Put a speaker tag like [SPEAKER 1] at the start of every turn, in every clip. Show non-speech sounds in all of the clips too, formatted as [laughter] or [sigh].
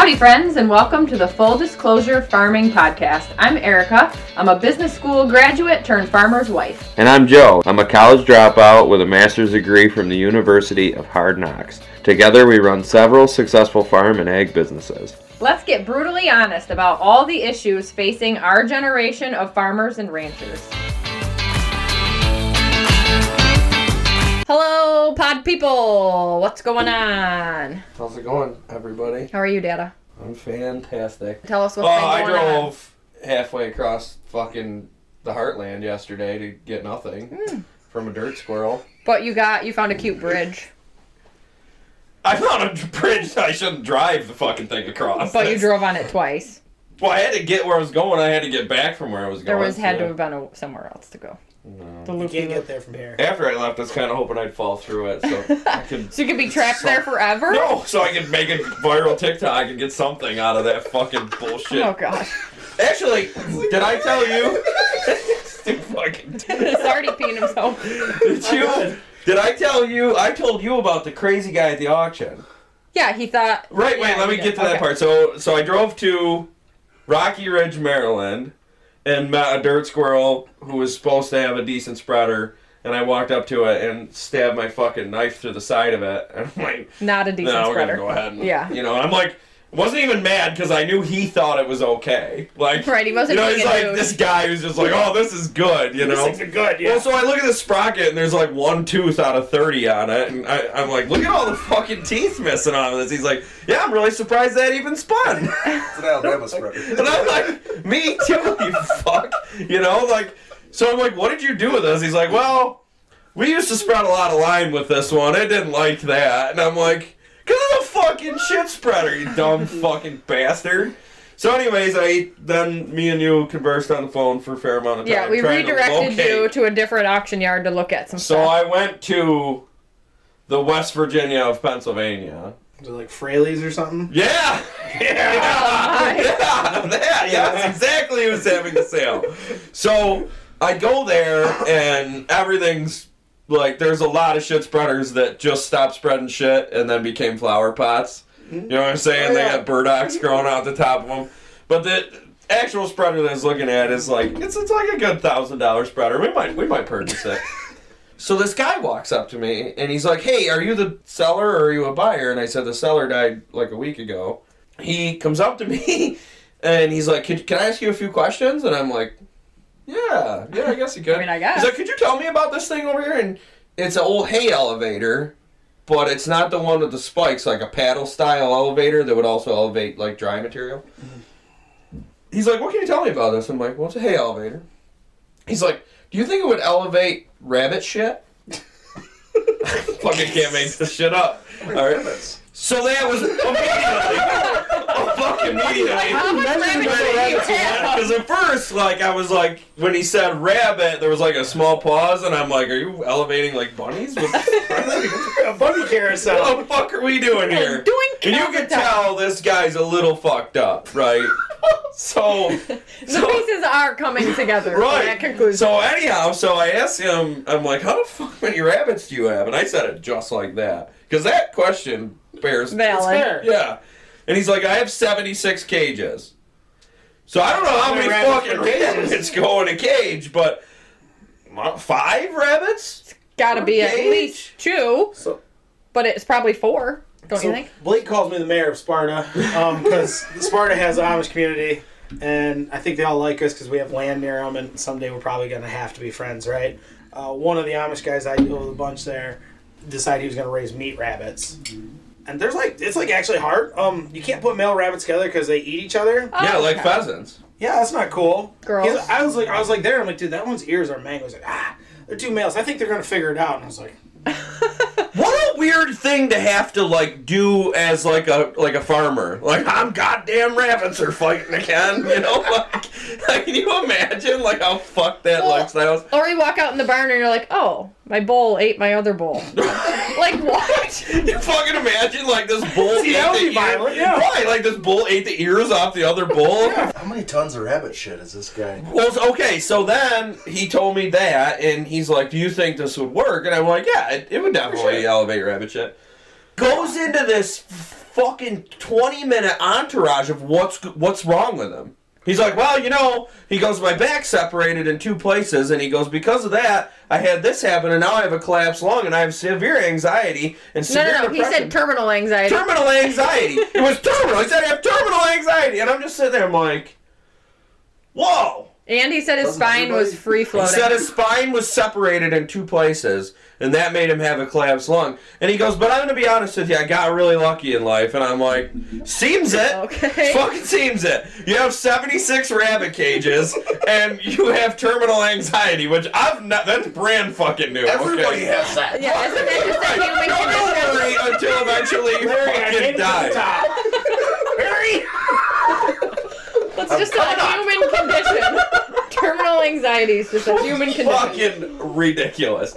[SPEAKER 1] Howdy, friends, and welcome to the Full Disclosure Farming Podcast. I'm Erica. I'm a business school graduate turned farmer's wife.
[SPEAKER 2] And I'm Joe. I'm a college dropout with a master's degree from the University of Hard Knocks. Together, we run several successful farm and ag businesses.
[SPEAKER 1] Let's get brutally honest about all the issues facing our generation of farmers and ranchers. Hello, pod people. What's going on?
[SPEAKER 2] How's it going, everybody?
[SPEAKER 1] How are you, Dada?
[SPEAKER 2] I'm fantastic.
[SPEAKER 1] Tell us what's going on.
[SPEAKER 2] Oh,
[SPEAKER 1] been
[SPEAKER 2] I
[SPEAKER 1] going on.
[SPEAKER 2] drove halfway across fucking the heartland yesterday to get nothing
[SPEAKER 1] Hmm.
[SPEAKER 2] from a dirt squirrel.
[SPEAKER 1] But you got you found a cute bridge.
[SPEAKER 2] I found a bridge I shouldn't drive the fucking thing across.
[SPEAKER 1] But you
[SPEAKER 2] That's- [laughs]
[SPEAKER 1] drove on it twice.
[SPEAKER 2] Well, I had to get where I was going. I had to get back from where I was going.
[SPEAKER 1] There
[SPEAKER 2] going.
[SPEAKER 1] was had to
[SPEAKER 2] so-
[SPEAKER 1] have been a, somewhere else to go. The
[SPEAKER 3] You
[SPEAKER 1] loop
[SPEAKER 3] can't get there from here.
[SPEAKER 2] After I left, I was kind of hoping I'd fall through it, so [laughs] I could.
[SPEAKER 1] So you could be trapped there forever.
[SPEAKER 2] No, so I could make a viral TikTok and get something out of that fucking bullshit.
[SPEAKER 1] Oh gosh.
[SPEAKER 2] Actually, did I tell you? [laughs] Stupid fucking. [laughs]
[SPEAKER 1] It's already peeing himself.
[SPEAKER 2] Did you? Did I tell you? I told you about the crazy guy at the auction.
[SPEAKER 1] Yeah, he thought.
[SPEAKER 2] Right.
[SPEAKER 1] yeah,
[SPEAKER 2] wait. Let me
[SPEAKER 1] did.
[SPEAKER 2] get to that part. So, so I drove to Rocky Ridge, Maryland, and met a dirt squirrel who was supposed to have a decent spreader. And I walked up to it and stabbed my fucking knife through the side of it. [laughs] And I'm like,
[SPEAKER 1] Not a decent
[SPEAKER 2] no, we're
[SPEAKER 1] spreader.
[SPEAKER 2] gonna go ahead. And,
[SPEAKER 1] Yeah.
[SPEAKER 2] You know, I'm like, wasn't even mad because I knew he thought it was okay. Like,
[SPEAKER 1] Right, he wasn't
[SPEAKER 2] You know, he's like
[SPEAKER 1] douche.
[SPEAKER 2] this guy who's just like, oh, this is good. You know.
[SPEAKER 3] These things are good, yeah.
[SPEAKER 2] Well, so I look at the sprocket and there's like one tooth out of 30 on it. And I, I'm like, look at all the fucking teeth missing on this. He's like, yeah, I'm really surprised that even spun.
[SPEAKER 4] It's an Alabama [laughs] spreader.
[SPEAKER 2] and I'm like, me too, [laughs] you fuck. You know, like, so I'm like, what did you do with this? He's like, well, we used to spread a lot of lime with this one. I didn't like that. And I'm like, because it's a fucking shit spreader, you dumb [laughs] fucking bastard. So, anyways, I then me and you conversed on the phone for a fair amount of time.
[SPEAKER 1] Yeah, we
[SPEAKER 2] trying to
[SPEAKER 1] redirected you
[SPEAKER 2] locate-
[SPEAKER 1] to a different auction yard to look at some stuff.
[SPEAKER 2] so
[SPEAKER 1] stuff.
[SPEAKER 2] I went to the West Virginia of Pennsylvania.
[SPEAKER 3] Is it like Fraley's or something?
[SPEAKER 2] Yeah! [laughs] Yeah!
[SPEAKER 1] my. [laughs]
[SPEAKER 2] yeah! That, yeah, that's exactly who's having the sale. So I go there and everything's like there's a lot of shit spreaders that just stopped spreading shit and then became flower pots. Hmm? You know what I'm saying?
[SPEAKER 3] Oh,
[SPEAKER 2] They
[SPEAKER 3] yeah.
[SPEAKER 2] got burdocks [laughs] growing out the top of them. But the actual spreader that I was looking at is like it's it's like a good thousand dollar spreader. We might we might purchase it. [laughs] So this guy walks up to me and he's like, "Hey, are you the seller or are you a buyer?" And I said, "The seller died like a week ago." He comes up to me [laughs] and he's like, "Can, can I ask you a few questions?" And I'm like, "Yeah, yeah, I guess you could."
[SPEAKER 1] I mean, I guess.
[SPEAKER 2] He's like, "Could you tell me about this thing over here?" And it's an old hay elevator, but it's not the one with the spikes, like a paddle style elevator that would also elevate like dry material. Mm-hmm. He's like, "What can you tell me about this?" I'm like, "Well, it's a hay elevator." He's like, "Do you think it would elevate rabbit shit?" [laughs] [laughs] Fucking can't make this shit up. All right. So that was immediately, fuck immediately.
[SPEAKER 1] How much rabbit shit do you have?
[SPEAKER 2] Because at first, like, I was like, when he said rabbit, there was like a small pause, and I'm like, are you elevating like bunnies? What
[SPEAKER 3] A [laughs] bunny carousel.
[SPEAKER 2] What the fuck are we doing here?
[SPEAKER 1] Doing
[SPEAKER 2] And you can tell this guy's a little fucked up, right? [laughs] So,
[SPEAKER 1] The
[SPEAKER 2] so
[SPEAKER 1] pieces are coming together.
[SPEAKER 2] Right.
[SPEAKER 1] That conclusion.
[SPEAKER 2] So anyhow, so I asked him, I'm like, how the fuck many rabbits do you have? And I said it just like that. Because that question bears
[SPEAKER 1] Valid.
[SPEAKER 3] fair.
[SPEAKER 2] Yeah. And he's like, I have 76 cages. So I don't know how
[SPEAKER 3] How
[SPEAKER 2] many
[SPEAKER 3] many
[SPEAKER 2] fucking
[SPEAKER 3] per cage?
[SPEAKER 2] rabbits go in a cage, but five rabbits?
[SPEAKER 1] It's gotta be at least two,
[SPEAKER 3] So,
[SPEAKER 1] but it's probably four. Don't
[SPEAKER 3] so
[SPEAKER 1] you think?
[SPEAKER 3] Blake calls me the mayor of Sparta because Sparta has an Amish community, and I think they all like us because we have land near them, and someday we're probably going to have to be friends, right? Uh, one of the Amish guys I deal with a bunch there decided he was going to raise meat rabbits. And there's like it's like actually hard. Um, you can't put male rabbits together because they eat each other.
[SPEAKER 2] yeah,
[SPEAKER 1] Oh,
[SPEAKER 2] like
[SPEAKER 1] okay.
[SPEAKER 2] pheasants.
[SPEAKER 3] Yeah, that's not cool.
[SPEAKER 1] Gross.
[SPEAKER 3] He's- I was like, I was like there. I'm like, dude, that one's ears are mangoes. Like, ah, they're two males. I think they're gonna figure it out. And I was like, [laughs]
[SPEAKER 2] What a weird thing to have to like do as like a like a farmer. Like I'm goddamn rabbits are fighting again. You know, like, [laughs] like can you imagine like how fucked that
[SPEAKER 1] Well-
[SPEAKER 2] lifestyle is?
[SPEAKER 1] Or you walk out in the barn and you're like, oh, my bull ate my other bull. [laughs] like what?
[SPEAKER 2] You fucking imagine like this bull [laughs]
[SPEAKER 3] See,
[SPEAKER 2] ate
[SPEAKER 3] that would
[SPEAKER 2] the
[SPEAKER 3] be violent, yeah.
[SPEAKER 2] Right, like this bull ate the ears off the other bull.
[SPEAKER 4] How many tons of rabbit shit is this guy?
[SPEAKER 2] Well, so- okay, so then he told me that, and he's like, "Do you think this would work?" And I'm like, "Yeah, it, it would definitely elevate rabbit shit." Goes into this fucking 20 minute entourage of what's what's wrong with him. He's like, well, you know, he goes, my back separated in two places, and he goes, because of that, I had this happen, and now I have a collapsed lung, and I have severe anxiety and
[SPEAKER 1] No,
[SPEAKER 2] severe
[SPEAKER 1] no, no. He
[SPEAKER 2] depression.
[SPEAKER 1] said terminal anxiety.
[SPEAKER 2] terminal anxiety. it was terminal. He said I have terminal anxiety, and I'm just sitting there, I'm like, whoa.
[SPEAKER 1] and he said his
[SPEAKER 4] Doesn't
[SPEAKER 1] spine was
[SPEAKER 4] everybody-
[SPEAKER 1] free
[SPEAKER 2] He
[SPEAKER 1] floating.
[SPEAKER 2] said his spine was separated in two places, and that made him have a collapsed lung. And he goes, "But I'm going to be honest with you, I got really lucky in life." And I'm like, "Seems it?
[SPEAKER 1] Okay. [laughs]
[SPEAKER 2] Fucking seems it. You have 76 rabbit cages, and you have terminal anxiety, which I've not. That's brand fucking new.
[SPEAKER 4] Everybody
[SPEAKER 2] okay?
[SPEAKER 4] has that.
[SPEAKER 1] yeah, isn't that just a human
[SPEAKER 2] No, don't worry until eventually you fucking
[SPEAKER 3] made it to the
[SPEAKER 2] die.
[SPEAKER 3] top. Larry!
[SPEAKER 1] It's just a human condition. terminal anxiety is just a human condition.
[SPEAKER 2] Fucking ridiculous.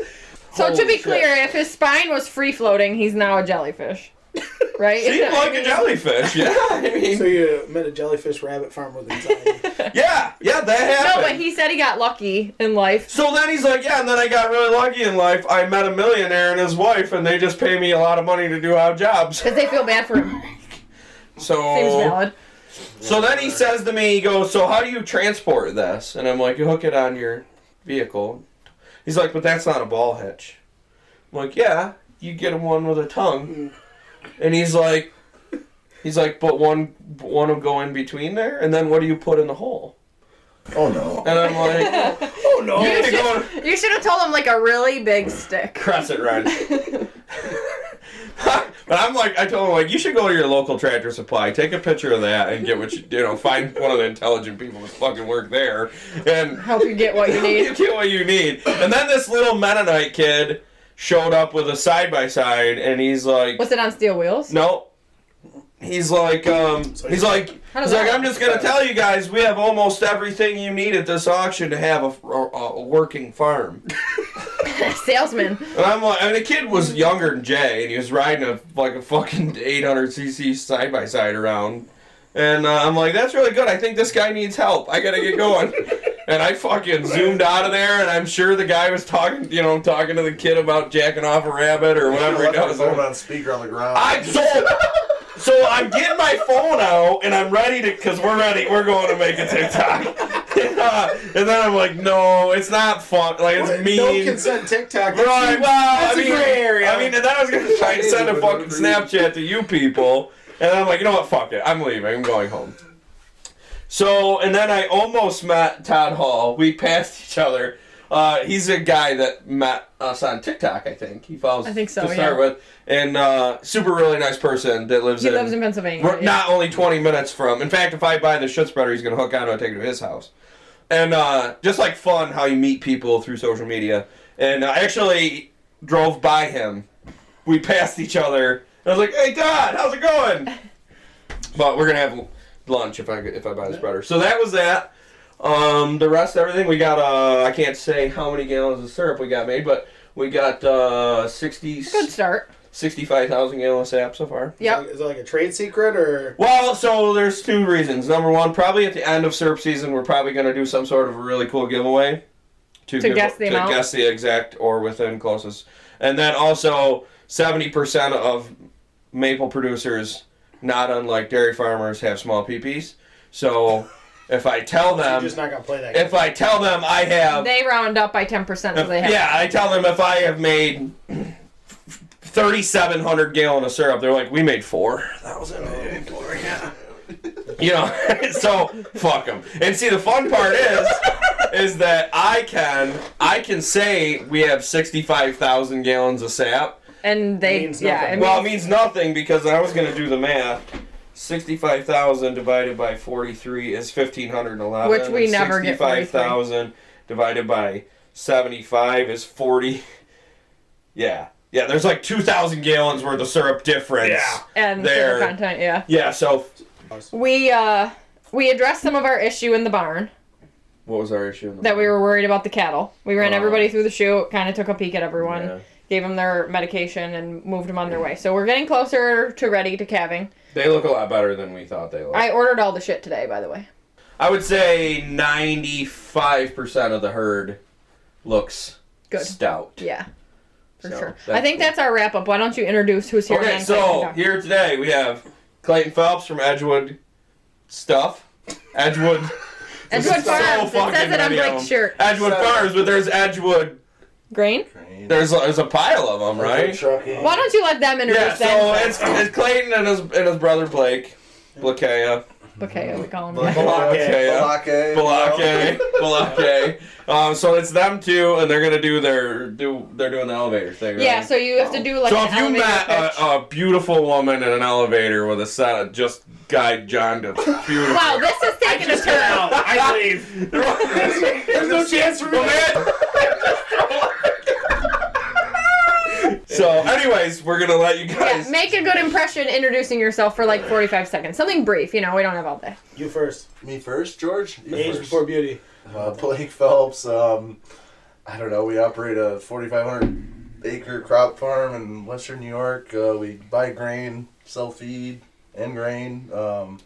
[SPEAKER 1] So to be
[SPEAKER 2] shit.
[SPEAKER 1] clear, if his spine was free floating, he's now a jellyfish. [laughs] Right?
[SPEAKER 2] Seemed
[SPEAKER 1] Isn't-
[SPEAKER 2] like a jellyfish, yeah. I [laughs] mean,
[SPEAKER 3] So you met a jellyfish rabbit farm with anxiety.
[SPEAKER 2] yeah, yeah, that happened.
[SPEAKER 1] No, but he said he got lucky in life.
[SPEAKER 2] So then he's like, yeah, and then I got really lucky in life. I met a millionaire and his wife, and they just pay me a lot of money to do odd jobs.
[SPEAKER 1] Because they feel bad for him. [laughs]
[SPEAKER 2] So,
[SPEAKER 1] Seems valid.
[SPEAKER 2] so then he says to me, he goes, so how do you transport this? And I'm like, you hook it on your vehicle. He's like, but that's not a ball hitch. I'm like, yeah, you get him one with a tongue. Hmm. And he's like, he's like, but one, one will go in between there, and then what do you put in the hole?
[SPEAKER 4] Oh no.
[SPEAKER 2] And I'm like, [laughs]
[SPEAKER 3] oh no!
[SPEAKER 2] you need to.
[SPEAKER 1] You should have told him like a really big [laughs] stick.
[SPEAKER 2] crescent wrench. [laughs] [laughs] but I'm like, I told him like, you should go to your local tractor supply, take a picture of that, and get what you, you know, find one of the intelligent people that fucking work there, and
[SPEAKER 1] Help you get what you [laughs]
[SPEAKER 2] you
[SPEAKER 1] need.
[SPEAKER 2] get what you need. And then this little Mennonite kid showed up with a side by side, and he's like,
[SPEAKER 1] Was it on steel wheels?
[SPEAKER 2] no. He's like, um, he's like, he's like, I'm just gonna tell you guys, we have almost everything you need at this auction to have a, a, a working farm. [laughs]
[SPEAKER 1] Salesman.
[SPEAKER 2] And I'm like, and the kid was younger than Jay, and he was riding a like a fucking 800cc side by side around. And uh, I'm like, that's really good. I think this guy needs help. I gotta get going. [laughs] and I fucking zoomed out of there, and I'm sure the guy was talking, you know, talking to the kid about jacking off a rabbit or whatever he
[SPEAKER 4] Left my
[SPEAKER 2] does.
[SPEAKER 4] phone on speaker on the ground.
[SPEAKER 2] I [laughs] so so I'm getting my phone out and I'm ready to because we're ready. We're going to make a TikTok. [laughs] and, uh, and then I'm like, no, it's not fun. Like it's mean.
[SPEAKER 3] No consent TikTok.
[SPEAKER 2] Right. Well,
[SPEAKER 3] That's
[SPEAKER 2] I
[SPEAKER 3] a
[SPEAKER 2] mean,
[SPEAKER 3] gray area.
[SPEAKER 2] I mean, and then I was gonna try and send a fucking Snapchat to you people, and I'm like, you know what? Fuck it. I'm leaving. I'm going home. So, and then I almost met Todd Hall. We passed each other. Uh, he's a guy that met us on TikTok. I think he follows.
[SPEAKER 1] I think so,
[SPEAKER 2] To start
[SPEAKER 1] yeah.
[SPEAKER 2] with, and uh, super really nice person that lives
[SPEAKER 1] He
[SPEAKER 2] in.
[SPEAKER 1] lives in Pennsylvania.
[SPEAKER 2] We're
[SPEAKER 1] yeah.
[SPEAKER 2] not only 20 minutes from. In fact, if I buy the shit spreader, he's going to hook on and take it to his house. And uh, just like fun how you meet people through social media. And I actually drove by him. We passed each other. And I was like, hey, Todd, how's it going? [laughs] But we're going to have lunch if I, if I buy the spreader. So that was that. Um, the rest, everything, we got, uh, I can't say how many gallons of syrup we got made, but we got uh, 60,
[SPEAKER 1] Good start.
[SPEAKER 2] 65,000 gallons of sap so far.
[SPEAKER 1] Yep.
[SPEAKER 3] Is it like a trade secret or?
[SPEAKER 2] Well, so there's two reasons. Number one, probably at the end of syrup season, we're probably going to do some sort of a really cool giveaway
[SPEAKER 1] To guess the
[SPEAKER 2] to
[SPEAKER 1] amount?
[SPEAKER 2] guess the exact or within closest. And then also, seventy percent of maple producers, not unlike dairy farmers, have small peepees. So if I tell
[SPEAKER 3] You're
[SPEAKER 2] them,
[SPEAKER 3] just not gonna play that. game.
[SPEAKER 2] if I tell them I have
[SPEAKER 1] They round up by 10%,
[SPEAKER 2] if-
[SPEAKER 1] they have.
[SPEAKER 2] yeah, I tell them if I have made 3,700 gallon of syrup, they're like, we made 4,000.
[SPEAKER 3] yeah.
[SPEAKER 2] You know, [laughs] so fuck them. And see, the fun part is, is that I can, I can say we have 65,000 gallons of sap.
[SPEAKER 1] And they,
[SPEAKER 3] Means
[SPEAKER 1] yeah.
[SPEAKER 3] nothing.
[SPEAKER 1] It
[SPEAKER 2] Well, it
[SPEAKER 1] means,
[SPEAKER 2] means nothing because I was gonna do the math. Sixty-five thousand divided by forty-three is fifteen hundred and eleven.
[SPEAKER 1] Which we never get 43.
[SPEAKER 2] Sixty-five thousand divided by seventy-five is forty. [laughs] Yeah, yeah. There's like two thousand gallons worth of syrup difference.
[SPEAKER 3] Yeah.
[SPEAKER 1] and
[SPEAKER 2] there.
[SPEAKER 1] sugar content, yeah.
[SPEAKER 2] Yeah. So,
[SPEAKER 1] We, uh, we addressed some of our issue in the barn
[SPEAKER 2] what was our issue? In the
[SPEAKER 1] that we were worried about the cattle. We ran
[SPEAKER 2] Oh.
[SPEAKER 1] everybody through the chute, kind of took a peek at everyone,
[SPEAKER 2] Yeah.
[SPEAKER 1] gave them their medication, and moved them on their way. So we're getting closer to ready to calving.
[SPEAKER 2] They look a lot better than we thought they looked.
[SPEAKER 1] I ordered all the shit today, by the way.
[SPEAKER 2] I would say ninety-five percent of the herd looks
[SPEAKER 1] Good.
[SPEAKER 2] stout.
[SPEAKER 1] Yeah, for
[SPEAKER 2] So,
[SPEAKER 1] sure. I think
[SPEAKER 2] cool.
[SPEAKER 1] that's our wrap up. Why don't you introduce who's here?
[SPEAKER 2] Okay,
[SPEAKER 1] and then Tyson
[SPEAKER 2] so here today we have Clayton Phelps from Edgewood Stuff. Edgewood. [laughs]
[SPEAKER 1] Edgewood
[SPEAKER 2] So
[SPEAKER 1] Farms. It says it on
[SPEAKER 2] many of
[SPEAKER 1] Blake's shirt.
[SPEAKER 2] Edgewood
[SPEAKER 4] Seven.
[SPEAKER 2] Farms, but there's Edgewood.
[SPEAKER 1] Grain.
[SPEAKER 4] Train.
[SPEAKER 2] There's there's a pile of them, right?
[SPEAKER 4] Trucking.
[SPEAKER 1] Why don't you let them introduce
[SPEAKER 2] Yeah. So
[SPEAKER 1] them?
[SPEAKER 2] it's, it's Clayton and his and his brother Blake. Blakea.
[SPEAKER 1] Okay, we call them.
[SPEAKER 2] Blakea.
[SPEAKER 4] Balake.
[SPEAKER 2] Balake. Balake. Um, so it's them two, and they're gonna do their do they're doing the elevator thing. Right?
[SPEAKER 1] Yeah, so you have to do like
[SPEAKER 2] so
[SPEAKER 1] an
[SPEAKER 2] if you met a, a beautiful woman in an elevator with a set of just guy John to beautiful.
[SPEAKER 1] wow, this is taking a turn.
[SPEAKER 3] I leave. [laughs] There's no chance for me. [laughs] [laughs]
[SPEAKER 2] so, anyways, we're gonna let you
[SPEAKER 1] Yeah,
[SPEAKER 2] guys.
[SPEAKER 1] make a good impression introducing yourself for like 45 seconds. Something brief, you know, we don't have all day.
[SPEAKER 3] You first.
[SPEAKER 4] Me first, George. You
[SPEAKER 3] Age
[SPEAKER 4] first.
[SPEAKER 3] before beauty.
[SPEAKER 4] Uh, Blake Phelps. Um, I don't know. We operate a 4,500 acre crop farm in Western New York. Uh, we buy grain, sell feed and grain. Um,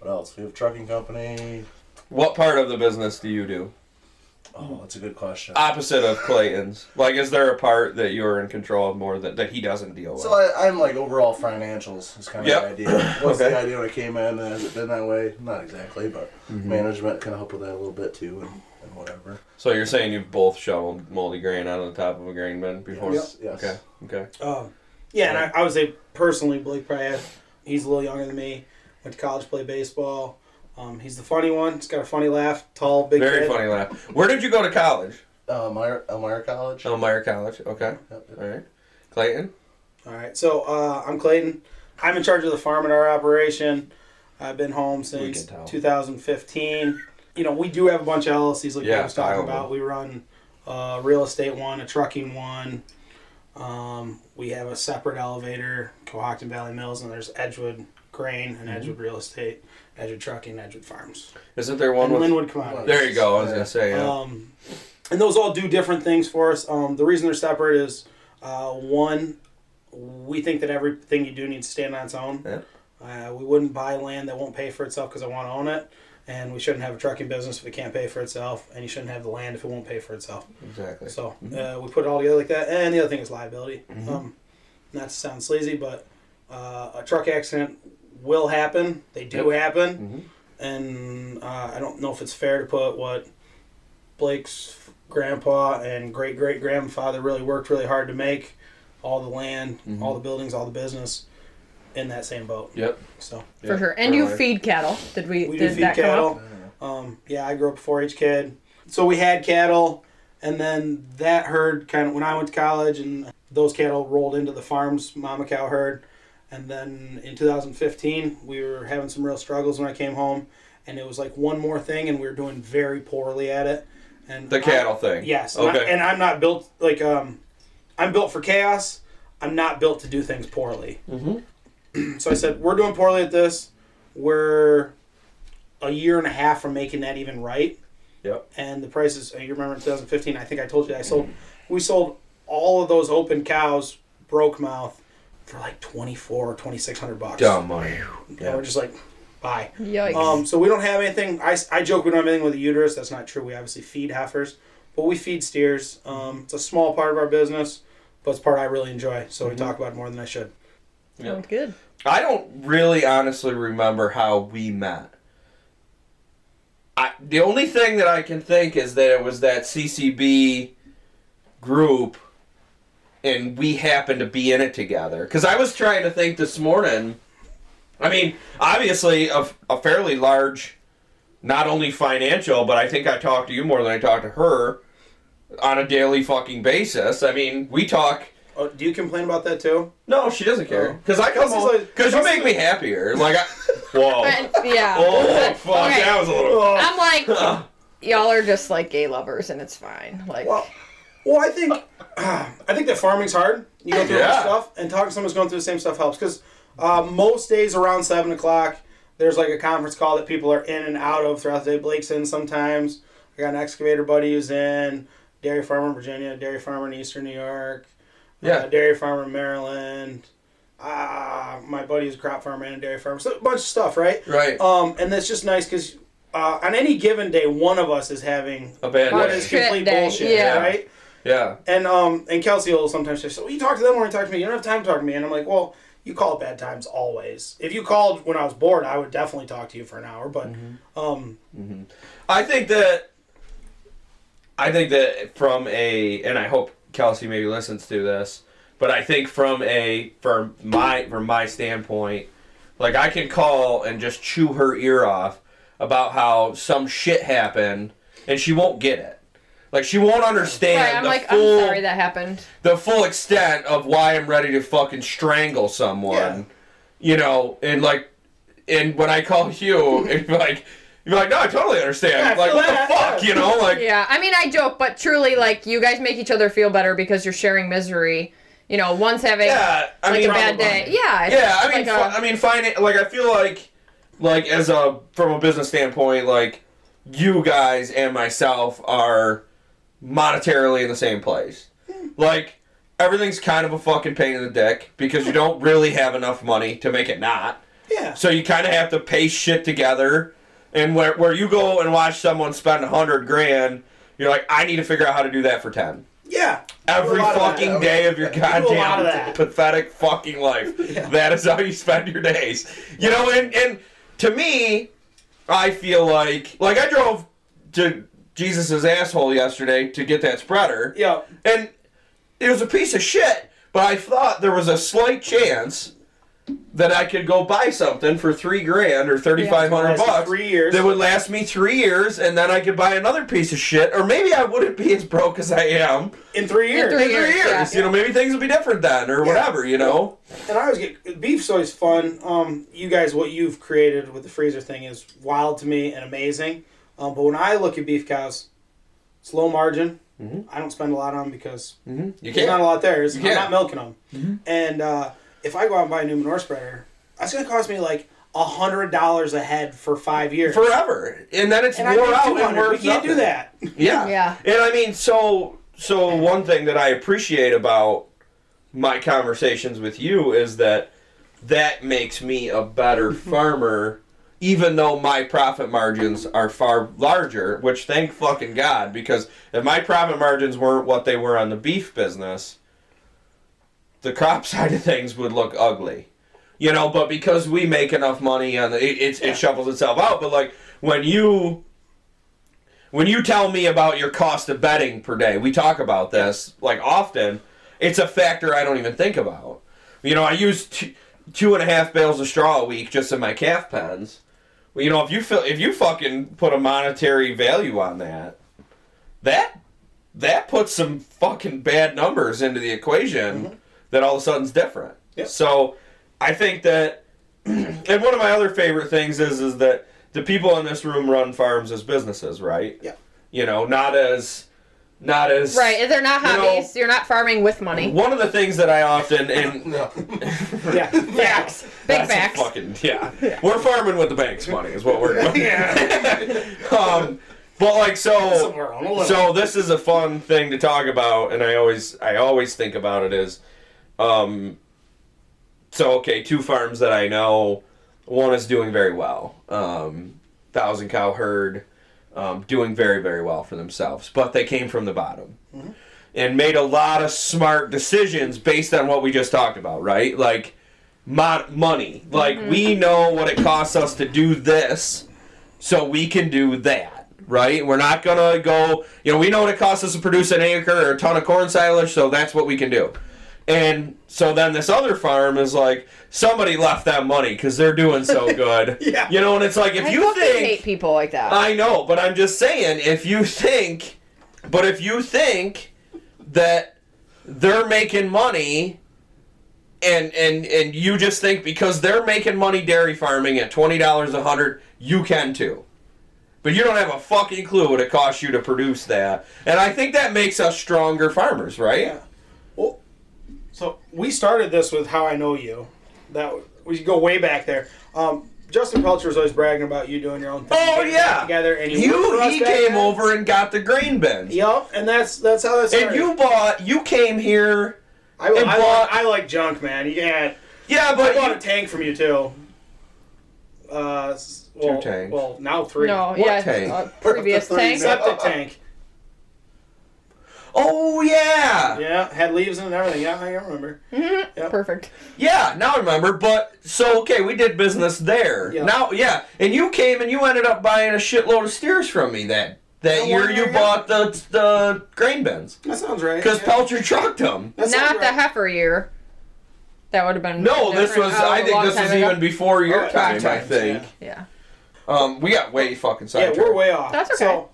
[SPEAKER 4] what else? We have a trucking company.
[SPEAKER 2] What part of the business do you do?
[SPEAKER 4] Oh, that's a good question.
[SPEAKER 2] Opposite of Clayton's. Like, is there a part that you're in control of more that, that he doesn't deal with?
[SPEAKER 4] So I, I'm like overall financials is kind of
[SPEAKER 2] Yep.
[SPEAKER 4] the idea. What's
[SPEAKER 2] Okay.
[SPEAKER 4] the idea when I came in? And has it been that way? Not exactly, but
[SPEAKER 2] Mm-hmm.
[SPEAKER 4] management can help with that a little bit too, and, and whatever.
[SPEAKER 2] So you're saying you've both shoveled moldy grain out of the top of a grain bin before?
[SPEAKER 4] Yes. yes.
[SPEAKER 2] Okay. Okay.
[SPEAKER 3] Um, yeah, and I, I would say personally, Blake probably had, he's a little younger than me. Went to college, played baseball. Um, he's the funny one. He's got a funny laugh. Tall, big
[SPEAKER 2] Very
[SPEAKER 3] kid.
[SPEAKER 2] funny laugh. Where did you go to college?
[SPEAKER 4] Uh, Elmira, Elmira College.
[SPEAKER 2] Elmira College. Okay.
[SPEAKER 4] Yep, yep.
[SPEAKER 2] All right. Clayton.
[SPEAKER 3] All right, so uh, I'm Clayton. I'm in charge of the farm at our operation. I've been home since 2015. You know, we do have a bunch of LLCs like
[SPEAKER 2] Yeah,
[SPEAKER 3] I was talking
[SPEAKER 2] of them.
[SPEAKER 3] about. We run a real estate one, a trucking one. Um, we have a separate elevator, Cohocton Valley Mills, and there's Edgewood Grain
[SPEAKER 2] Mm-hmm.
[SPEAKER 3] and Edgewood Real Estate, Edgewood Trucking, Edgewood Farms,
[SPEAKER 2] Isn't there one
[SPEAKER 3] and
[SPEAKER 2] with?
[SPEAKER 3] Linwood Commodities.
[SPEAKER 2] There you go. I was
[SPEAKER 4] Yeah.
[SPEAKER 2] gonna say. Yeah.
[SPEAKER 3] Um, and those all do different things for us. Um, the reason they're separate is uh, one, we think that everything you do needs to stand on its own.
[SPEAKER 2] Yeah.
[SPEAKER 3] Uh, we wouldn't buy land that won't pay for itself because I want to own it. And we shouldn't have a trucking business if it can't pay for itself. And you shouldn't have the land if it won't pay for itself.
[SPEAKER 2] exactly.
[SPEAKER 3] So uh, we put it all together like that. And the other thing is liability.
[SPEAKER 2] Mm-hmm.
[SPEAKER 3] Um, not to sound sleazy, but uh, a truck accident will happen. They do happen.
[SPEAKER 2] Mhm.
[SPEAKER 3] And uh, I don't know if it's fair to put what Blake's grandpa and great great grandfather really worked really hard to make all the land,
[SPEAKER 2] Mm-hmm.
[SPEAKER 3] all the buildings, all the business in that same boat.
[SPEAKER 2] Yep.
[SPEAKER 3] So
[SPEAKER 1] For sure. And you
[SPEAKER 2] Alright.
[SPEAKER 1] feed cattle. Did we,
[SPEAKER 3] we do
[SPEAKER 1] did
[SPEAKER 3] feed
[SPEAKER 1] that come up?
[SPEAKER 3] cattle. Um, yeah, I grew up a 4-H kid, so we had cattle, and then that herd kind of when I went to college, and those cattle rolled into the farm's mama cow herd, and then in 2015 we were having some real struggles when I came home, and it was like one more thing, and we were doing very poorly at it. And
[SPEAKER 2] The
[SPEAKER 3] I-
[SPEAKER 2] cattle thing.
[SPEAKER 3] Yes. And, I,
[SPEAKER 2] Okay.
[SPEAKER 3] and I'm not built like um, I'm built for chaos. I'm not built to do things poorly.
[SPEAKER 2] Mm-hmm. [clears throat]
[SPEAKER 3] so I said, we're doing poorly at this. We're a year and a half from making that even right.
[SPEAKER 2] Yep.
[SPEAKER 3] And the prices. You remember in 2015? I think I told you I sold. We sold all of those open cows, broke mouth, for like 24 or 2600 bucks.
[SPEAKER 2] Dumb money.
[SPEAKER 3] And we're just like, bye.
[SPEAKER 1] Yikes.
[SPEAKER 3] Um, so we don't have anything. I, I joke we don't have anything with a uterus. That's not true. We obviously feed heifers, but we feed steers. Um, it's a small part of our business, but it's part I really enjoy. So we talk about it more than I should.
[SPEAKER 1] Sounds good.
[SPEAKER 2] I don't really honestly remember how we met. I, the only thing that I can think is that it was that CCB group and we happened to be in it together. Because I was trying to think this morning. I mean, obviously, a, a fairly large, not only financial, but I think I talk to you more than I talk to her on a daily fucking basis. I mean, we talk.
[SPEAKER 3] Oh, do you complain about that too?
[SPEAKER 2] No, she doesn't care. Oh. Because I come
[SPEAKER 3] Kelsey's
[SPEAKER 2] home.
[SPEAKER 3] like-
[SPEAKER 2] Because you make me happier. Like, I, whoa. [laughs]
[SPEAKER 1] But, yeah. [laughs]
[SPEAKER 2] Oh, fuck.
[SPEAKER 1] Okay.
[SPEAKER 2] That was a little.
[SPEAKER 1] I'm like, [laughs] y'all are just like gay lovers, and it's fine. Like,
[SPEAKER 3] Well, well, I think [sighs] I think that farming's hard. You go through all
[SPEAKER 2] Yeah.
[SPEAKER 3] this stuff, and talking to someone who's going through the same stuff helps. Because uh, most days around seven o'clock, there's like a conference call that people are in and out of throughout the day. Blake's in sometimes. I got an excavator buddy who's in. Dairy farmer in Virginia, dairy farmer in Eastern New York,
[SPEAKER 2] Yeah.
[SPEAKER 3] uh, dairy farmer in Maryland. Uh, my buddy is a crop farmer and a dairy farmer. So a bunch of stuff, right?
[SPEAKER 2] Right.
[SPEAKER 3] Um, and that's just nice because uh, on any given day, one of us is having
[SPEAKER 2] A bad day.
[SPEAKER 3] is
[SPEAKER 1] Shit
[SPEAKER 3] complete bullshit,
[SPEAKER 1] yeah.
[SPEAKER 3] right?
[SPEAKER 2] Yeah.
[SPEAKER 3] And um and Kelsey will sometimes say, "So you talk to them or you talk to me? You don't have time to talk to me." And I'm like, "Well, you call at bad times always. If you called when I was bored, I would definitely talk to you for an hour. But um,
[SPEAKER 2] I think that I think that from a and I hope Kelsey maybe listens to this, but I think from a from my from my standpoint, like I can call and just chew her ear off about how some shit happened and she won't get it. Like she won't understand
[SPEAKER 1] Right, I'm
[SPEAKER 2] the
[SPEAKER 1] like,
[SPEAKER 2] full
[SPEAKER 1] I'm sorry that happened.
[SPEAKER 2] the full extent of why I'm ready to fucking strangle someone.
[SPEAKER 3] Yeah.
[SPEAKER 2] You know, and like, and when I call [laughs] you, and like, you're like, no, I totally understand.
[SPEAKER 3] Yeah,
[SPEAKER 2] like, what the fuck,
[SPEAKER 3] yeah.
[SPEAKER 2] you know? Like,
[SPEAKER 1] Yeah, I mean, I joke, but truly, like, you guys make each other feel better because you're sharing misery. You know, one's having
[SPEAKER 2] yeah, I
[SPEAKER 1] like
[SPEAKER 2] mean,
[SPEAKER 1] a bad day. Yeah,
[SPEAKER 2] yeah, I mean,
[SPEAKER 1] like
[SPEAKER 2] fi-
[SPEAKER 1] a-
[SPEAKER 2] I mean, fine. Like, I feel like, like as a from a business standpoint, like you guys and myself are monetarily in the same place. Like everything's kind of a fucking pain in the dick because you don't really have enough money to make it not.
[SPEAKER 3] yeah,
[SPEAKER 2] So you kind of have to paste shit together. And where, where you go and watch someone spend a hundred grand, you're like, I need to figure out how to do that for ten.
[SPEAKER 3] yeah.
[SPEAKER 2] Every
[SPEAKER 3] lot of
[SPEAKER 2] fucking day of your [laughs]
[SPEAKER 3] lot of
[SPEAKER 2] goddamn pathetic fucking life. [laughs] That is how you spend your days. You know, and, and to me, I feel like like I drove to Jesus's asshole yesterday to get that spreader.
[SPEAKER 3] Yeah,
[SPEAKER 2] And it was a piece of shit, but I thought there was a slight chance that I could go buy something for three grand or thirty five hundred
[SPEAKER 3] Last
[SPEAKER 2] bucks
[SPEAKER 3] three years.
[SPEAKER 2] that would last me three years, and then I could buy another piece of shit, or maybe I wouldn't be as broke as I am
[SPEAKER 3] in three years.
[SPEAKER 1] three
[SPEAKER 2] in three
[SPEAKER 1] years,
[SPEAKER 2] years.
[SPEAKER 1] yeah.
[SPEAKER 2] You know, maybe things would be different then, or whatever. You know,
[SPEAKER 3] And I always get beef's always fun. Um, you guys, what you've created with the freezer thing is wild to me and amazing. Um, but when I look at beef cows, it's low margin.
[SPEAKER 2] Mhm.
[SPEAKER 3] I don't spend a lot on them because
[SPEAKER 2] mm-hmm. you
[SPEAKER 3] there's not a lot there. There's- I'm
[SPEAKER 2] can't.
[SPEAKER 3] milking them. And uh, if I go out and buy a new manure spreader, that's going to cost me like a hundred dollars a head for five years.
[SPEAKER 2] Forever, and then it's
[SPEAKER 3] and
[SPEAKER 2] wore out
[SPEAKER 3] 200.
[SPEAKER 2] and worth
[SPEAKER 3] We can't do that.
[SPEAKER 2] Yeah.
[SPEAKER 1] Yeah.
[SPEAKER 2] And I mean, so so one thing that I appreciate about my conversations with you is that that makes me a better [laughs] farmer even though my profit margins are far larger, which thank fucking God because if my profit margins weren't what they were on the beef business, the crop [laughs] side of things would look ugly. You know, but because we make enough money on the it, it, it shuffles itself out, but like when you when you tell me about your cost of bedding per day, we talk about this like often. It's a factor I don't even think about. You know, I use two, two and a half bales of straw a week just in my calf pens. Well, you know, if you feel if you fucking put a monetary value on that, that that puts some fucking bad numbers into the equation mm-hmm. that all of a sudden's different.
[SPEAKER 3] Yep.
[SPEAKER 2] So I think that [clears throat] and one of my other favorite things is is that the people in this room run farms as businesses, right?
[SPEAKER 3] Yeah.
[SPEAKER 2] You know, not as not as
[SPEAKER 1] Right, they're not
[SPEAKER 2] You know-
[SPEAKER 1] hobbies. You're not farming with money.
[SPEAKER 2] One of the things that I often and [laughs]
[SPEAKER 4] No. [laughs]
[SPEAKER 3] Yeah.
[SPEAKER 1] Facts. Big
[SPEAKER 2] that's
[SPEAKER 1] facts.
[SPEAKER 2] Fucking [laughs] yeah. We're farming with the bank's money is what we're doing.
[SPEAKER 3] yeah.
[SPEAKER 2] um, but like so
[SPEAKER 3] Somewhere on a limit.
[SPEAKER 2] so this is a fun thing to talk about, and I always I always think about it is, um, so okay, two farms that I know, one is doing very well, um, thousand cow herd, um, doing very very well for themselves, but they came from the bottom. And made a lot of smart decisions based on what we just talked about, right? Like, mo- money. Like, we know what it costs us to do this, so we can do that, right? We're not gonna go, you know, we know what it costs us to produce an acre or a ton of corn silage, so that's what we can do. And so then this other farm is like, somebody left that money because they're doing so [laughs] good.
[SPEAKER 3] Yeah.
[SPEAKER 2] You know, and it's like, if
[SPEAKER 1] I
[SPEAKER 2] you think.
[SPEAKER 1] hate people like that.
[SPEAKER 2] I know, but I'm just saying, if you think, but if you think that they're making money, and and and you just think because they're making money dairy farming at twenty dollars a hundred, you can too. But you don't have a fucking clue what it costs you to produce that, and I think that makes us stronger farmers, right?
[SPEAKER 3] Yeah. Well, so we started this with how I know you. That we go way back there. Um, Justin Pelcher was always bragging about you doing your own thing.
[SPEAKER 2] Oh yeah,
[SPEAKER 3] together, and you,
[SPEAKER 2] you
[SPEAKER 3] worked for us
[SPEAKER 2] he came
[SPEAKER 3] then.
[SPEAKER 2] over and got the grain bins,
[SPEAKER 3] Yep, and that's that's how that started.
[SPEAKER 2] and you bought. You came here.
[SPEAKER 3] I,
[SPEAKER 2] and
[SPEAKER 3] I,
[SPEAKER 2] bought-
[SPEAKER 3] like, I like junk, man. You had
[SPEAKER 2] Yeah,
[SPEAKER 3] I bought
[SPEAKER 2] you-
[SPEAKER 3] a tank from you too. Uh, s- well,
[SPEAKER 2] tanks.
[SPEAKER 3] Well, now three.
[SPEAKER 1] no,
[SPEAKER 2] What
[SPEAKER 1] yeah,
[SPEAKER 2] tank?
[SPEAKER 1] uh, previous
[SPEAKER 4] What [laughs] the three
[SPEAKER 1] tank.
[SPEAKER 4] set-
[SPEAKER 3] Septic tank.
[SPEAKER 2] Oh yeah.
[SPEAKER 3] Yeah, had leaves in it and everything. Yeah, I remember. Yep.
[SPEAKER 1] Perfect.
[SPEAKER 2] Yeah, now I remember. But so okay, we did business there.
[SPEAKER 3] Yeah.
[SPEAKER 2] Now, yeah, and you came and you ended up buying a shitload of steers from me that that
[SPEAKER 3] The
[SPEAKER 2] year. You
[SPEAKER 3] yeah.
[SPEAKER 2] bought the the grain bins
[SPEAKER 3] That sounds right.
[SPEAKER 2] because
[SPEAKER 3] yeah.
[SPEAKER 2] Pelcher trucked them.
[SPEAKER 3] That sounds
[SPEAKER 1] Not the heifer year. That would have been.
[SPEAKER 2] No, this was.
[SPEAKER 1] Oh,
[SPEAKER 2] I
[SPEAKER 1] a
[SPEAKER 2] think this was
[SPEAKER 1] ago.
[SPEAKER 2] even before your
[SPEAKER 3] Oh,
[SPEAKER 2] time. I think.
[SPEAKER 1] Yeah.
[SPEAKER 2] Um, we got way fucking
[SPEAKER 3] Yeah, we're way off.
[SPEAKER 1] That's okay.
[SPEAKER 3] So,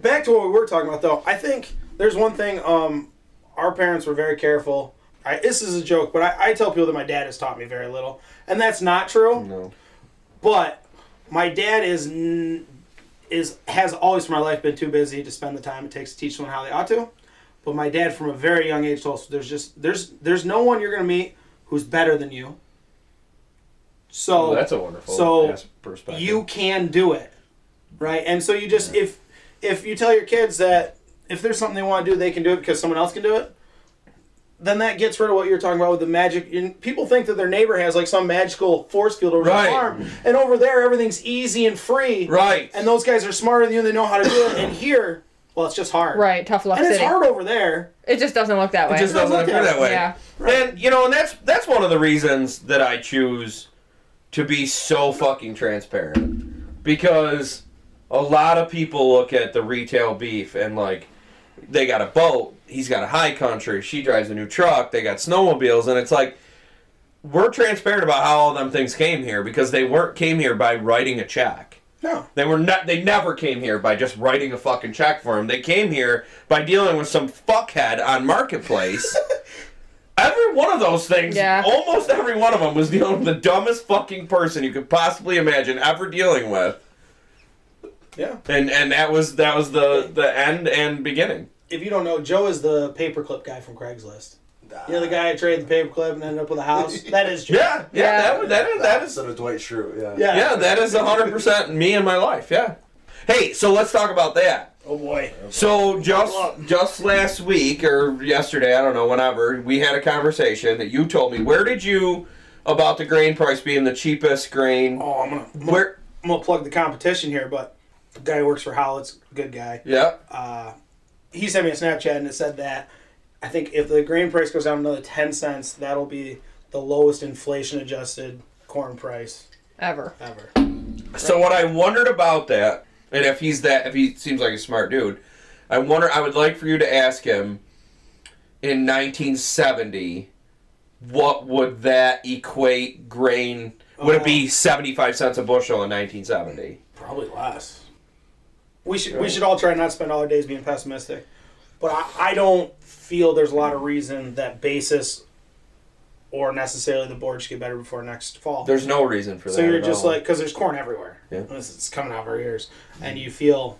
[SPEAKER 3] back to what we were talking about, though. I think there's one thing. Um, our parents were very careful. I, this is a joke, but I, I tell people that my dad has taught me very little, and that's not true.
[SPEAKER 2] No.
[SPEAKER 3] But my dad is n- is has always for my life been too busy to spend the time it takes to teach someone how they ought to. But my dad, from a very young age, told us there's just there's there's no one you're gonna meet who's better than you. So
[SPEAKER 2] Well, that's a wonderful
[SPEAKER 3] so
[SPEAKER 2] perspective.
[SPEAKER 3] you can do it right and so you just if if you tell your kids that if there's something they want to do they can do it because someone else can do it then that gets rid of what you're talking about with the magic and people think that their neighbor has like some magical force field over
[SPEAKER 2] Right.
[SPEAKER 3] the farm and over there everything's easy and free
[SPEAKER 2] right.
[SPEAKER 3] and those guys are smarter than you and they know how to do it and here well it's just hard
[SPEAKER 1] Right. Tough luck
[SPEAKER 3] and it's
[SPEAKER 1] city.
[SPEAKER 3] hard over there
[SPEAKER 1] It just doesn't look that way.
[SPEAKER 2] It just doesn't
[SPEAKER 3] look
[SPEAKER 2] appear that way.
[SPEAKER 1] Yeah.
[SPEAKER 2] And you know, and that's that's one of the reasons that I choose to be so fucking transparent because a lot of people look at the retail beef and like they got a boat, he's got a high country, she drives a new truck, they got snowmobiles, and it's like we're transparent about how all them things came here because they weren't came here by writing a check.
[SPEAKER 3] no
[SPEAKER 2] They were not. They never came here by just writing a fucking check for him. They came here by dealing with some fuckhead on marketplace. [laughs] every one of those things,
[SPEAKER 1] Yeah.
[SPEAKER 2] almost every one of them, was dealing with the dumbest fucking person you could possibly imagine ever dealing with,
[SPEAKER 3] yeah
[SPEAKER 2] and and that was that was the the end and beginning.
[SPEAKER 3] if you don't know joe is the paperclip guy from craigslist you know the guy who traded the paperclip and ended up with a house [laughs] that is Joe.
[SPEAKER 2] Yeah, yeah,
[SPEAKER 1] Yeah.
[SPEAKER 2] that was that is that is
[SPEAKER 4] of Dwight Schrute, yeah.
[SPEAKER 3] Yeah.
[SPEAKER 2] yeah, that is hundred percent me and my life. Yeah. Hey, so let's talk about that.
[SPEAKER 3] oh boy
[SPEAKER 2] So just just last week or yesterday, I don't know, whenever we had a conversation that you told me. Where did you about the grain price being the cheapest grain?
[SPEAKER 3] Oh, I'm gonna,
[SPEAKER 2] Where?
[SPEAKER 3] I'm gonna plug the competition here, but the guy who works for Howlett's good guy.
[SPEAKER 2] Yeah.
[SPEAKER 3] Uh, he sent me a Snapchat and it said that I think if the grain price goes down another ten cents, that'll be the lowest inflation adjusted corn price
[SPEAKER 1] Ever.
[SPEAKER 3] ever.
[SPEAKER 2] So what I wondered about that, and if he's that, if he seems like a smart dude, I wonder. I would like for you to ask him. In 1970, what would that equate grain? Would it be 75 cents a bushel in 1970?
[SPEAKER 3] Probably less. We should we should all try not to spend all our days being pessimistic, but I, I don't feel there's a lot of reason that basis or necessarily the board should get better before next fall.
[SPEAKER 2] There's no reason for that.
[SPEAKER 3] So you're just
[SPEAKER 2] all.
[SPEAKER 3] like because there's corn everywhere.
[SPEAKER 2] Yeah.
[SPEAKER 3] And It's, it's coming out of our ears, and you feel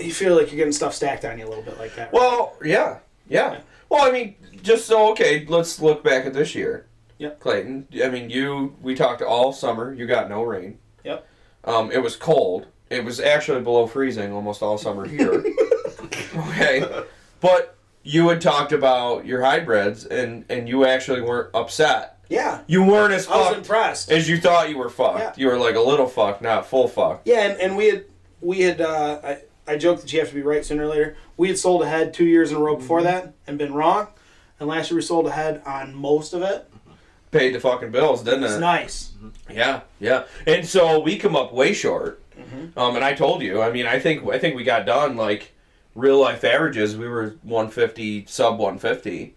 [SPEAKER 3] you feel like you're getting stuff stacked on you a little bit like that. right?
[SPEAKER 2] Well, yeah, yeah. Well, I mean, just so okay, let's look back at this year.
[SPEAKER 3] Yep.
[SPEAKER 2] Clayton, I mean, you we talked all summer. You got no rain.
[SPEAKER 3] Yep.
[SPEAKER 2] Um, it was cold. It was actually below freezing almost all summer here. okay, but you had talked about your hybrids, and and you actually weren't upset.
[SPEAKER 3] yeah,
[SPEAKER 2] You weren't as
[SPEAKER 3] I was
[SPEAKER 2] fucked
[SPEAKER 3] impressed.
[SPEAKER 2] as you thought you were fucked.
[SPEAKER 3] Yeah.
[SPEAKER 2] You were like a little fucked, not full fucked.
[SPEAKER 3] Yeah, and, and we had we had uh, I I joked that you have to be right sooner or later. We had sold ahead two years in a row before
[SPEAKER 2] Mm-hmm.
[SPEAKER 3] that and been wrong, and last year we sold ahead on most of it.
[SPEAKER 2] Paid the fucking bills, didn't it?
[SPEAKER 3] It's nice.
[SPEAKER 2] Yeah, yeah. And so we come up way short.
[SPEAKER 3] Mm-hmm.
[SPEAKER 2] Um, and I told you, I mean, I think I think we got done like real life averages. We were 150 sub 150.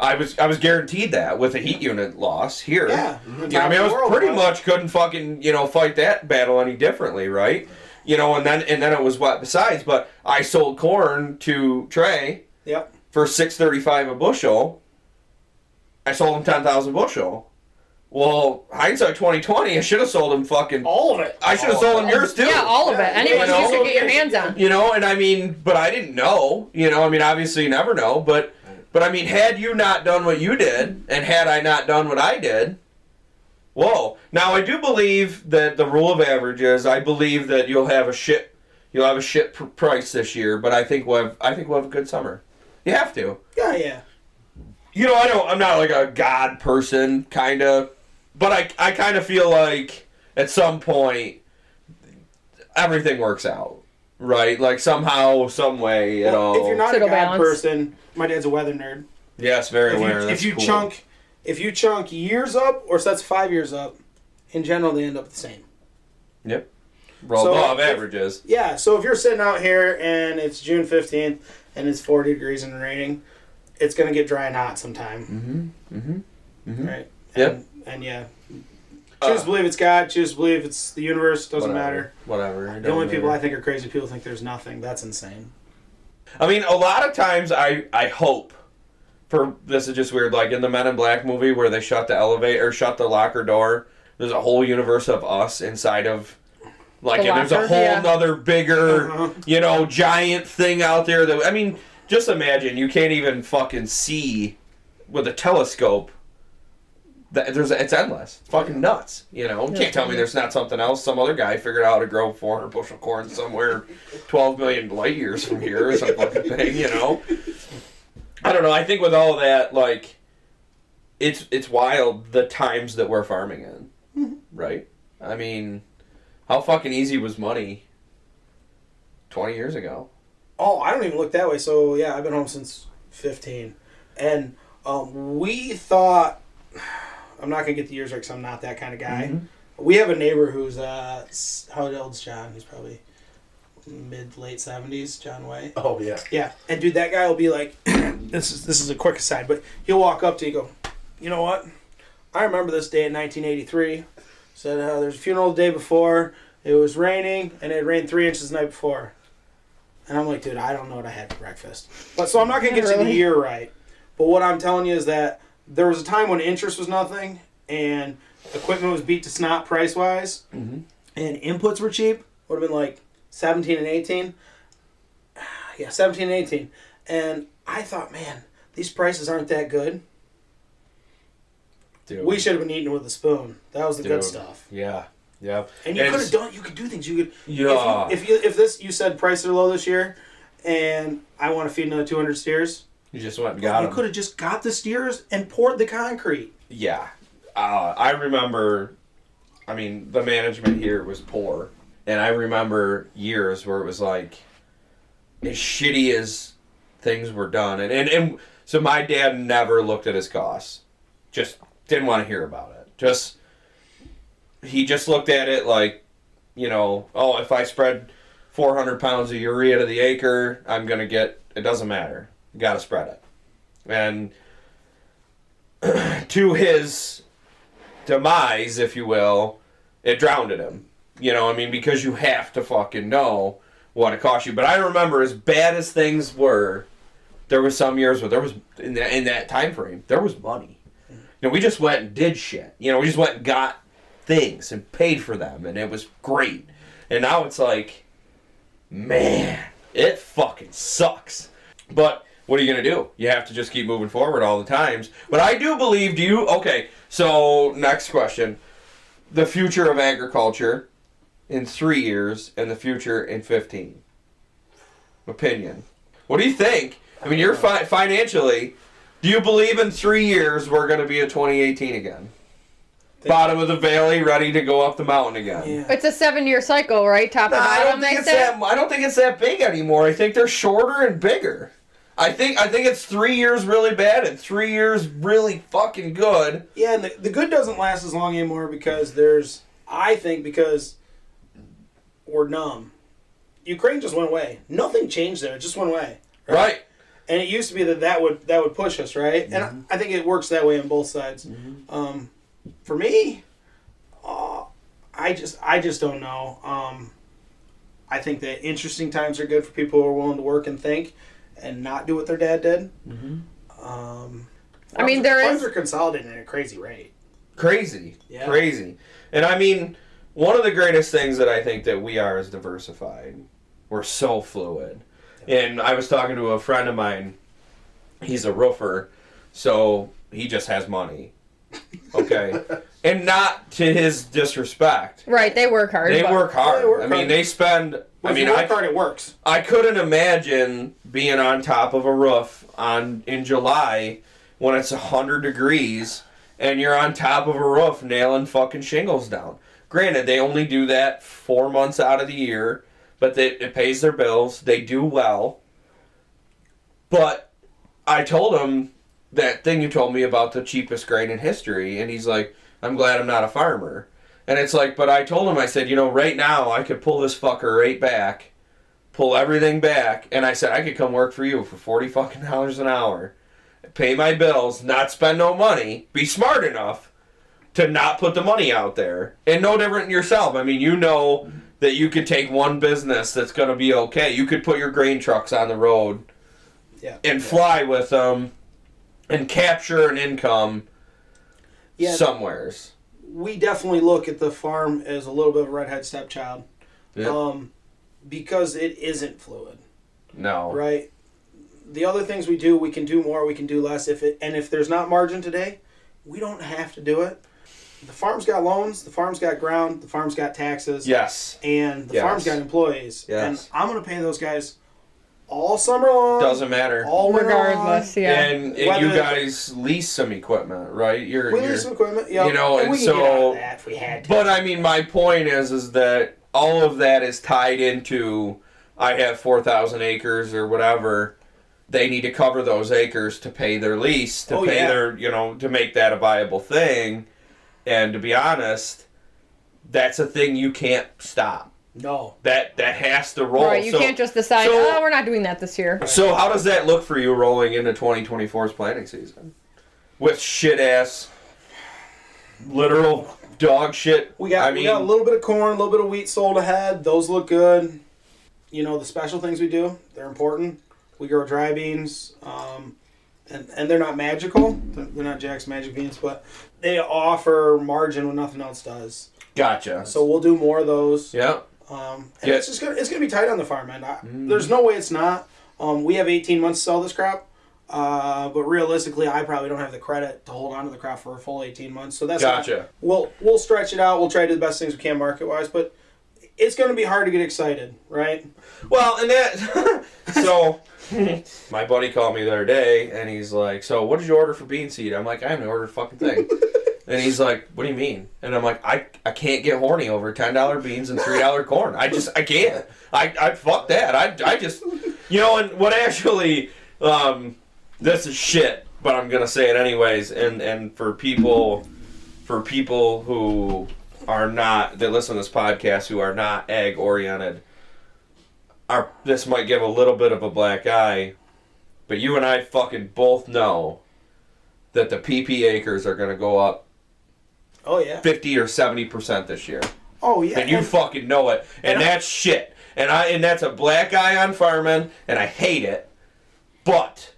[SPEAKER 2] I was I was guaranteed that with a heat unit loss here.
[SPEAKER 3] Yeah.
[SPEAKER 2] You know, I mean, I was pretty much couldn't fucking you know fight that battle any differently, right? You know, and then and then it was what besides. But I sold corn to Trey
[SPEAKER 3] Yep.
[SPEAKER 2] for 635 a bushel. I sold him 10,000 bushel. Well, hindsight 2020, I should have sold him fucking.
[SPEAKER 3] All of it.
[SPEAKER 2] I should have sold him yours too.
[SPEAKER 1] Yeah, all of it.
[SPEAKER 3] Yeah,
[SPEAKER 1] Anything
[SPEAKER 2] you
[SPEAKER 1] you, could get your hands on.
[SPEAKER 2] You know, and I mean, but I didn't know. You know, I mean, obviously you never know. But, but I mean, had you not done what you did, and had I not done what I did, whoa. Now I do believe that the rule of averages. I believe that you'll have a shit, you'll have a shit pr- price this year. But I think we'll have, I think we'll have a good summer. You have to.
[SPEAKER 3] Yeah, yeah.
[SPEAKER 2] you know, I don't. I'm not like a god person, kind of, but I I kind of feel like at some point everything works out. right? Like somehow, some way, it all.
[SPEAKER 3] if you're not a
[SPEAKER 1] It'll
[SPEAKER 3] God
[SPEAKER 1] balance.
[SPEAKER 3] person, my dad's a weather nerd.
[SPEAKER 2] yes, very
[SPEAKER 3] If
[SPEAKER 2] aware.
[SPEAKER 3] you, if you
[SPEAKER 2] cool.
[SPEAKER 3] chunk, if you chunk years up or sets five years up, in general they end up the same.
[SPEAKER 2] yep, well,
[SPEAKER 3] So
[SPEAKER 2] law of
[SPEAKER 3] if-
[SPEAKER 2] averages.
[SPEAKER 3] Yeah, so if you're sitting out here and it's June 15th and it's 40 degrees and raining, it's going to get dry and hot sometime,
[SPEAKER 2] Mm-hmm. Mm-hmm.
[SPEAKER 3] right?
[SPEAKER 2] Yep.
[SPEAKER 3] And, and yeah. Choose to believe it's God, choose to believe it's the universe, doesn't matter.
[SPEAKER 2] Whatever.
[SPEAKER 3] The only people I think are crazy people think there's nothing. That's insane.
[SPEAKER 2] I mean, a lot of times I I hope for this is just weird. Like in the Men in Black movie where they shut the elevator or shut the locker door. There's a whole universe of us inside of. Like
[SPEAKER 1] The
[SPEAKER 2] and there's a whole
[SPEAKER 1] yeah.
[SPEAKER 2] nother bigger,
[SPEAKER 3] Uh-huh.
[SPEAKER 2] you know, giant thing out there that I mean, just imagine you can't even fucking see with a telescope. That there's it's endless. It's fucking nuts. You know, you can't tell me there's not something else. Some other guy figured out how to grow 400 bushel corn somewhere 12 million light years from here or some fucking [laughs] thing. You know. I don't know. I think with all that, like, it's it's wild the times that we're farming in, right? I mean, how fucking easy was money 20 years ago?
[SPEAKER 3] Oh, I don't even look that way. So yeah, I've been home since 15, and um, we thought I'm not gonna get the years right because I'm not that kind of guy.
[SPEAKER 2] Mhm.
[SPEAKER 3] We have a neighbor who's uh, how old's John? He's probably mid late 70s. John White.
[SPEAKER 4] Oh yeah.
[SPEAKER 3] Yeah, and dude, that guy will be like, [clears throat] this is this is a quick aside, but he'll walk up to you, and go, you know what? I remember this day in 1983. Said uh, there's a funeral the day before. It was raining, and it rained three inches the night before. And I'm like, dude, I don't know what I had for breakfast. But so I'm not gonna get you the year right. But what I'm telling you is that there was a time when interest was nothing, and equipment was beat to snot price wise,
[SPEAKER 2] Mm-hmm.
[SPEAKER 3] and inputs were cheap. Would have been like 17 and 18. [sighs] Yeah, 17 and 18. And I thought, man, these prices aren't that good.
[SPEAKER 2] Dude.
[SPEAKER 3] We should have been eating with a spoon. That was the good stuff.
[SPEAKER 2] Yeah. Yeah.
[SPEAKER 3] And you could have done. You could do things. You could.
[SPEAKER 2] Yeah.
[SPEAKER 3] If you, if you if this you said prices are low this year, and I want to feed another 200 steers,
[SPEAKER 2] You just went and got
[SPEAKER 3] you could have just got the steers and poured the concrete.
[SPEAKER 2] Yeah. Uh, I remember, I mean, the management here was poor. And I remember years where it was like, as shitty as things were done. And, and, and so my dad never looked at his costs. Just didn't want to hear about it. Just, he just looked at it like, you know, oh, if I spread 400 pounds of urea to the acre, I'm going to get, it doesn't matter. Got to spread it. And [clears throat] to his demise, if you will, it drowned him. You know, I mean, because you have to fucking know what it cost you. But I remember, as bad as things were, there was some years where there was in that in that time frame there was money. You know, we just went and did shit. You know, we just went and got things and paid for them, and it was great. And now it's like, man, it fucking sucks. But what are you gonna do? You have to just keep moving forward all the times. But I do believe. Do you? Okay. So next question: the future of agriculture in three years, and the future in fifteen. Opinion. What do you think? I mean, you're fi- financially. Do you believe in three years we're going to be at 2018 again? Bottom of the valley, ready to go up the mountain again.
[SPEAKER 3] Yeah.
[SPEAKER 1] It's a seven year cycle, right? Top to
[SPEAKER 2] Nah, I don't think it's that. I don't think it's that big anymore. I think they're shorter and bigger. I think I think it's three years really bad and three years really fucking good.
[SPEAKER 3] Yeah, and the, the good doesn't last as long anymore because there's, I think, because we're numb. Ukraine just went away. Nothing changed there. It just went away.
[SPEAKER 2] Right.
[SPEAKER 3] And it used to be that that would that would push us, right?
[SPEAKER 2] Mm-hmm.
[SPEAKER 3] And I, I think it works that way on both sides. Um, for me, uh, I just I just don't know. Um, I think that interesting times are good for people who are willing to work and think, and not do what their dad did. Um,
[SPEAKER 1] I mean, there
[SPEAKER 3] farms
[SPEAKER 1] is-
[SPEAKER 3] are consolidating at a crazy rate.
[SPEAKER 2] Crazy.
[SPEAKER 3] Yeah.
[SPEAKER 2] Crazy. And I mean, one of the greatest things that I think that we are is diversified. We're so fluid. And I was talking to a friend of mine. He's a roofer, so he just has money. Okay. [laughs] and not to his disrespect.
[SPEAKER 1] Right, they work hard.
[SPEAKER 2] They
[SPEAKER 1] but-
[SPEAKER 2] work hard.
[SPEAKER 3] They work
[SPEAKER 2] I mean, they spend.
[SPEAKER 3] Well,
[SPEAKER 2] I mean,
[SPEAKER 3] work
[SPEAKER 2] I,
[SPEAKER 3] hard, it works.
[SPEAKER 2] I couldn't imagine being on top of a roof on in July when it's hundred degrees and you're on top of a roof nailing fucking shingles down. Granted, they only do that four months out of the year, but they, it pays their bills. They do well. But I told him that thing you told me about the cheapest grain in history, and he's like, "I'm glad I'm not a farmer." And it's like, but I told him, I said, you know, right now I could pull this fucker right back, pull everything back, and I said I could come work for you for forty fucking [laughs] dollars an hour, pay my bills, not spend no money, be smart enough to not put the money out there, and no different than yourself. I mean, you know that you could take one business that's going to be okay. You could put your grain trucks on the road
[SPEAKER 3] Yeah.
[SPEAKER 2] and fly with them and capture an income
[SPEAKER 3] Yeah.
[SPEAKER 2] somewheres.
[SPEAKER 3] we definitely look at the farm as a little bit of a redhead stepchild.
[SPEAKER 2] Yeah.
[SPEAKER 3] Um, because it isn't fluid,
[SPEAKER 2] No.
[SPEAKER 3] right? The other things we do, we can do more, we can do less. If it and if there's not margin today, we don't have to do it. The farm's got loans, the farm's got ground, the farm's got taxes,
[SPEAKER 2] Yes.
[SPEAKER 3] and the
[SPEAKER 2] Yes.
[SPEAKER 3] farm's got employees.
[SPEAKER 2] Yes.
[SPEAKER 3] And I'm going to pay those guys all summer long,
[SPEAKER 2] Doesn't matter.
[SPEAKER 3] all winter
[SPEAKER 1] Regardless,
[SPEAKER 3] long.
[SPEAKER 1] yeah.
[SPEAKER 2] And, and you guys lease some equipment, right? You're,
[SPEAKER 3] We
[SPEAKER 2] you're
[SPEAKER 3] lease some equipment, yeah,
[SPEAKER 2] you know,
[SPEAKER 3] and,
[SPEAKER 2] and
[SPEAKER 3] we can get out
[SPEAKER 2] so-
[SPEAKER 3] of that if we had to.
[SPEAKER 2] But I mean, my point is, is that all of that is tied into. I have four thousand acres or whatever. They need to cover those acres to pay their lease, to
[SPEAKER 3] Oh,
[SPEAKER 2] pay
[SPEAKER 3] yeah.
[SPEAKER 2] their, you know, to make that a viable thing. And to be honest, that's a thing you can't stop.
[SPEAKER 3] No,
[SPEAKER 2] That that has to roll.
[SPEAKER 1] right, you
[SPEAKER 2] So-
[SPEAKER 1] can't just decide,
[SPEAKER 2] so-
[SPEAKER 1] oh, we're not doing that this year.
[SPEAKER 2] So how does that look for you rolling into 2024's planting season? With shit ass, literal dog shit.
[SPEAKER 3] We got
[SPEAKER 2] I mean,
[SPEAKER 3] we got a little bit of corn, a little bit of wheat sold ahead. Those look good. You know the special things we do, they're important. We grow dry beans, um, and and they're not magical. They're they're not Jack's magic beans, but they offer margin when nothing else does.
[SPEAKER 2] gotcha.
[SPEAKER 3] So we'll do more of those.
[SPEAKER 2] yeah,
[SPEAKER 3] Um, and
[SPEAKER 2] Yeah.
[SPEAKER 3] it's just gonna it's gonna be tight on the farm end. I,
[SPEAKER 2] Mm.
[SPEAKER 3] There's no way it's not. Um, we have 18 months to sell this crop. Uh, but realistically, I probably don't have the credit to hold on to the crop for a full 18 months. So that's not-
[SPEAKER 2] gotcha.
[SPEAKER 3] we'll we'll stretch it out. We'll try to do the best things we can market wise, but it's going to be hard to get excited, right?
[SPEAKER 2] Well, and that. [laughs] so, my buddy called me the other day, and he's like, "So, what did you order for bean seed?" I'm like, "I haven't ordered a fucking thing." [laughs] and he's like, "What do you mean?" And I'm like, "I I can't get horny over ten dollar beans and three dollar corn. I just I can't. I I fuck that. I I just you know." And what actually, um, this is shit, but I'm gonna say it anyways. And and for people, for people who are not that listen to this podcast who are not ag oriented our this might give a little bit of a black eye, but you and I fucking both know that the PP acres are gonna go up
[SPEAKER 3] Oh yeah.
[SPEAKER 2] fifty or seventy percent this year,
[SPEAKER 3] Oh yeah.
[SPEAKER 2] and you
[SPEAKER 3] And-
[SPEAKER 2] fucking know it, and
[SPEAKER 3] and I-
[SPEAKER 2] that's shit. And I and that's a black eye on farming, and I hate it. But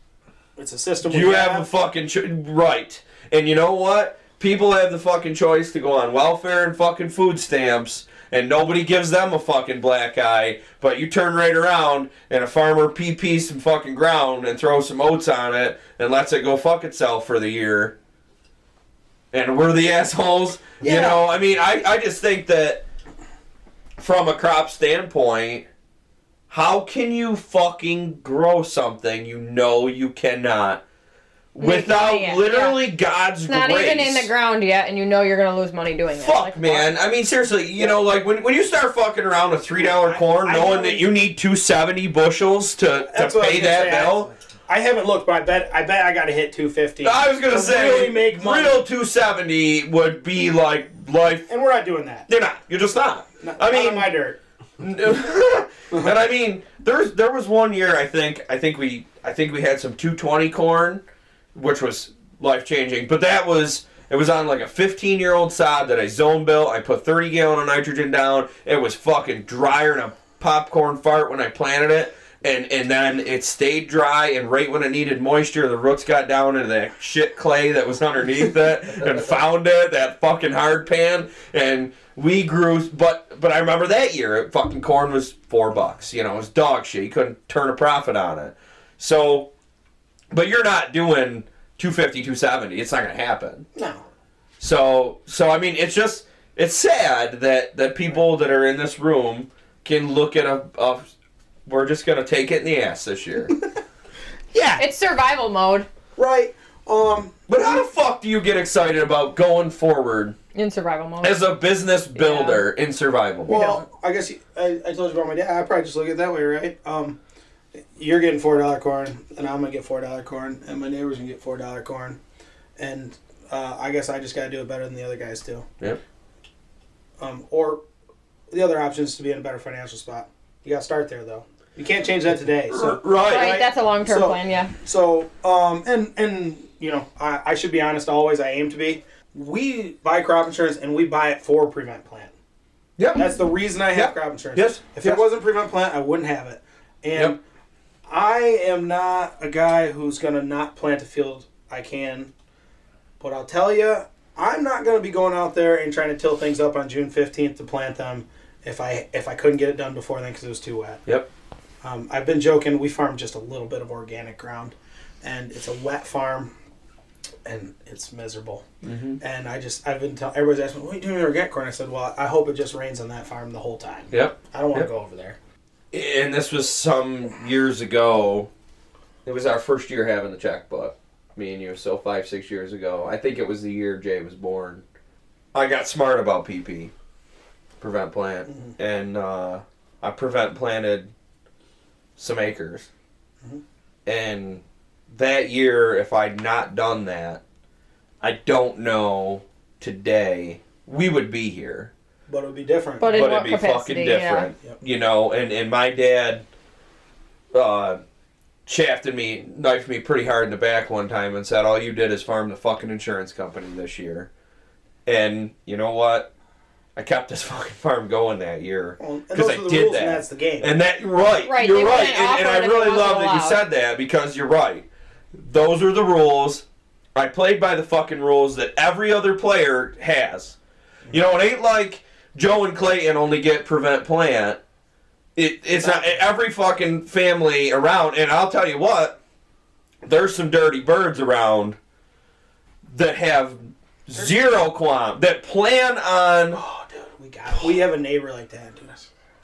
[SPEAKER 3] it's a system.
[SPEAKER 2] you have a fucking cho- right, and you know what? People have the fucking choice to go on welfare and fucking food stamps, and nobody gives them a fucking black eye. But you turn right around, and a farmer PP some fucking ground and throws some oats on it and lets it go fuck itself for the year. And we're the assholes, you know. I mean, I I just think that from a crop standpoint. How can you fucking grow something you know you cannot
[SPEAKER 1] Make
[SPEAKER 2] without
[SPEAKER 1] money yet,
[SPEAKER 2] literally God's
[SPEAKER 1] It's not
[SPEAKER 2] grace?
[SPEAKER 1] even in the ground yet, and you know you're going to lose money doing it.
[SPEAKER 2] Fuck,
[SPEAKER 1] Like,
[SPEAKER 2] man. I mean, seriously, you know, like when, when you start fucking around with three dollar corn,
[SPEAKER 3] I
[SPEAKER 2] knowing
[SPEAKER 3] know-
[SPEAKER 2] that you need two seventy bushels to, to
[SPEAKER 3] That's what I was
[SPEAKER 2] pay that
[SPEAKER 3] say. I-
[SPEAKER 2] bill.
[SPEAKER 3] I haven't looked, but I bet I bet I got to hit 250.
[SPEAKER 2] I was gonna
[SPEAKER 3] to
[SPEAKER 2] say,
[SPEAKER 3] really make money.
[SPEAKER 2] real two seventy would be like life.
[SPEAKER 3] and we're not doing that.
[SPEAKER 2] You're not. You're just not.
[SPEAKER 3] Not,
[SPEAKER 2] I mean,
[SPEAKER 3] my dirt. [laughs]
[SPEAKER 2] and I mean, there's there was one year I think I think we I think we had some 220 corn, which was life changing. But that was it was on like a 15 year old sod that I zone built. I put 30 gallon of nitrogen down. It was fucking drier than a popcorn fart when I planted it. And, and then it stayed dry, and right when it needed moisture, the roots got down into that shit clay that was underneath it and [laughs] found it, that fucking hard pan. And we grew, but but I remember that year, fucking corn was four bucks. You know, it was dog shit. You couldn't turn a profit on it. So, but you're not doing 250, 270. It's not going to happen.
[SPEAKER 3] No.
[SPEAKER 2] So, so I mean, it's just it's sad that that people that are in this room can look at a, a we're just going to take it in the ass this year. [laughs]
[SPEAKER 3] Yeah.
[SPEAKER 1] It's survival mode.
[SPEAKER 3] Right. Um,
[SPEAKER 2] But how the fuck do you get excited about going forward
[SPEAKER 1] In survival mode.
[SPEAKER 2] as a business builder in survival? mode?
[SPEAKER 3] well, I guess you, I, I told you about my dad. I probably just look at it that way, right? Um, you're getting four dollar corn, and I'm gonna get four dollar corn, and my neighbor's gonna get four dollar corn, and uh, I guess I just gotta do it better than the other guys do.
[SPEAKER 2] Yep.
[SPEAKER 3] Um, or the other option is to be in a better financial spot. You gotta start there though. You can't change that today. So
[SPEAKER 2] right.
[SPEAKER 1] right, that's a long term
[SPEAKER 3] So-
[SPEAKER 1] plan, yeah.
[SPEAKER 3] So, um, and and you know, I, I should be honest. Always, I aim to be. We buy crop insurance and we buy it for prevent plant.
[SPEAKER 2] Yep.
[SPEAKER 3] That's the reason I have
[SPEAKER 2] Yep.
[SPEAKER 3] crop insurance.
[SPEAKER 2] Yes.
[SPEAKER 3] If
[SPEAKER 2] Yes.
[SPEAKER 3] it wasn't prevent plant, I wouldn't have it. And
[SPEAKER 2] Yep.
[SPEAKER 3] I am not a guy who's gonna not plant a field. I can, but I'll tell you, I'm not gonna be going out there and trying to till things up on June 15th to plant them if I if I couldn't get it done before then because it was too wet.
[SPEAKER 2] Yep.
[SPEAKER 3] Um, I've been joking. We farm just a little bit of organic ground, and it's a wet farm, and it's miserable.
[SPEAKER 2] Mhm.
[SPEAKER 3] And I just I've been telling everybody's asking, "What are you doing with organic corn?" I said, "Well, I hope it just rains on that farm the whole time.
[SPEAKER 2] Yep.
[SPEAKER 3] I don't want
[SPEAKER 2] Yep.
[SPEAKER 3] to go over there."
[SPEAKER 2] And this was some years ago. It was our first year having the checkbook. Me and you, so five, six years ago. I think it was the year Jay was born. I got smart about PP, prevent plant,
[SPEAKER 3] Mhm.
[SPEAKER 2] and uh, I prevent planted some acres.
[SPEAKER 3] Mhm.
[SPEAKER 2] And that year, if I'd not done that, I don't know today we would be here
[SPEAKER 3] But it would be different.
[SPEAKER 1] But in
[SPEAKER 2] but
[SPEAKER 1] what
[SPEAKER 2] it'd be
[SPEAKER 1] capacity,
[SPEAKER 2] fucking
[SPEAKER 1] yeah.
[SPEAKER 2] different.
[SPEAKER 3] Yep.
[SPEAKER 2] You know, and, and my dad uh shafted me, knifed me pretty hard in the back one time and said, All you did is farm the fucking insurance company this year. And you know what? I kept this [laughs] fucking farm going that year.
[SPEAKER 3] Well, and
[SPEAKER 2] 'Cause
[SPEAKER 3] those
[SPEAKER 2] I
[SPEAKER 3] the
[SPEAKER 2] did
[SPEAKER 3] rules,
[SPEAKER 2] that.
[SPEAKER 3] and that's the game.
[SPEAKER 2] And that right,
[SPEAKER 1] Right,
[SPEAKER 2] you're right, and, and I
[SPEAKER 1] offer it if
[SPEAKER 2] really love that you said that because you're right. Those are the rules. I played by the fucking rules that every other player has. You know, it ain't like Joe and Clayton only get prevent plant. It, it's not every fucking family around, and I'll tell you what, there's some dirty birds around that have zero qualm that plan on [gasps] [sighs]
[SPEAKER 3] oh, dude, we got we have a neighbor like that, dude.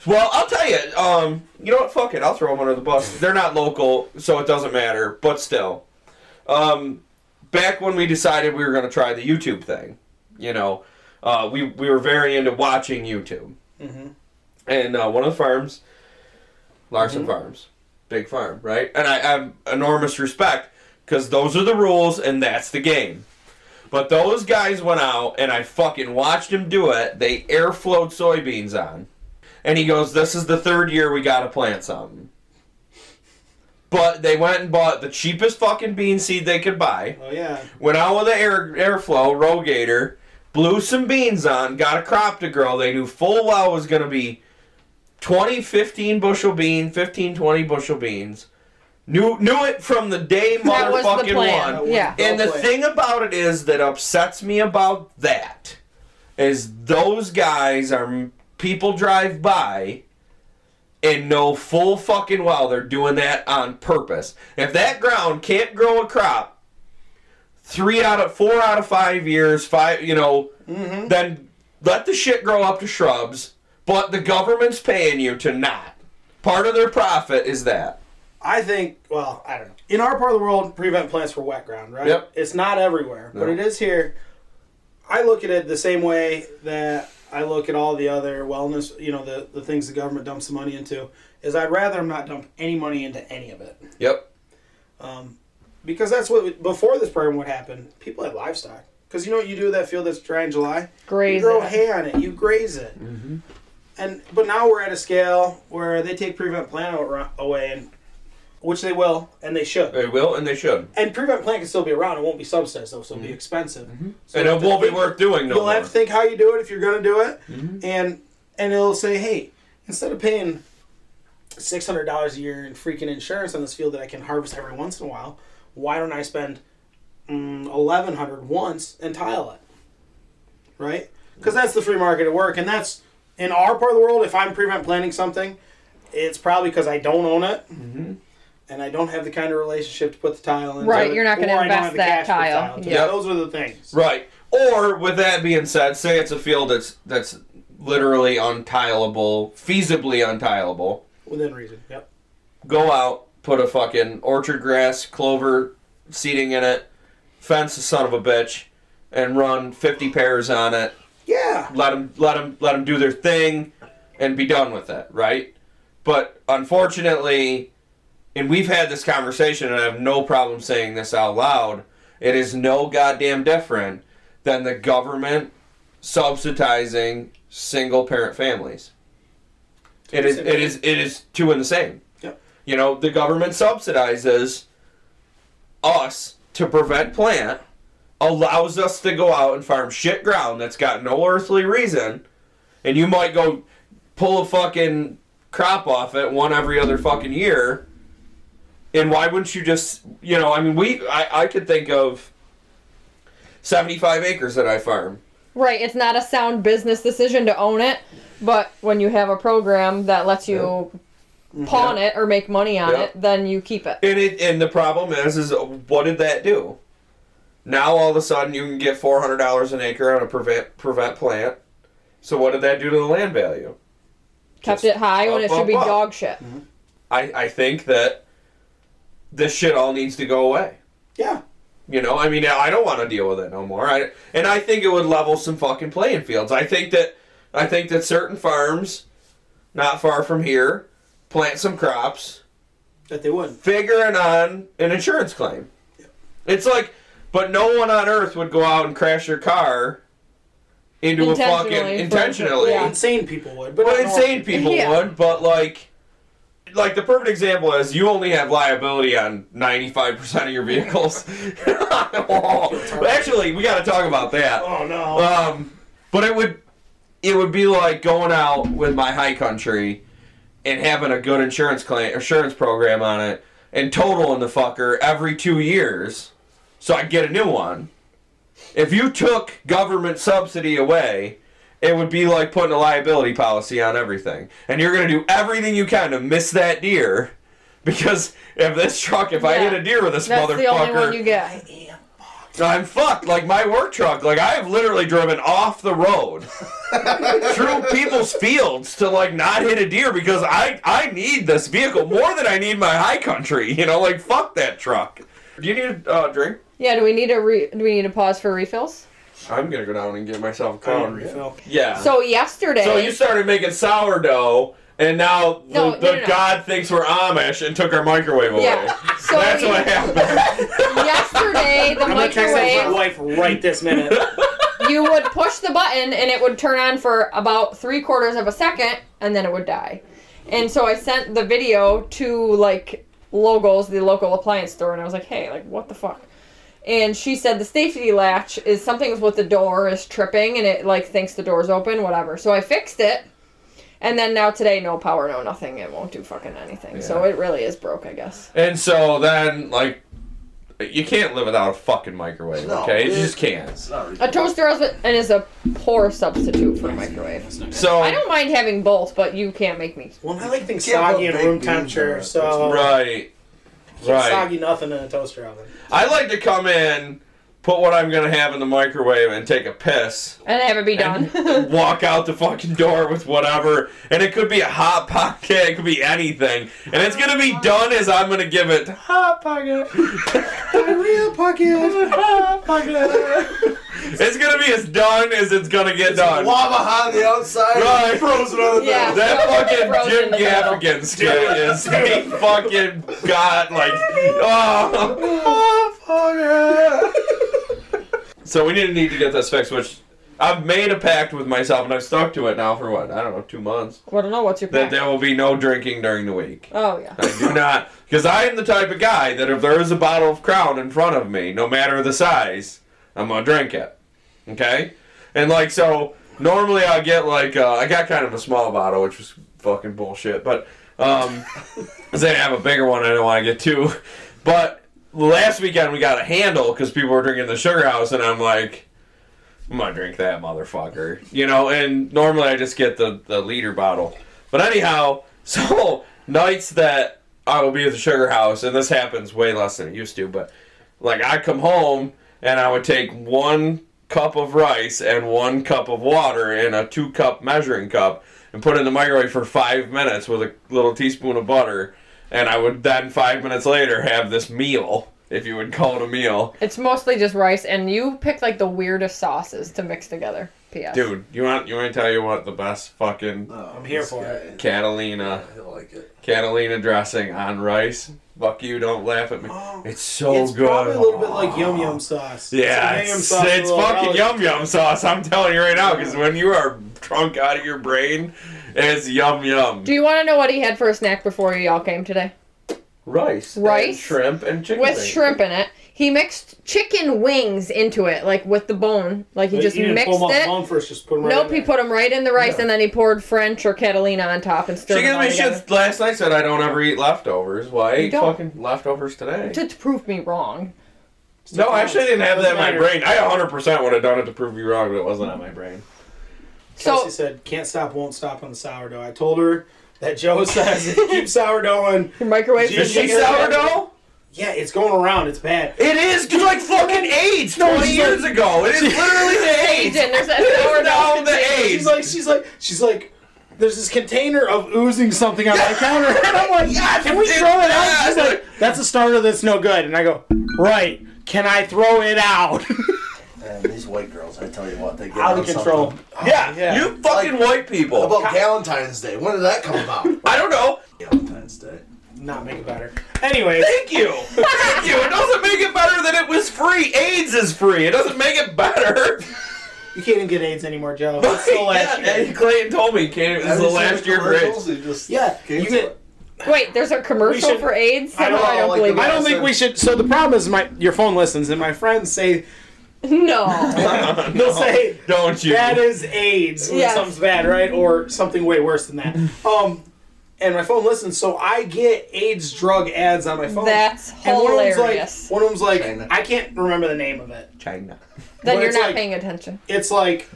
[SPEAKER 2] Well, I'll tell you. Um, you know what? Fuck it. I'll throw them under the bus. They're not local, so it doesn't matter. But still, um, back when we decided we were going to try the YouTube thing, you know, uh, we we were very into watching YouTube,
[SPEAKER 3] Mm-hmm.
[SPEAKER 2] and uh, one of the farms, Larson
[SPEAKER 3] Mhm.
[SPEAKER 2] Farms, big farm, right? And I have enormous respect because those are the rules and that's the game. But those guys went out and I fucking watched him do it. They air flowed soybeans on. And he goes, This is the third year we gotta plant something. But they went and bought the cheapest fucking bean seed they could buy.
[SPEAKER 3] Oh yeah,
[SPEAKER 2] Went out with the air airflow, Rogator, blew some beans on, got a crop to grow. They knew full well it was gonna be 20, 15 bushel bean, 15, 20 bushel beans. Knew knew it from the day
[SPEAKER 1] That was the
[SPEAKER 2] motherfucking
[SPEAKER 1] plan.
[SPEAKER 2] one.
[SPEAKER 1] Yeah.
[SPEAKER 2] And the
[SPEAKER 3] Well
[SPEAKER 2] thing about it is that upsets me about that is those guys are people drive by and know full fucking well they're doing that on purpose. If that ground can't grow a crop three out of four out of five years, five you know,
[SPEAKER 3] Mm-hmm.
[SPEAKER 2] then let the shit grow up to shrubs. But the government's paying you to not. Part of their profit is that.
[SPEAKER 3] I think. Well, I don't know. In our part of the world, prevent plants for wet ground, right?
[SPEAKER 2] Yep.
[SPEAKER 3] It's not everywhere, but it is here. I look at it the same way that I look at all the other wellness, you know, the, the things the government dumps the money into, is I'd rather them not dump any money into any of it.
[SPEAKER 2] Yep.
[SPEAKER 3] Um, because that's what, before this program would happen, people had livestock. Because you know what you do with that field that's dry in July?
[SPEAKER 1] Graze
[SPEAKER 3] you grow
[SPEAKER 1] it.
[SPEAKER 3] hay on it, you graze it. And But now we're at a scale where they take prevent plant away, and which they will, and they should.
[SPEAKER 2] They will and they should.
[SPEAKER 3] And prevent plant can still be around. It won't be subsidized though, so it'll be expensive. So
[SPEAKER 2] and it won't be worth doing no
[SPEAKER 3] You'll
[SPEAKER 2] more.
[SPEAKER 3] have to think how you do it if you're going to do it,
[SPEAKER 2] Mhm.
[SPEAKER 3] and and it'll say, hey, instead of paying six hundred dollars a year in freaking insurance on this field that I can harvest every once in a while, why don't I spend mm, eleven hundred once and tile it? Right? Because that's the free market at work, and that's in our part of the world. If I'm prevent planting something, it's probably because I don't own it.
[SPEAKER 2] Mhm.
[SPEAKER 3] And I don't have the kind of relationship to put the tile in.
[SPEAKER 1] Right, you're not gonna
[SPEAKER 3] Or
[SPEAKER 1] invest
[SPEAKER 3] the
[SPEAKER 1] that
[SPEAKER 3] cash to put
[SPEAKER 1] tile.
[SPEAKER 3] to-
[SPEAKER 2] Yeah.
[SPEAKER 3] those are the things.
[SPEAKER 2] Right. Or with that being said, say it's a field that's that's literally untileable, feasibly untileable.
[SPEAKER 3] Within reason. Yep.
[SPEAKER 2] Go out, put a fucking orchard grass, clover seeding in it, fence the son of a bitch and run 50 pairs on it.
[SPEAKER 3] Yeah.
[SPEAKER 2] Let them let them let them do their thing and be done with it, right? But unfortunately, and we've had this conversation and I have no problem saying this out loud, it is no goddamn different than the government subsidizing single parent families. It is it is it is two and the same.
[SPEAKER 3] Yep.
[SPEAKER 2] You know, the government subsidizes us to prevent plant, allows us to go out and farm shit ground that's got no earthly reason, and you might go pull a fucking crop off it one every other fucking year. And why wouldn't you just, you know, I mean, we, I, I could think of 75 acres that I farm.
[SPEAKER 1] Right, it's not a sound business decision to own it, but when you have a program that lets you mm-hmm. pawn it or make money on
[SPEAKER 2] Yeah.
[SPEAKER 1] it, then you keep it.
[SPEAKER 2] And it, and the problem is, is what did that do? Now all of a sudden you can get four hundred dollars an acre on a prevent prevent plant. So what did that do to the land value?
[SPEAKER 1] Kept
[SPEAKER 2] Just
[SPEAKER 1] it high when
[SPEAKER 2] up,
[SPEAKER 1] it should
[SPEAKER 2] up,
[SPEAKER 1] be
[SPEAKER 2] up.
[SPEAKER 1] dog shit. Mm-hmm.
[SPEAKER 2] I, I think that this shit all needs to go away.
[SPEAKER 3] Yeah.
[SPEAKER 2] You know, I mean, I don't want to deal with it no more. I, and I think it would level some fucking playing fields. I think that I think that certain farms, not far from here, plant some crops,
[SPEAKER 3] That they wouldn't.
[SPEAKER 2] figuring on an insurance claim. It's like, but no one on earth would go out and crash their car into a fucking
[SPEAKER 1] Intentionally, yeah.
[SPEAKER 3] Insane people would. But
[SPEAKER 2] Well, insane people
[SPEAKER 1] Yeah.
[SPEAKER 2] would, but like, like the perfect example is you only have liability on ninety five percent of your vehicles. [laughs] Actually, we got to talk about that.
[SPEAKER 3] Oh no.
[SPEAKER 2] Um, but it would, it would be like going out with my high country and having a good insurance claim, insurance program on it, and totaling the fucker every two years, so I get a new one. If you took government subsidy away, it would be like putting a liability policy on everything, and you're gonna do everything you can to miss that deer, because if this truck, if I hit a deer with this
[SPEAKER 1] That's
[SPEAKER 2] motherfucker,
[SPEAKER 1] the only one you get.
[SPEAKER 2] I'm fucked. Like my work truck, like I have literally driven off the road [laughs] through people's fields to like not hit a deer because I I need this vehicle more than I need my high country. You know, like fuck that truck. Do you need a uh, drink?
[SPEAKER 1] Yeah, do we need a re- do we need a pause for refills?
[SPEAKER 2] I'm gonna go down and get myself a
[SPEAKER 3] don't
[SPEAKER 2] cone.
[SPEAKER 3] refill.
[SPEAKER 2] Yeah.
[SPEAKER 1] So yesterday,
[SPEAKER 2] So you started making sourdough, and now the,
[SPEAKER 1] No, no,
[SPEAKER 2] the
[SPEAKER 1] no, no.
[SPEAKER 2] God thinks we're Amish and took our microwave away.
[SPEAKER 1] Yeah. So
[SPEAKER 2] That's
[SPEAKER 1] you-
[SPEAKER 2] what happened. [laughs]
[SPEAKER 1] yesterday the
[SPEAKER 3] I'm gonna text my
[SPEAKER 1] microwave
[SPEAKER 3] wife right this minute. [laughs]
[SPEAKER 1] you would push the button and it would turn on for about three quarters of a second and then it would die. And so I sent the video to like Logos, the local appliance store, and I was like, hey, like what the fuck? And she said the safety latch is something with the door is tripping and it like thinks the door's open, whatever. So I fixed it. And then now today, no power, no nothing. It won't do fucking anything. So it really is broke, I guess.
[SPEAKER 2] And so then, like, you can't live without a fucking microwave,
[SPEAKER 4] No.
[SPEAKER 2] okay? You just can't.
[SPEAKER 1] A
[SPEAKER 4] ridiculous.
[SPEAKER 1] toaster oven and is a poor substitute for a microwave.
[SPEAKER 2] So,
[SPEAKER 1] I don't mind having both, but you can't make me.
[SPEAKER 3] Well, I like things soggy and room temperature, so
[SPEAKER 2] right, right.
[SPEAKER 3] soggy nothing in a toaster oven.
[SPEAKER 2] I like to come in, put what I'm gonna have in the microwave, and take a piss.
[SPEAKER 1] And have it be done. [laughs]
[SPEAKER 2] Walk out the fucking door with whatever, and it could be a hot pocket, it could be anything, and it's gonna be done as I'm gonna give it hot pocket,
[SPEAKER 3] Diarrhea pocket. [laughs]
[SPEAKER 2] hot pocket. It's gonna be as done as it's gonna get done.
[SPEAKER 4] Lava hot on the outside,
[SPEAKER 2] Right.
[SPEAKER 4] frozen on the
[SPEAKER 1] Yeah.
[SPEAKER 2] That [laughs] fucking
[SPEAKER 1] Frozen
[SPEAKER 2] Jim
[SPEAKER 1] in the middle.
[SPEAKER 2] Gaffigan skit is a fucking got like oh, So we didn't need to get this fixed, which I've made a pact with myself and I've stuck to it now for what, I don't know, two months.
[SPEAKER 1] I don't know. What's your
[SPEAKER 2] That there will be no drinking during the week.
[SPEAKER 1] Oh yeah.
[SPEAKER 2] I do not because I am the type of guy that if there is a bottle of Crown in front of me, no matter the size, I'm gonna drink it. Okay, and like so, normally I get like uh, I got kind of a small bottle, which was fucking bullshit, but um, [laughs] 'cause they have a bigger one. I don't want to get two, but last weekend we got a handle because people were drinking the Sugar House, and I'm like. I'm gonna drink that motherfucker, you know. And normally I just get the the liter bottle, but anyhow, [laughs] so nights that I will be at the sugar house, and this happens way less than it used to, but like I come home and I would take one cup of rice and one cup of water in a two cup measuring cup and put it in the microwave for five minutes with a little teaspoon of butter, and I would then five minutes later have this meal if you would call it a meal.
[SPEAKER 1] It's mostly just rice, and you pick like the weirdest sauces to mix together. P.S.
[SPEAKER 2] Dude, you want you want to tell you what the best fucking
[SPEAKER 4] Oh,
[SPEAKER 3] I'm here for
[SPEAKER 4] guy.
[SPEAKER 3] it.
[SPEAKER 2] Catalina
[SPEAKER 4] I like it.
[SPEAKER 2] Catalina dressing on rice? Fuck you! Don't laugh at me.
[SPEAKER 3] Oh,
[SPEAKER 2] It's so
[SPEAKER 3] it's
[SPEAKER 2] good.
[SPEAKER 3] It's probably a little bit like yum yum sauce.
[SPEAKER 2] Yeah,
[SPEAKER 3] It's, yum yum
[SPEAKER 2] it's,
[SPEAKER 3] sauce
[SPEAKER 2] it's fucking yum yum sauce. I'm telling you right now, because when you are drunk out of your brain, it's yum yum.
[SPEAKER 1] Do you want to know what he had for a snack before y'all came today?
[SPEAKER 2] Rice, and
[SPEAKER 1] Rice?
[SPEAKER 2] shrimp, and chicken
[SPEAKER 1] With
[SPEAKER 2] bacon.
[SPEAKER 1] shrimp in it. He mixed chicken wings into it, like with the bone. Like he
[SPEAKER 3] But
[SPEAKER 1] just
[SPEAKER 3] you didn't
[SPEAKER 1] mixed
[SPEAKER 3] pull 'em off
[SPEAKER 1] it.
[SPEAKER 3] the bone first, just put 'em right
[SPEAKER 1] nope,
[SPEAKER 3] in
[SPEAKER 1] he
[SPEAKER 3] there.
[SPEAKER 1] put them right in the rice,
[SPEAKER 2] Yeah.
[SPEAKER 1] and then he poured French or Catalina on top and stirred
[SPEAKER 2] She
[SPEAKER 1] them
[SPEAKER 2] gives
[SPEAKER 1] all
[SPEAKER 2] me
[SPEAKER 1] together.
[SPEAKER 2] shit last night. Said I don't ever eat leftovers. Well, I
[SPEAKER 1] You
[SPEAKER 2] ate
[SPEAKER 1] don't.
[SPEAKER 2] fucking leftovers today.
[SPEAKER 1] To, to prove me wrong.
[SPEAKER 2] No, I actually didn't have that in my
[SPEAKER 3] Doesn't
[SPEAKER 2] brain. I 100% would have done it to prove you wrong, but it wasn't on my brain.
[SPEAKER 3] Kelsey
[SPEAKER 1] So
[SPEAKER 3] said, "Can't stop, won't stop on the sourdough." I told her that Joe [laughs] says if you keep sourdoughing,
[SPEAKER 1] your microwave
[SPEAKER 3] Is
[SPEAKER 2] Is she sourdough?
[SPEAKER 3] yeah, it's going around. It's bad.
[SPEAKER 2] It is. It's like fucking AIDS 20
[SPEAKER 3] she's
[SPEAKER 2] years ago. It is literally the AIDS.
[SPEAKER 1] Agent, there's that
[SPEAKER 2] It is
[SPEAKER 1] sourdough
[SPEAKER 2] now the
[SPEAKER 1] container.
[SPEAKER 2] AIDS.
[SPEAKER 3] She's like, she's like, she's like. There's this container of oozing something on my counter, [laughs] and I'm like,
[SPEAKER 2] Yes,
[SPEAKER 3] "Can we throw it out?" She's like, "That's a starter that's no good," and I go, "Right? Can I throw it out?" [laughs]
[SPEAKER 4] And these white girls, I tell you what, they get
[SPEAKER 3] Out of control.
[SPEAKER 4] something.
[SPEAKER 2] Yeah, oh,
[SPEAKER 3] yeah.
[SPEAKER 2] you fucking white people.
[SPEAKER 4] How about Valentine's Day? When did that come about? [laughs]
[SPEAKER 2] I don't know.
[SPEAKER 4] Valentine's Day.
[SPEAKER 3] Not make it better. Anyway.
[SPEAKER 2] Thank you. Thank you. It doesn't make it better that it was free. AIDS is free. It doesn't make it better.
[SPEAKER 3] you can't even get AIDS anymore, Joe. [laughs] It's the last
[SPEAKER 2] yeah,
[SPEAKER 3] year.
[SPEAKER 2] Clayton told me can't, it's
[SPEAKER 4] Have
[SPEAKER 2] the last year for? AIDS.
[SPEAKER 4] Just
[SPEAKER 3] Yeah, you get-
[SPEAKER 1] Wait, there's a commercial
[SPEAKER 3] should-
[SPEAKER 1] for AIDS?
[SPEAKER 3] I
[SPEAKER 1] Somehow
[SPEAKER 3] don't
[SPEAKER 1] I don't
[SPEAKER 4] like
[SPEAKER 1] believe
[SPEAKER 4] the-
[SPEAKER 3] I don't think we should. So the problem is, my your phone listens, and my friends say
[SPEAKER 1] No. [laughs]
[SPEAKER 3] they'll say
[SPEAKER 2] Don't you?
[SPEAKER 3] that is AIDS when
[SPEAKER 1] Yes.
[SPEAKER 3] something's bad, right? Or something way worse than that. Um, and my phone listens, so I get AIDS drug ads on my phone.
[SPEAKER 1] That's
[SPEAKER 3] and one of them's
[SPEAKER 1] hilarious.
[SPEAKER 3] like, one of them's like,
[SPEAKER 4] China.
[SPEAKER 3] I can't remember the name of it.
[SPEAKER 2] China.
[SPEAKER 1] then
[SPEAKER 3] But
[SPEAKER 1] you're
[SPEAKER 3] it's
[SPEAKER 1] not
[SPEAKER 3] like-
[SPEAKER 1] paying attention.
[SPEAKER 3] It's like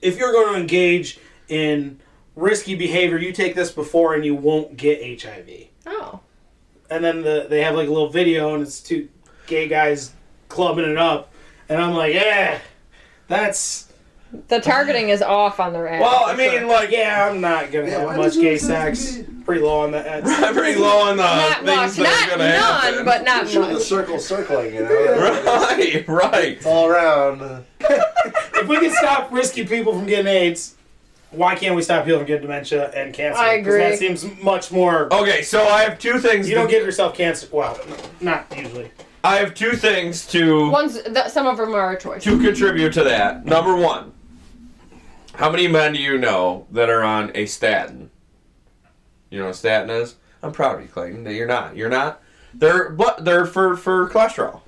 [SPEAKER 3] if you're going to engage in risky behavior, you take this before, and you won't get HIV.
[SPEAKER 1] Oh.
[SPEAKER 3] and then the, they have like a little video and it's two gay guys clubbing it up and i'm like yeah that's
[SPEAKER 1] The targeting is off on the ad.
[SPEAKER 2] Well, I mean, like,
[SPEAKER 3] yeah i'm not gonna
[SPEAKER 4] Yeah,
[SPEAKER 3] have much
[SPEAKER 4] does it
[SPEAKER 3] gay
[SPEAKER 4] have to
[SPEAKER 3] sex
[SPEAKER 4] be-
[SPEAKER 3] pretty low on that uh, [laughs]
[SPEAKER 2] I'm pretty low on the
[SPEAKER 1] not
[SPEAKER 2] things
[SPEAKER 1] much.
[SPEAKER 2] that
[SPEAKER 1] Not
[SPEAKER 2] are gonna happen.
[SPEAKER 1] none, but not
[SPEAKER 4] Sure, the
[SPEAKER 1] much.
[SPEAKER 4] circle circling, you know.
[SPEAKER 2] Right, [laughs] right.
[SPEAKER 4] It's all around.
[SPEAKER 3] if we can stop risky people from getting aids why can't we stop people from getting dementia and cancer
[SPEAKER 1] I
[SPEAKER 3] 'Cause
[SPEAKER 1] agree.
[SPEAKER 3] that seems much more
[SPEAKER 2] Okay, so I have two things.
[SPEAKER 3] you don't
[SPEAKER 2] to-
[SPEAKER 3] give yourself cancer well not usually
[SPEAKER 2] I have two things to
[SPEAKER 1] One's that some of them are a choice.
[SPEAKER 2] to contribute to that. Number one, how many men do you know that are on a statin? You know what a statin is? I'm proud of you, Clayton. That you're not. You're not. They're but they're for for cholesterol,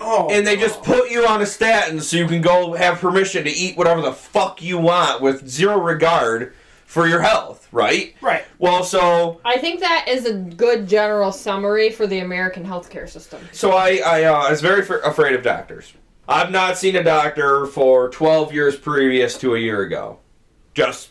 [SPEAKER 3] oh
[SPEAKER 2] and they just put you on a statin so you can go have permission to eat whatever the fuck you want with zero regard for your health. Right?
[SPEAKER 3] right
[SPEAKER 2] Well, so
[SPEAKER 1] I think that is a good general summary for the American healthcare system.
[SPEAKER 2] So I, I uh, was very f- afraid of doctors. I've not seen a doctor for 12 years previous to a year ago. Just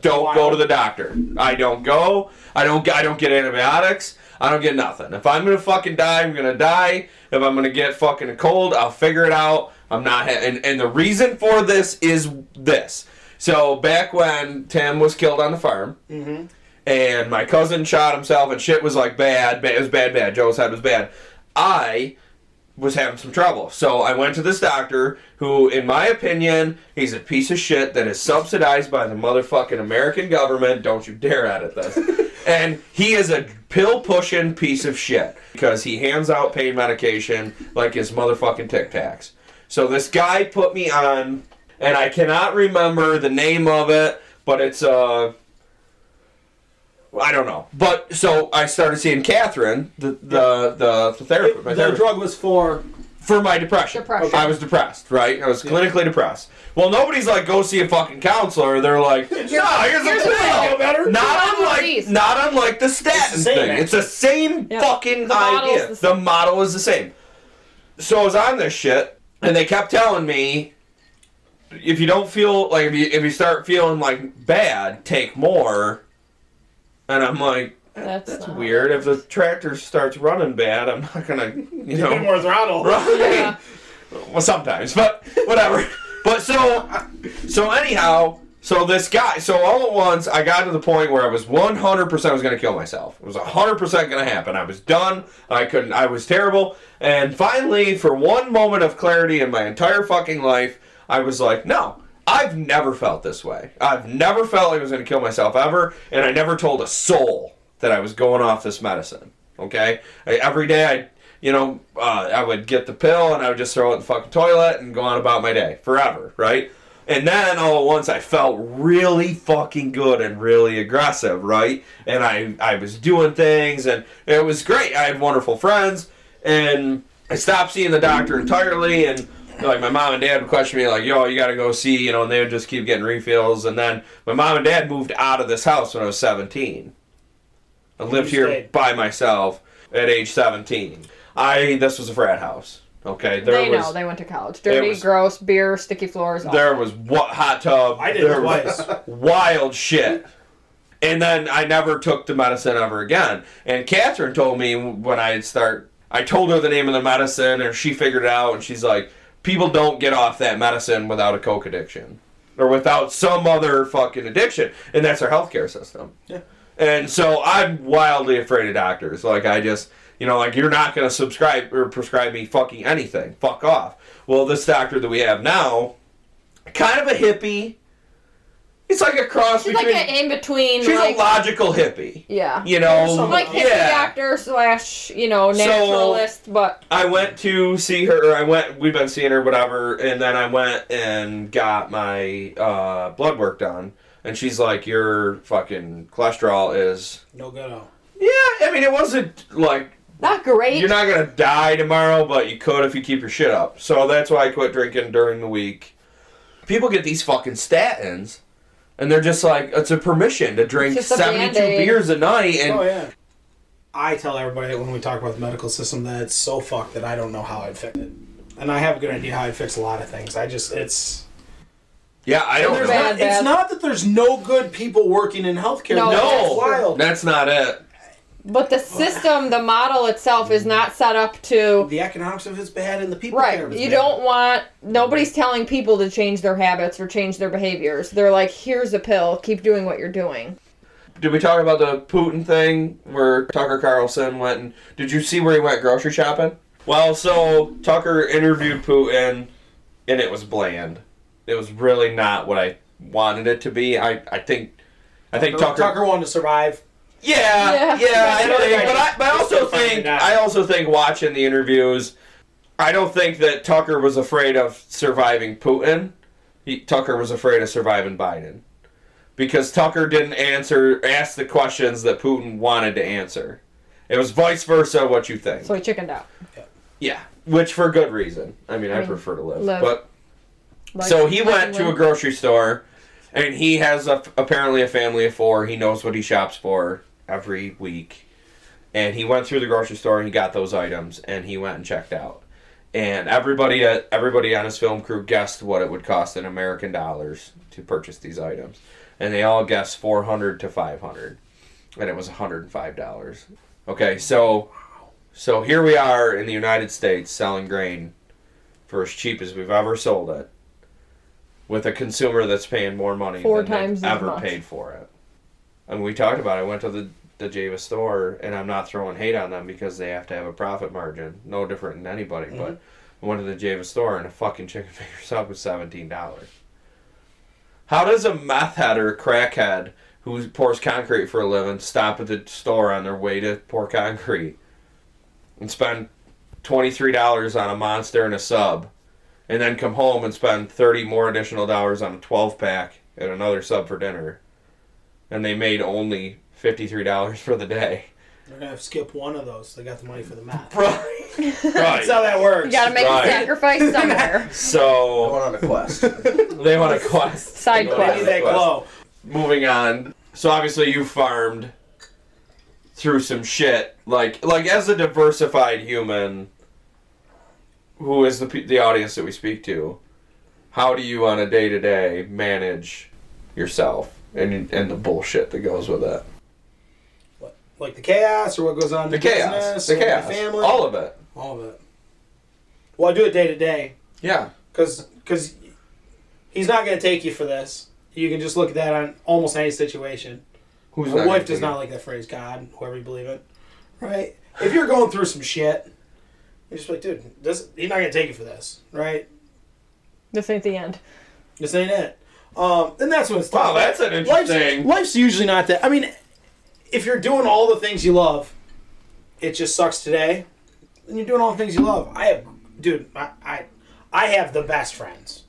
[SPEAKER 2] don't go to the doctor. I don't go. I don't. I don't get antibiotics. I don't get nothing. If I'm gonna fucking die, I'm gonna die. If I'm gonna get fucking a cold, I'll figure it out. I'm not. Ha- and and the reason for this is this. So back when Tim was killed on the farm, mm-hmm. and my cousin shot himself, and shit was like bad. ba- It was bad, bad. Joe's head was bad. I was having some trouble. So I went to this doctor who, in my opinion, he's a piece of shit that is subsidized by the motherfucking American government. Don't you dare edit this. [laughs] and he is a pill pushing piece of shit because he hands out pain medication like his motherfucking Tic Tacs. So this guy put me on, and I cannot remember the name of it, but it's uh. I don't know, but so I started seeing Catherine, the the the, the therapist, my
[SPEAKER 3] the
[SPEAKER 2] therapist
[SPEAKER 3] drug was for
[SPEAKER 2] for my depression.
[SPEAKER 1] Depression.
[SPEAKER 2] I was depressed, right? I was clinically depressed. Well, nobody's like, go see a fucking counselor. They're like, no, here's,
[SPEAKER 1] here's
[SPEAKER 2] a
[SPEAKER 1] a
[SPEAKER 2] pill.
[SPEAKER 3] pill. better.
[SPEAKER 2] Not
[SPEAKER 1] Come on,
[SPEAKER 2] unlike,
[SPEAKER 1] please.
[SPEAKER 2] not unlike the statin
[SPEAKER 3] It's the same,
[SPEAKER 2] thing. It's the same
[SPEAKER 1] Yeah.
[SPEAKER 2] fucking
[SPEAKER 1] The
[SPEAKER 2] idea.
[SPEAKER 1] the
[SPEAKER 2] The, model is the same. So I was on this shit, and they kept telling me, if you don't feel like if you if you start feeling like bad, take more. And I'm like, eh,
[SPEAKER 1] That's,
[SPEAKER 2] that's
[SPEAKER 1] not-
[SPEAKER 2] weird. If the tractor starts running bad, I'm not gonna, [laughs] you know.
[SPEAKER 3] Get more throttle.
[SPEAKER 2] Right.
[SPEAKER 1] Yeah.
[SPEAKER 2] Well, sometimes, but whatever. but so, so anyhow, So this guy, so all at once, I got to the point where I was 100% was going to kill myself. It was 100% going to happen. I was done. I couldn't, I was terrible. And finally, for one moment of clarity in my entire fucking life, I was like, no, I've never felt this way. I've never felt like I was going to kill myself ever. And I never told a soul that I was going off this medicine. Okay? I, every day I, you know, uh, I would get the pill and I would just throw it in the fucking toilet and go on about my day forever, right? And then all at once I felt really fucking good and really aggressive, right? And I, I was doing things and it was great. I had wonderful friends and I stopped seeing the doctor entirely and like my mom and dad would question me like, yo, you gotta go see, you know, and they would just keep getting refills and then my mom and dad moved out of this house when I was 17. I lived here
[SPEAKER 3] stayed.
[SPEAKER 2] by myself at age 17. I, this was a frat house. Okay, there
[SPEAKER 1] they
[SPEAKER 2] was
[SPEAKER 1] know they went to college. Dirty,
[SPEAKER 2] was-
[SPEAKER 1] gross, beer, sticky floors. all
[SPEAKER 2] there was what hot tub.
[SPEAKER 3] I did
[SPEAKER 2] there
[SPEAKER 3] it
[SPEAKER 2] was
[SPEAKER 3] twice. [laughs]
[SPEAKER 2] wild shit. And then I never took the medicine ever again. And Catherine told me when I start, I told her the name of the medicine, and she figured it out. And she's like, people don't get off that medicine without a coke addiction or without some other fucking addiction, and that's our healthcare system.
[SPEAKER 3] Yeah.
[SPEAKER 2] And so I'm wildly afraid of doctors. Like I just, you know, like you're not gonna subscribe or prescribe me fucking anything. Fuck off. Well, this doctor that we have now, kind of a hippie. It's like a cross
[SPEAKER 1] She's like an in between.
[SPEAKER 2] she's
[SPEAKER 1] like,
[SPEAKER 2] a logical hippie.
[SPEAKER 1] Yeah.
[SPEAKER 2] You know,
[SPEAKER 3] Some-
[SPEAKER 1] Like hippie
[SPEAKER 2] yeah.
[SPEAKER 1] doctor slash, you know, naturalist, but
[SPEAKER 2] I went to see her. I went. We've been seeing her, whatever. And then I went and got my uh, blood work done. And she's like, "Your fucking cholesterol is."
[SPEAKER 3] No good.
[SPEAKER 2] Yeah, I mean, it wasn't like
[SPEAKER 1] not great.
[SPEAKER 2] you're not gonna die tomorrow, but you could if you keep your shit up. So that's why I quit drinking during the week. People get these fucking statins, and they're just like, it's a permission to drink
[SPEAKER 1] just a
[SPEAKER 2] 72
[SPEAKER 1] Band-Aid.
[SPEAKER 2] beers a night, and
[SPEAKER 3] Oh yeah. I tell everybody when we talk about the medical system that it's so fucked that I don't know how I'd fix it, and I have a good idea how I'd fix a lot of things. I just it's
[SPEAKER 2] yeah, I don't
[SPEAKER 3] there's
[SPEAKER 2] know.
[SPEAKER 1] bad,
[SPEAKER 3] not,
[SPEAKER 1] bad.
[SPEAKER 3] it's not that there's no good people working in healthcare.
[SPEAKER 1] No,
[SPEAKER 3] That's wild.
[SPEAKER 2] that's not it.
[SPEAKER 1] But the system, the model itself is not set up to
[SPEAKER 3] the economics of it's bad and the people
[SPEAKER 1] Right.
[SPEAKER 3] care of
[SPEAKER 1] You
[SPEAKER 3] bad.
[SPEAKER 1] don't want nobody's telling people to change their habits or change their behaviors. They're like, here's a pill, keep doing what you're doing.
[SPEAKER 2] Did we talk about the Putin thing where Tucker Carlson went and did you see where he went grocery shopping? Well, so Tucker interviewed Putin and it was bland. It was really not what I wanted it to be. I, I think I think
[SPEAKER 3] Tucker,
[SPEAKER 2] Tucker,
[SPEAKER 3] wanted to survive.
[SPEAKER 2] Yeah,
[SPEAKER 1] Yeah.
[SPEAKER 2] yeah, I think, but I, but I also think. I also think watching the interviews, I don't think that Tucker was afraid of surviving Putin. He, Tucker was afraid of surviving Biden because Tucker didn't answer ask the questions that Putin wanted to answer. It was vice versa. What you think?
[SPEAKER 1] So he chickened out.
[SPEAKER 2] yeah, which for good reason. I mean, I,
[SPEAKER 1] I mean,
[SPEAKER 2] prefer to live,
[SPEAKER 1] live.
[SPEAKER 2] but
[SPEAKER 1] Like,
[SPEAKER 2] so he
[SPEAKER 1] like
[SPEAKER 2] went to a grocery store, and he has a, apparently a family of four. He knows what he shops for every week, and he went through the grocery store and he got those items, and he went and checked out. And everybody, at, everybody on his film crew guessed what it would cost in American dollars to purchase these items, and they all guessed four hundred to five hundred, and it was hundred and five dollars. Okay, so, so here we are in the United States selling grain for as cheap as we've ever sold it with a consumer that's paying more money
[SPEAKER 1] Four
[SPEAKER 2] than they've
[SPEAKER 1] times
[SPEAKER 2] ever
[SPEAKER 1] much.
[SPEAKER 2] paid for it. And we talked about it. I went to the the Java store, and I'm not throwing hate on them because they have to have a profit margin, no different than anybody.
[SPEAKER 1] Mm-hmm.
[SPEAKER 2] But I went to the Java store, and a fucking chicken finger sub was seventeen dollars. How does a meth head or a crackhead who pours concrete for a living stop at the store on their way to pour concrete and spend twenty three dollars on a monster and a sub, and then come home and spend thirty more additional dollars on a twelve pack and another sub for dinner, and they made only fifty three dollars for the day.
[SPEAKER 3] They're gonna have to skip one of those. They got the money for the math.
[SPEAKER 2] Right. [laughs] right.
[SPEAKER 3] That's how that works.
[SPEAKER 1] You gotta make
[SPEAKER 2] Right.
[SPEAKER 1] a sacrifice [laughs] somewhere.
[SPEAKER 4] I
[SPEAKER 2] So
[SPEAKER 4] went on a quest. [laughs]
[SPEAKER 2] they want a quest.
[SPEAKER 1] Side
[SPEAKER 2] They
[SPEAKER 3] They
[SPEAKER 2] want a
[SPEAKER 3] need
[SPEAKER 1] quest.
[SPEAKER 3] that glow.
[SPEAKER 2] moving on. So obviously you farmed through some shit. Like like as a diversified human, who is the the audience that we speak to, how do you on a day to day manage yourself and and the bullshit that goes with it? What?
[SPEAKER 3] Like the chaos or what goes on in
[SPEAKER 2] The
[SPEAKER 3] the,
[SPEAKER 2] chaos,
[SPEAKER 3] business,
[SPEAKER 2] the chaos,
[SPEAKER 3] the family,
[SPEAKER 2] all of it.
[SPEAKER 3] all of it. Well, I do it day to day
[SPEAKER 2] Yeah,
[SPEAKER 3] because because he's not gonna take you for this. you can just look at that on almost any situation.
[SPEAKER 2] Who's
[SPEAKER 3] My wife does not like that phrase, God, whoever you believe in. Right? If you're going through some shit, you're just like, dude, this, he's not going to take you for this. Right?
[SPEAKER 1] This ain't the end.
[SPEAKER 3] This ain't it. Um, and that's when it's
[SPEAKER 2] Wow, that's an interesting.
[SPEAKER 3] Life's, life's usually not that. I mean, if you're doing all the things you love, it just sucks today. And you're doing all the things you love. I have, dude, I, I, I have the best friends.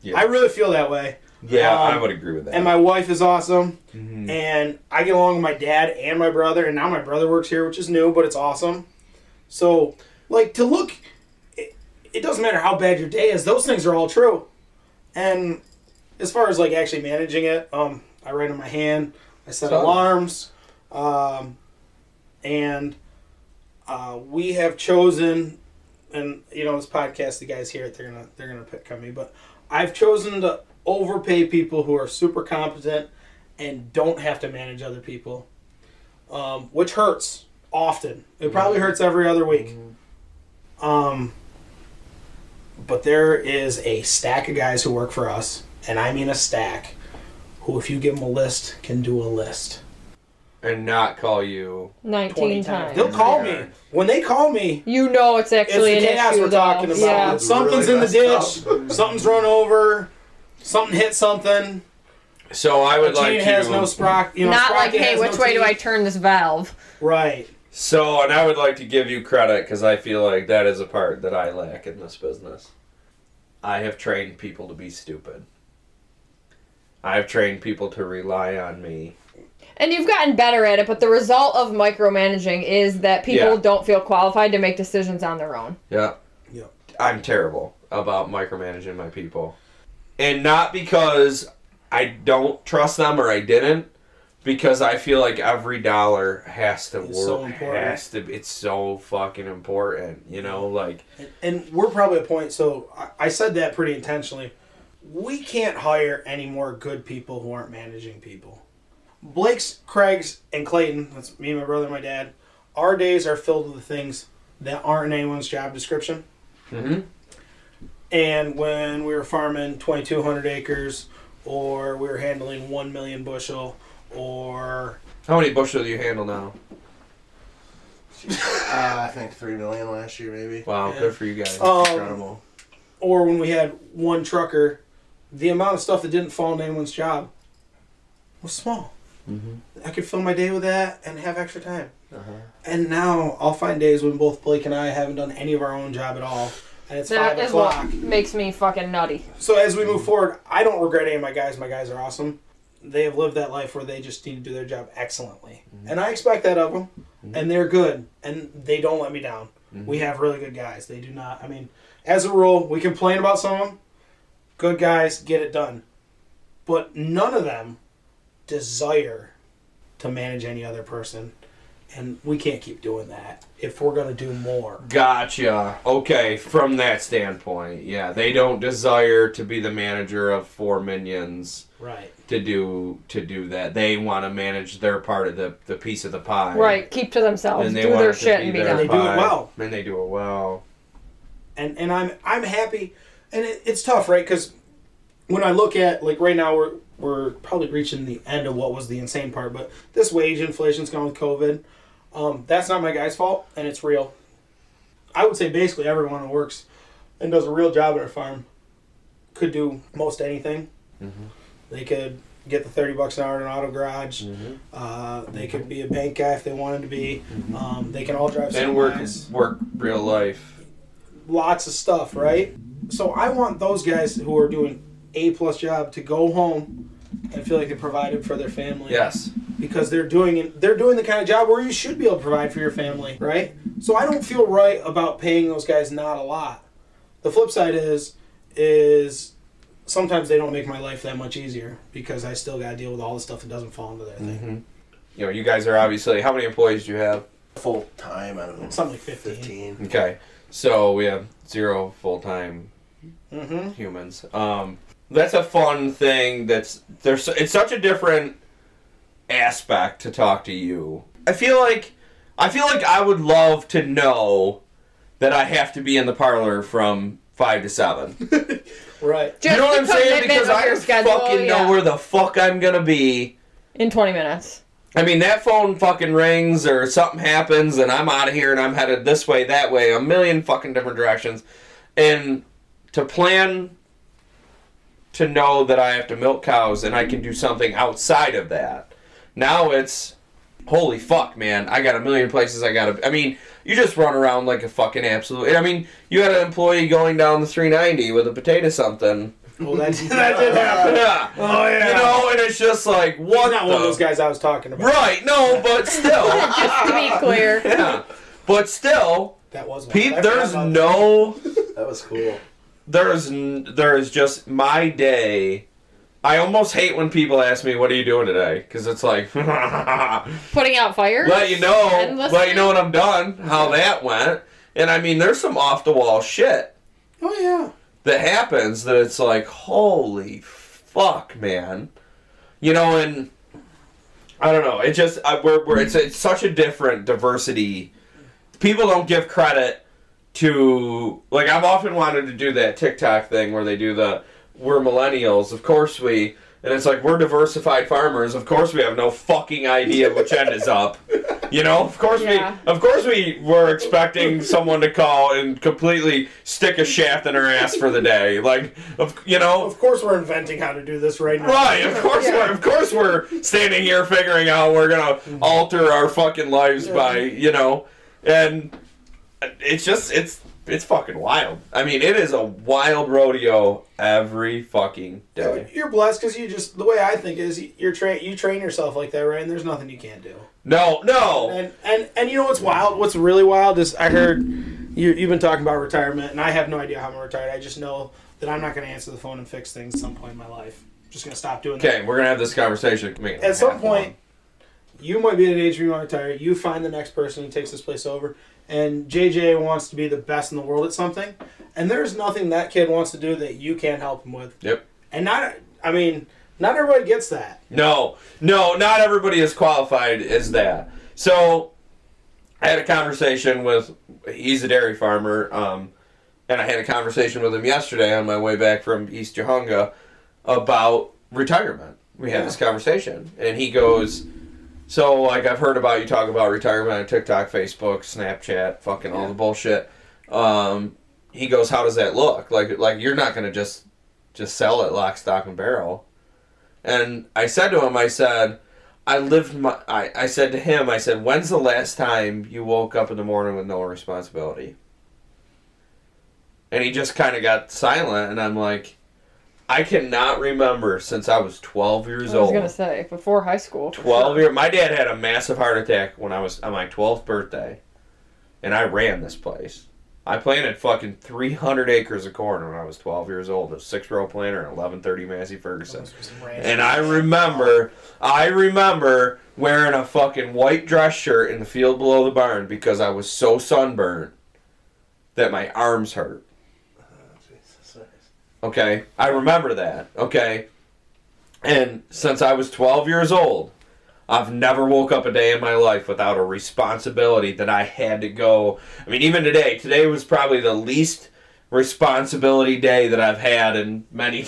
[SPEAKER 2] Yeah.
[SPEAKER 3] I really feel that way.
[SPEAKER 2] Yeah,
[SPEAKER 3] Um,
[SPEAKER 2] I would agree with that.
[SPEAKER 3] And my wife is awesome.
[SPEAKER 2] Mhm.
[SPEAKER 3] And I get along with my dad and my brother. And now my brother works here, which is new, but it's awesome. So, like, to look, it, it doesn't matter how bad your day is, those things are all true. And as far as, like, actually managing it, um, I write on my hand, I set
[SPEAKER 2] Solid.
[SPEAKER 3] alarms, um, and uh, we have chosen, and you know, this podcast, the guys hear it, they're gonna they're gonna pick on me, but I've chosen to overpay people who are super competent and don't have to manage other people, um, which hurts often. It probably hurts every other week. Um, but there is a stack of guys who work for us, and I mean a stack, who, if you give them a list, can do a list.
[SPEAKER 2] and not call you.
[SPEAKER 1] 19 times.
[SPEAKER 3] times. They'll call
[SPEAKER 2] Yeah.
[SPEAKER 3] me. When they call me,
[SPEAKER 1] You know it's
[SPEAKER 3] it's
[SPEAKER 1] actually
[SPEAKER 3] the
[SPEAKER 1] an
[SPEAKER 3] chaos
[SPEAKER 1] issue,
[SPEAKER 3] we're
[SPEAKER 1] though.
[SPEAKER 3] talking about.
[SPEAKER 1] Yeah.
[SPEAKER 3] Something's
[SPEAKER 4] Really
[SPEAKER 3] in the
[SPEAKER 4] messed
[SPEAKER 3] ditch. Something's run over. Something hit something.
[SPEAKER 2] So I
[SPEAKER 3] The
[SPEAKER 2] would
[SPEAKER 3] chain
[SPEAKER 2] like
[SPEAKER 3] has
[SPEAKER 2] to.
[SPEAKER 3] no sprocket. You know,
[SPEAKER 1] Not like,
[SPEAKER 3] sprocket
[SPEAKER 1] hey,
[SPEAKER 3] has
[SPEAKER 1] which
[SPEAKER 3] no
[SPEAKER 1] way do I
[SPEAKER 3] teeth.
[SPEAKER 1] turn this valve?
[SPEAKER 3] Right.
[SPEAKER 2] So, and I would like to give you credit because I feel like that is a part that I lack in this business. I have trained people to be stupid. I have trained people to rely on me.
[SPEAKER 1] And you've gotten better at it, but the result of micromanaging is that people
[SPEAKER 2] Yeah.
[SPEAKER 1] don't feel qualified to make decisions on their own.
[SPEAKER 2] Yeah.
[SPEAKER 3] Yep.
[SPEAKER 2] I'm terrible about micromanaging my people. And not because I don't trust them or I didn't, because I feel like every dollar has to
[SPEAKER 3] It's
[SPEAKER 2] work.
[SPEAKER 3] so important.
[SPEAKER 2] has to it's so fucking important, you know, like
[SPEAKER 3] And, and we're probably at a point. So I, I said that pretty intentionally. We can't hire any more good people who aren't managing people. Blake's, Craig's, and Clayton. That's me, my brother, and my dad. Our days are filled with things that aren't in anyone's job description.
[SPEAKER 2] mhm.
[SPEAKER 3] And when we were farming 2,200 acres, or we were handling 1 million bushel, or
[SPEAKER 2] How many bushel do you handle now?
[SPEAKER 4] Uh, I think three million last year, maybe.
[SPEAKER 2] Wow,
[SPEAKER 3] Yeah.
[SPEAKER 2] good for you guys.
[SPEAKER 3] Um,
[SPEAKER 2] Incredible.
[SPEAKER 3] or when we had one trucker, the amount of stuff that didn't fall into anyone's job was small.
[SPEAKER 2] Mhm.
[SPEAKER 3] I could fill my day with that and have extra time.
[SPEAKER 2] Uh-huh.
[SPEAKER 3] And now I'll find days when both Blake and I haven't done any of our own job at all, and it's
[SPEAKER 1] That
[SPEAKER 3] five
[SPEAKER 1] is
[SPEAKER 3] o'clock.
[SPEAKER 1] what makes me fucking nutty.
[SPEAKER 3] So as we move forward, I don't regret any of my guys. My guys are awesome. They have lived that life where they just need to do their job excellently, and I expect that of them. And they're good, and they don't let me down. We have really good guys. They do not. I mean, as a rule, we complain about some of them. Good guys get it done, but none of them desire to manage any other person, and we can't keep doing that if we're gonna do more.
[SPEAKER 2] Gotcha. Okay, from that standpoint, yeah, they don't desire to be the manager of four minions
[SPEAKER 3] Right.
[SPEAKER 2] to do to do that. They want to manage their part of the the piece of the pie.
[SPEAKER 1] Right, keep to themselves,
[SPEAKER 2] And they
[SPEAKER 1] do
[SPEAKER 2] want
[SPEAKER 1] their
[SPEAKER 2] it to
[SPEAKER 1] shit
[SPEAKER 2] be
[SPEAKER 1] and be
[SPEAKER 2] their
[SPEAKER 1] done.
[SPEAKER 3] They do it well.
[SPEAKER 2] And they do it well.
[SPEAKER 3] and and I'm I'm happy, and it, it's tough, right? Because when I look at like right now, we're we're probably reaching the end of what was the insane part, but this wage inflation's gone with COVID. Um, that's not my guy's fault, and it's real. I would say basically everyone who works and does a real job at a farm could do most anything. They could get the thirty bucks an hour in an auto garage. Uh, they could be a bank guy if they wanted to be. Um, they can all drive
[SPEAKER 2] And work
[SPEAKER 3] semis
[SPEAKER 2] work real life.
[SPEAKER 3] lots of stuff, right? So I want those guys who are doing a plus job to go home and feel like they provided for their family.
[SPEAKER 2] Yes.
[SPEAKER 3] Because they're doing they're doing the kind of job where you should be able to provide for your family, right? So I don't feel right about paying those guys not a lot. The flip side is is sometimes they don't make my life that much easier because I still got to deal with all the stuff that doesn't fall into their thing.
[SPEAKER 2] hmm You know, you guys are obviously how many employees do you have?
[SPEAKER 4] Full time, I don't know.
[SPEAKER 3] Something like 15.
[SPEAKER 4] Fifteen.
[SPEAKER 2] Okay, so we have zero full time
[SPEAKER 3] Mm-hmm.
[SPEAKER 2] humans. Um, that's a fun thing. That's there's it's such a different aspect to talk to you. I feel like I feel like I would love to know that I have to be in the parlor from five to seven. [laughs]
[SPEAKER 3] Right.
[SPEAKER 1] Just
[SPEAKER 2] you know what I'm saying? Because
[SPEAKER 1] of
[SPEAKER 2] I
[SPEAKER 1] your schedule,
[SPEAKER 2] fucking
[SPEAKER 1] yeah.
[SPEAKER 2] know where the fuck I'm gonna be.
[SPEAKER 1] in 20 minutes.
[SPEAKER 2] I mean, that phone fucking rings or something happens and I'm out of here and I'm headed this way, that way, a million fucking different directions. And to plan to know that I have to milk cows and I can do something outside of that. Now it's holy fuck, man. I got a million places I gotta. I mean, you just run around like a fucking absolute. I mean, you had an employee going down the 390 with a potato something.
[SPEAKER 3] Well, that, [laughs] that did happen.
[SPEAKER 2] Yeah.
[SPEAKER 3] Oh yeah.
[SPEAKER 2] You know, and it's just like, what
[SPEAKER 3] He's not
[SPEAKER 2] the.
[SPEAKER 3] one of those guys I was talking about.
[SPEAKER 2] Right, no, but [laughs] still.
[SPEAKER 1] Just to be clear.
[SPEAKER 2] yeah. But still,
[SPEAKER 3] That was one.
[SPEAKER 2] Pete, there's
[SPEAKER 3] about
[SPEAKER 2] no.
[SPEAKER 4] That was cool.
[SPEAKER 2] There's n- there's just my day. I almost hate when people ask me, "What are you doing today?" Because it's like, [laughs]
[SPEAKER 1] Putting out fires.
[SPEAKER 2] let you know,
[SPEAKER 1] Endless
[SPEAKER 2] let you know when I'm done, how that went. And I mean, there's some off the wall shit
[SPEAKER 3] that. Oh yeah.
[SPEAKER 2] that happens that it's like, holy fuck, man. You know, and I don't know. It just I, we're, we're it's it's such a different diversity. People don't give credit to like I've often wanted to do that TikTok thing where they do the we're millennials. Of course we. And it's like we're diversified farmers. Of course we have no fucking idea which end is up. You know, of course
[SPEAKER 1] Yeah.
[SPEAKER 2] we, of course we were expecting someone to call and completely stick a shaft in our ass for the day. Like, of you know,
[SPEAKER 3] Of course, we're inventing how to do this right now.
[SPEAKER 2] Right, of course we're of course we're standing here figuring out we're gonna mm-hmm. alter our fucking lives by you know, and it's just it's it's fucking wild. I mean, it is a wild rodeo every fucking day.
[SPEAKER 3] You're blessed because you just the way I think is you're train you train yourself like that, right? And there's nothing you can't do.
[SPEAKER 2] No, no,
[SPEAKER 3] And and and you know what's wild? What's really wild is I heard you you've been talking about retirement, and I have no idea how I'm retired. I just know that I'm not going to answer the phone and fix things at some point in my life. just going to stop doing that.
[SPEAKER 2] okay, we're gonna have this conversation.
[SPEAKER 3] At some point,
[SPEAKER 2] long.
[SPEAKER 3] you might be at an age where you want to retire. You find the next person who takes this place over, and JJ wants to be the best in the world at something, and there's nothing that kid wants to do that you can't help him with.
[SPEAKER 2] Yep.
[SPEAKER 3] And not, I mean, not everybody gets that.
[SPEAKER 2] No, no, not everybody is qualified as that. So, I had a conversation with. He's a dairy farmer, um, and I had a conversation with him yesterday on my way back from East Johunga about retirement. We had
[SPEAKER 3] Yeah.
[SPEAKER 2] this conversation, and he goes, "So, like, I've heard about you talk about retirement on TikTok, Facebook, Snapchat, fucking all the bullshit." Um, he goes, "How does that look? Like, like you're not gonna just just sell it lock, stock, and barrel." And I said to him, I said, I lived my. I, I said to him, I said, when's the last time you woke up in the morning with no responsibility? And he just kind of got silent, and I'm like, I cannot remember since I was 12 years old.
[SPEAKER 1] I was
[SPEAKER 2] old.
[SPEAKER 1] gonna say before high school.
[SPEAKER 2] 12
[SPEAKER 1] sure.
[SPEAKER 2] year. My dad had a massive heart attack when I was on my 12th birthday, and I ran this place. I planted fucking 300 acres of corn when I was 12 years old. A six row planter and 1130 Massey Ferguson. And I remember, I remember wearing a fucking white dress shirt in the field below the barn because I was so sunburnt that my arms hurt. Okay, I remember that. Okay, and since I was 12 years old, I've never woke up a day in my life without a responsibility that I had to go. I mean, even today, today was probably the least responsibility day that I've had in many.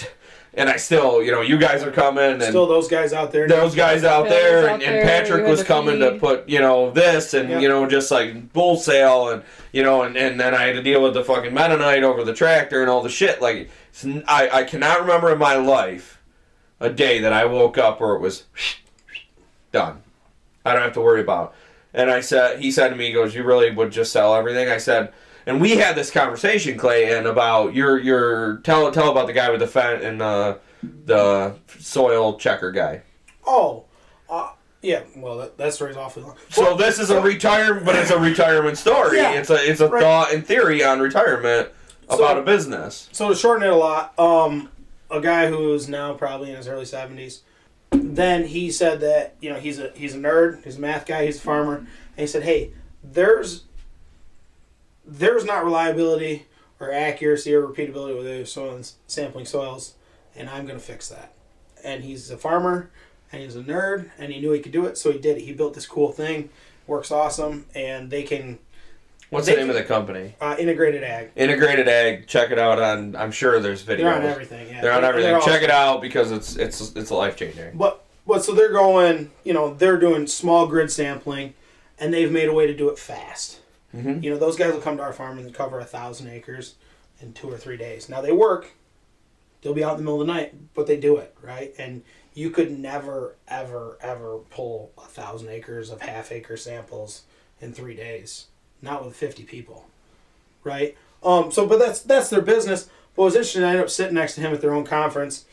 [SPEAKER 2] And I still, you know, you guys are coming and
[SPEAKER 3] Still, those guys out there.
[SPEAKER 2] those guys out
[SPEAKER 1] Phil's
[SPEAKER 2] there,
[SPEAKER 1] out
[SPEAKER 2] and, and Patrick was
[SPEAKER 1] had to
[SPEAKER 2] coming to put, you know, this and
[SPEAKER 3] Yeah.
[SPEAKER 2] you know, just like bull sale and you know, and, and then I had to deal with the fucking Mennonite over the tractor and all the shit. Like, it's n- I I cannot remember in my life a day that I woke up where it was done. I don't have to worry about. And I said, he said to me, he goes, "You really would just sell everything?" I said. And we had this conversation, Clay, and about your your tell tell about the guy with the fent and uh, the soil checker guy.
[SPEAKER 3] Oh, uh, yeah. Well, that, that story's awfully long.
[SPEAKER 2] So this is a retirement, but it's a retirement story.
[SPEAKER 3] Yeah.
[SPEAKER 2] It's a it's a
[SPEAKER 3] Right.
[SPEAKER 2] thought and theory on retirement
[SPEAKER 3] So-
[SPEAKER 2] about a business.
[SPEAKER 3] So to shorten it a lot, um, a guy who's now probably in his early seventies. Then he said that you know he's a he's a nerd, he's a math guy, he's a farmer, and he said, "Hey, there's there's not reliability or accuracy or repeatability with the soil sampling soils, and I'm going to fix that." And he's a farmer, and he's a nerd, and he knew he could do it, so he did it. He built this cool thing, works awesome, and they can
[SPEAKER 2] What's
[SPEAKER 3] They
[SPEAKER 2] the name of the company?
[SPEAKER 3] Uh, integrated ag.
[SPEAKER 2] Integrated Ag. Check it out on. I'm sure there's videos.
[SPEAKER 3] They're on everything. Yeah,
[SPEAKER 2] They're on
[SPEAKER 3] They're
[SPEAKER 2] everything.
[SPEAKER 3] all-
[SPEAKER 2] Check it out because it's it's it's life changing.
[SPEAKER 3] But but so they're going. You know, they're doing small grid sampling, and they've made a way to do it fast.
[SPEAKER 2] Mhm.
[SPEAKER 3] You know, those guys will come to our farm and cover a thousand acres in two or three days. Now they work. They'll be out in the middle of the night, but they do it right. And you could never, ever, ever pull a thousand acres of half acre samples in three days. Not with fifty people, right? Um. So, but that's that's their business. But it was interesting. I ended up sitting next to him at their own conference,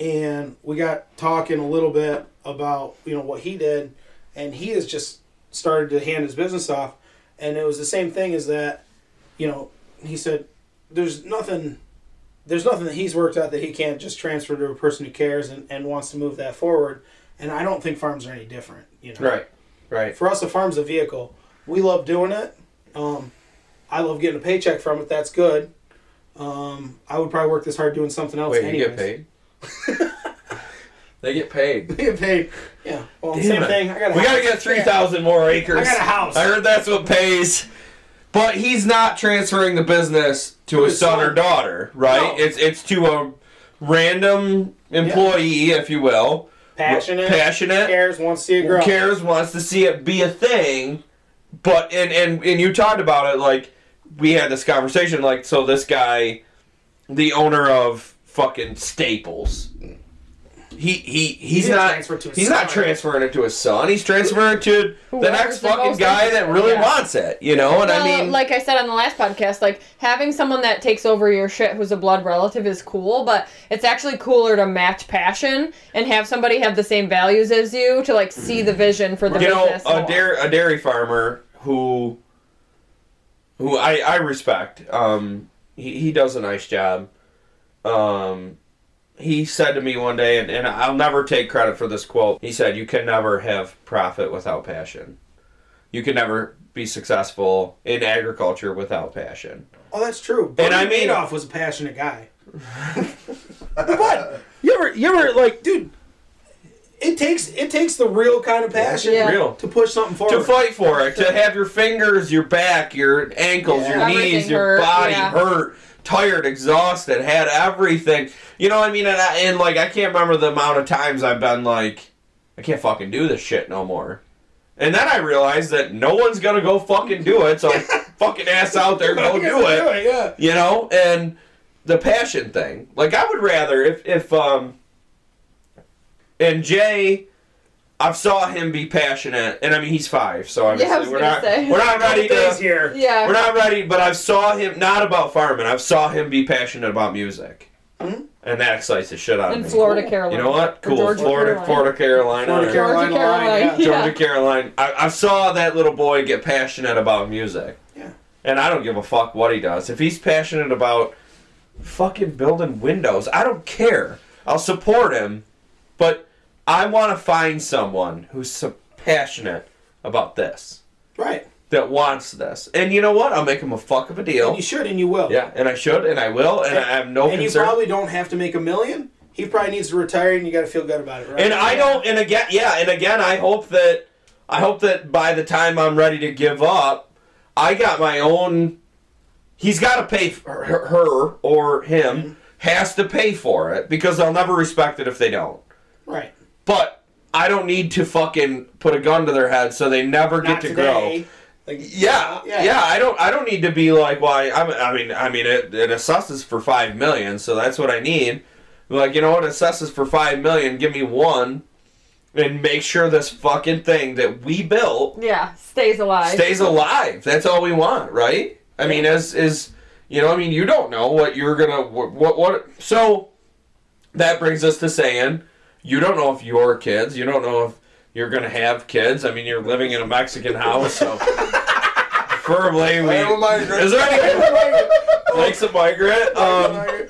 [SPEAKER 3] and we got talking a little bit about you know what he did, and he has just started to hand his business off, and it was the same thing as that, you know, he said, "There's nothing." There's nothing that he's worked out that he can't just transfer to a person who cares and, and wants to move that forward. And I don't think farms are any different. You know,
[SPEAKER 2] Right. Right.
[SPEAKER 3] for us, a farm's a vehicle. We love doing it. Um, I love getting a paycheck from it. That's good. Um, I would probably work this hard doing something else.
[SPEAKER 2] Wait, you get paid? [laughs] they get paid. [laughs]
[SPEAKER 3] get paid. Yeah. Well,
[SPEAKER 2] Damn
[SPEAKER 3] same
[SPEAKER 2] it.
[SPEAKER 3] thing. I got.
[SPEAKER 2] We gotta get three thousand more acres.
[SPEAKER 3] I got a house.
[SPEAKER 2] I heard that's what pays. But he's not transferring the business to,
[SPEAKER 3] To
[SPEAKER 2] his son,
[SPEAKER 3] son.
[SPEAKER 2] or daughter, right?
[SPEAKER 3] No.
[SPEAKER 2] It's it's to a random employee, if you will.
[SPEAKER 3] Passionate.
[SPEAKER 2] Passionate.
[SPEAKER 3] Cares. Wants to see it grow.
[SPEAKER 2] cares? Wants to see it be a thing. But and and and you talked about it like we had this conversation like so this guy, the owner of fucking Staples. He he he's
[SPEAKER 3] didn't
[SPEAKER 2] not
[SPEAKER 3] transfer to his
[SPEAKER 2] he's not transferring it to his son. He's transferring it to the
[SPEAKER 1] Whoever's
[SPEAKER 2] next
[SPEAKER 1] the
[SPEAKER 2] fucking guy that really
[SPEAKER 1] yeah.
[SPEAKER 2] wants it. You know, and
[SPEAKER 1] well,
[SPEAKER 2] I mean,
[SPEAKER 1] like I said on the last podcast, like having someone that takes over your shit who's a blood relative is cool, but it's actually cooler to match passion and have somebody have the same values as you to like see the vision for the
[SPEAKER 2] you know,
[SPEAKER 1] business.
[SPEAKER 2] a
[SPEAKER 1] more.
[SPEAKER 2] dairy a dairy farmer who who I I respect. Um, he he does a nice job. Um, he said to me one day, and, and I'll never take credit for this quote. He said, "You can never have profit without passion. You can never be successful in agriculture without passion."
[SPEAKER 3] Oh, that's true. But
[SPEAKER 2] And I mean-
[SPEAKER 3] Madoff was a passionate guy. [laughs] but you ever, you ever like, dude? It takes it takes the real kind of passion
[SPEAKER 1] Yeah.
[SPEAKER 2] Real.
[SPEAKER 3] to push something forward.
[SPEAKER 2] to fight for it, to have your fingers, your back, your ankles,
[SPEAKER 3] Yeah.
[SPEAKER 2] your knees,
[SPEAKER 1] Everything
[SPEAKER 2] your
[SPEAKER 1] hurt,
[SPEAKER 2] body
[SPEAKER 1] yeah.
[SPEAKER 2] hurt, tired, exhausted, had everything. You know what I mean? And, I, and like I can't remember the amount of times I've been like, I can't fucking do this shit no more. And then I realized that no one's gonna go fucking do it, so [laughs] fucking ass out there, go [laughs] do it.
[SPEAKER 3] Yeah.
[SPEAKER 2] You know, and the passion thing. Like I would rather if if um and Jay I've saw him be passionate and I mean he's five, so obviously
[SPEAKER 1] Yeah, I was
[SPEAKER 2] we're not
[SPEAKER 1] say.
[SPEAKER 2] we're not ready
[SPEAKER 3] Days
[SPEAKER 2] to
[SPEAKER 3] here.
[SPEAKER 1] yeah.
[SPEAKER 2] we're not ready, but I've saw him not about farming. I've saw him be passionate about music.
[SPEAKER 3] Mhm.
[SPEAKER 2] And that excites the shit out of me.
[SPEAKER 1] in
[SPEAKER 2] me.
[SPEAKER 1] Florida, Carolina.
[SPEAKER 2] You know what? Cool.
[SPEAKER 1] Georgia,
[SPEAKER 2] Florida,
[SPEAKER 1] Carolina.
[SPEAKER 2] Florida, Carolina.
[SPEAKER 3] Florida,
[SPEAKER 1] Georgia,
[SPEAKER 3] Carolina line,
[SPEAKER 1] Carolina.
[SPEAKER 3] yeah.
[SPEAKER 2] Georgia, Caroline. I, I saw that little boy get passionate about music.
[SPEAKER 3] Yeah.
[SPEAKER 2] And I don't give a fuck what he does. If he's passionate about fucking building windows, I don't care. I'll support him. But I want to find someone who's so passionate about this,
[SPEAKER 3] Right.
[SPEAKER 2] that wants this. And you know what? I'll make him a fuck of a
[SPEAKER 3] And
[SPEAKER 2] deal.
[SPEAKER 3] you should and you will.
[SPEAKER 2] Yeah, and I should, and I will, and, I have no
[SPEAKER 3] and
[SPEAKER 2] concern.
[SPEAKER 3] you probably don't have to make a million. He probably needs to retire, and you got to feel good about it, right?
[SPEAKER 2] And I don't. And again, yeah. And again, I hope that I hope that by the time I'm ready to give up, I got my own. He's got to pay for her, her or him mm-hmm. has to pay for it because I'll never respect it if they don't.
[SPEAKER 3] Right.
[SPEAKER 2] But I don't need to fucking put a gun to their head so they never get to
[SPEAKER 3] today.
[SPEAKER 2] grow.
[SPEAKER 3] Like,
[SPEAKER 2] Yeah, yeah, I don't. I don't need to be like, well, I, I'm- I mean, I mean, it, it assesses for five million, so that's what I need. Like, you know what? Assesses for five million. Give me one, and make sure this fucking thing that we built
[SPEAKER 1] Yeah, stays alive.
[SPEAKER 2] stays alive. That's all we want, right? I mean, as is, you know, I mean, you don't know what you're gonna what what. what so that brings us to saying, you don't know if your kids, you don't know if you're gonna have kids. I mean, you're living in a Mexican house, so [laughs] preferably we.
[SPEAKER 4] I am a migrant.
[SPEAKER 2] Is there any like some migrant? Um,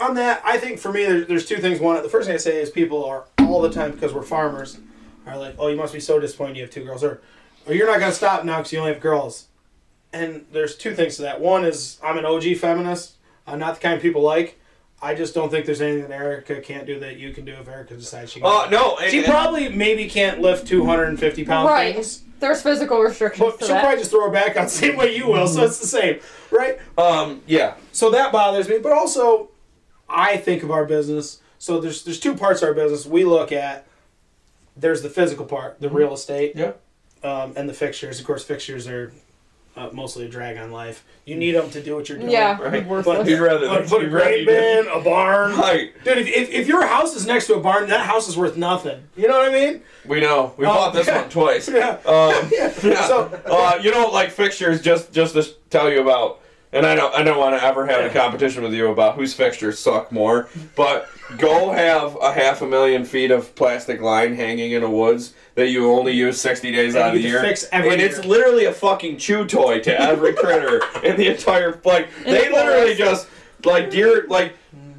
[SPEAKER 3] on that, I think for me, there's, there's two things. One, the first thing I say is people are all the time because we're farmers are like, oh, you must be so disappointed you have two girls, or, or you're not gonna stop now because you only have girls. And there's two things to that. One is I'm an OG feminist. I'm not the kind people like. I just don't think there's anything that Erica can't do that you can do if Erica decides she can.
[SPEAKER 2] Oh no, and-
[SPEAKER 3] she
[SPEAKER 2] and-
[SPEAKER 3] probably maybe can't lift 250 pound
[SPEAKER 1] Right.
[SPEAKER 3] things.
[SPEAKER 1] There's physical restrictions
[SPEAKER 3] But she'll
[SPEAKER 1] that.
[SPEAKER 3] probably just throw her back on the same way you will, so it's the same, right?
[SPEAKER 2] um, yeah,
[SPEAKER 3] So that bothers me. But also, I think of our business. So there's there's two parts of our business. We look at there's the physical part, the real estate,
[SPEAKER 2] yeah.
[SPEAKER 3] um, and the fixtures. Of course, fixtures are uh, mostly a drag on life. You need them to do what you're doing.
[SPEAKER 1] yeah,
[SPEAKER 2] Right.
[SPEAKER 1] worthless.
[SPEAKER 2] You'd rather
[SPEAKER 3] Put, put a
[SPEAKER 2] you'd
[SPEAKER 3] grain bin, a barn.
[SPEAKER 2] Right.
[SPEAKER 3] Dude, if, if, if your house is next to a barn, that house is worth nothing. You know what I mean?
[SPEAKER 2] We know. We
[SPEAKER 3] Oh,
[SPEAKER 2] bought this
[SPEAKER 3] yeah.
[SPEAKER 2] one twice. [laughs]
[SPEAKER 3] Yeah.
[SPEAKER 2] Um, [laughs]
[SPEAKER 3] Yeah.
[SPEAKER 2] yeah.
[SPEAKER 3] So-
[SPEAKER 2] uh, you know, like fixtures, just just to tell you about, and I don't I don't want to ever have a competition with you about whose fixtures suck more, but go have a half a million feet of plastic line hanging in the woods that you only use sixty days
[SPEAKER 3] And
[SPEAKER 2] out of the
[SPEAKER 3] get to
[SPEAKER 2] year,
[SPEAKER 3] fix every
[SPEAKER 2] and it's literally a fucking chew toy to every [laughs] critter in the entire like. They
[SPEAKER 1] the
[SPEAKER 2] literally
[SPEAKER 1] forest.
[SPEAKER 2] just like deer like.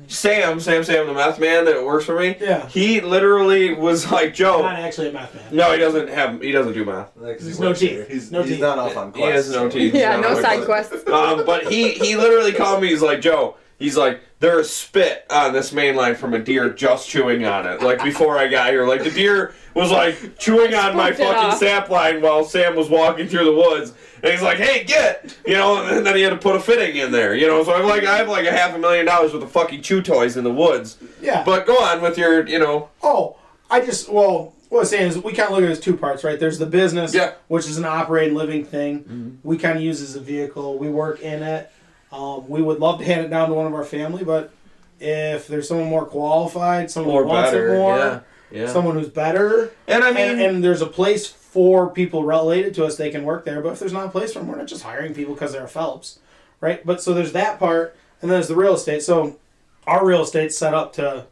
[SPEAKER 2] Sam, Sam, Sam, the math man that works for me.
[SPEAKER 3] Yeah.
[SPEAKER 2] He literally was like, Joe.
[SPEAKER 3] Not actually a math man.
[SPEAKER 2] No, he doesn't have. He doesn't do math.
[SPEAKER 3] He's no teeth.
[SPEAKER 4] He's,
[SPEAKER 3] No
[SPEAKER 4] he's
[SPEAKER 3] teeth.
[SPEAKER 4] not off on
[SPEAKER 2] He has no teeth.
[SPEAKER 1] Yeah, no side
[SPEAKER 2] on
[SPEAKER 1] quests.
[SPEAKER 2] Um, but he he literally called me. He's like, Joe. He's like, there's spit on this main line from a deer just chewing on it. Like before I got here, like the deer was like chewing on my fucking
[SPEAKER 1] off.
[SPEAKER 2] sap line while Sam was walking through the woods. And he's like, hey, get, you know, and then he had to put a fitting in there, you know. So I'm like, I have like a half a million dollars worth of fucking chew toys in the woods.
[SPEAKER 3] Yeah.
[SPEAKER 2] But go on with your, you know,
[SPEAKER 3] Oh, I just well, what I'm saying is we kind of look at it as two parts, right? There's the business,
[SPEAKER 2] Yeah.
[SPEAKER 3] which is an operating living thing. Mm-hmm. We kind of use as a vehicle. We work in it. Um, we would love to hand it down to one of our family, but if there's someone more qualified, someone
[SPEAKER 2] more
[SPEAKER 3] who wants
[SPEAKER 2] better.
[SPEAKER 3] it more,
[SPEAKER 2] yeah. Yeah.
[SPEAKER 3] someone who's better,
[SPEAKER 2] and I mean,
[SPEAKER 3] and, and there's a place for people related to us, they can work there. But if there's not a place for them, we're not just hiring people because they're a Phelps, right? But so there's that part, and then there's the real estate. So our real estate's set up to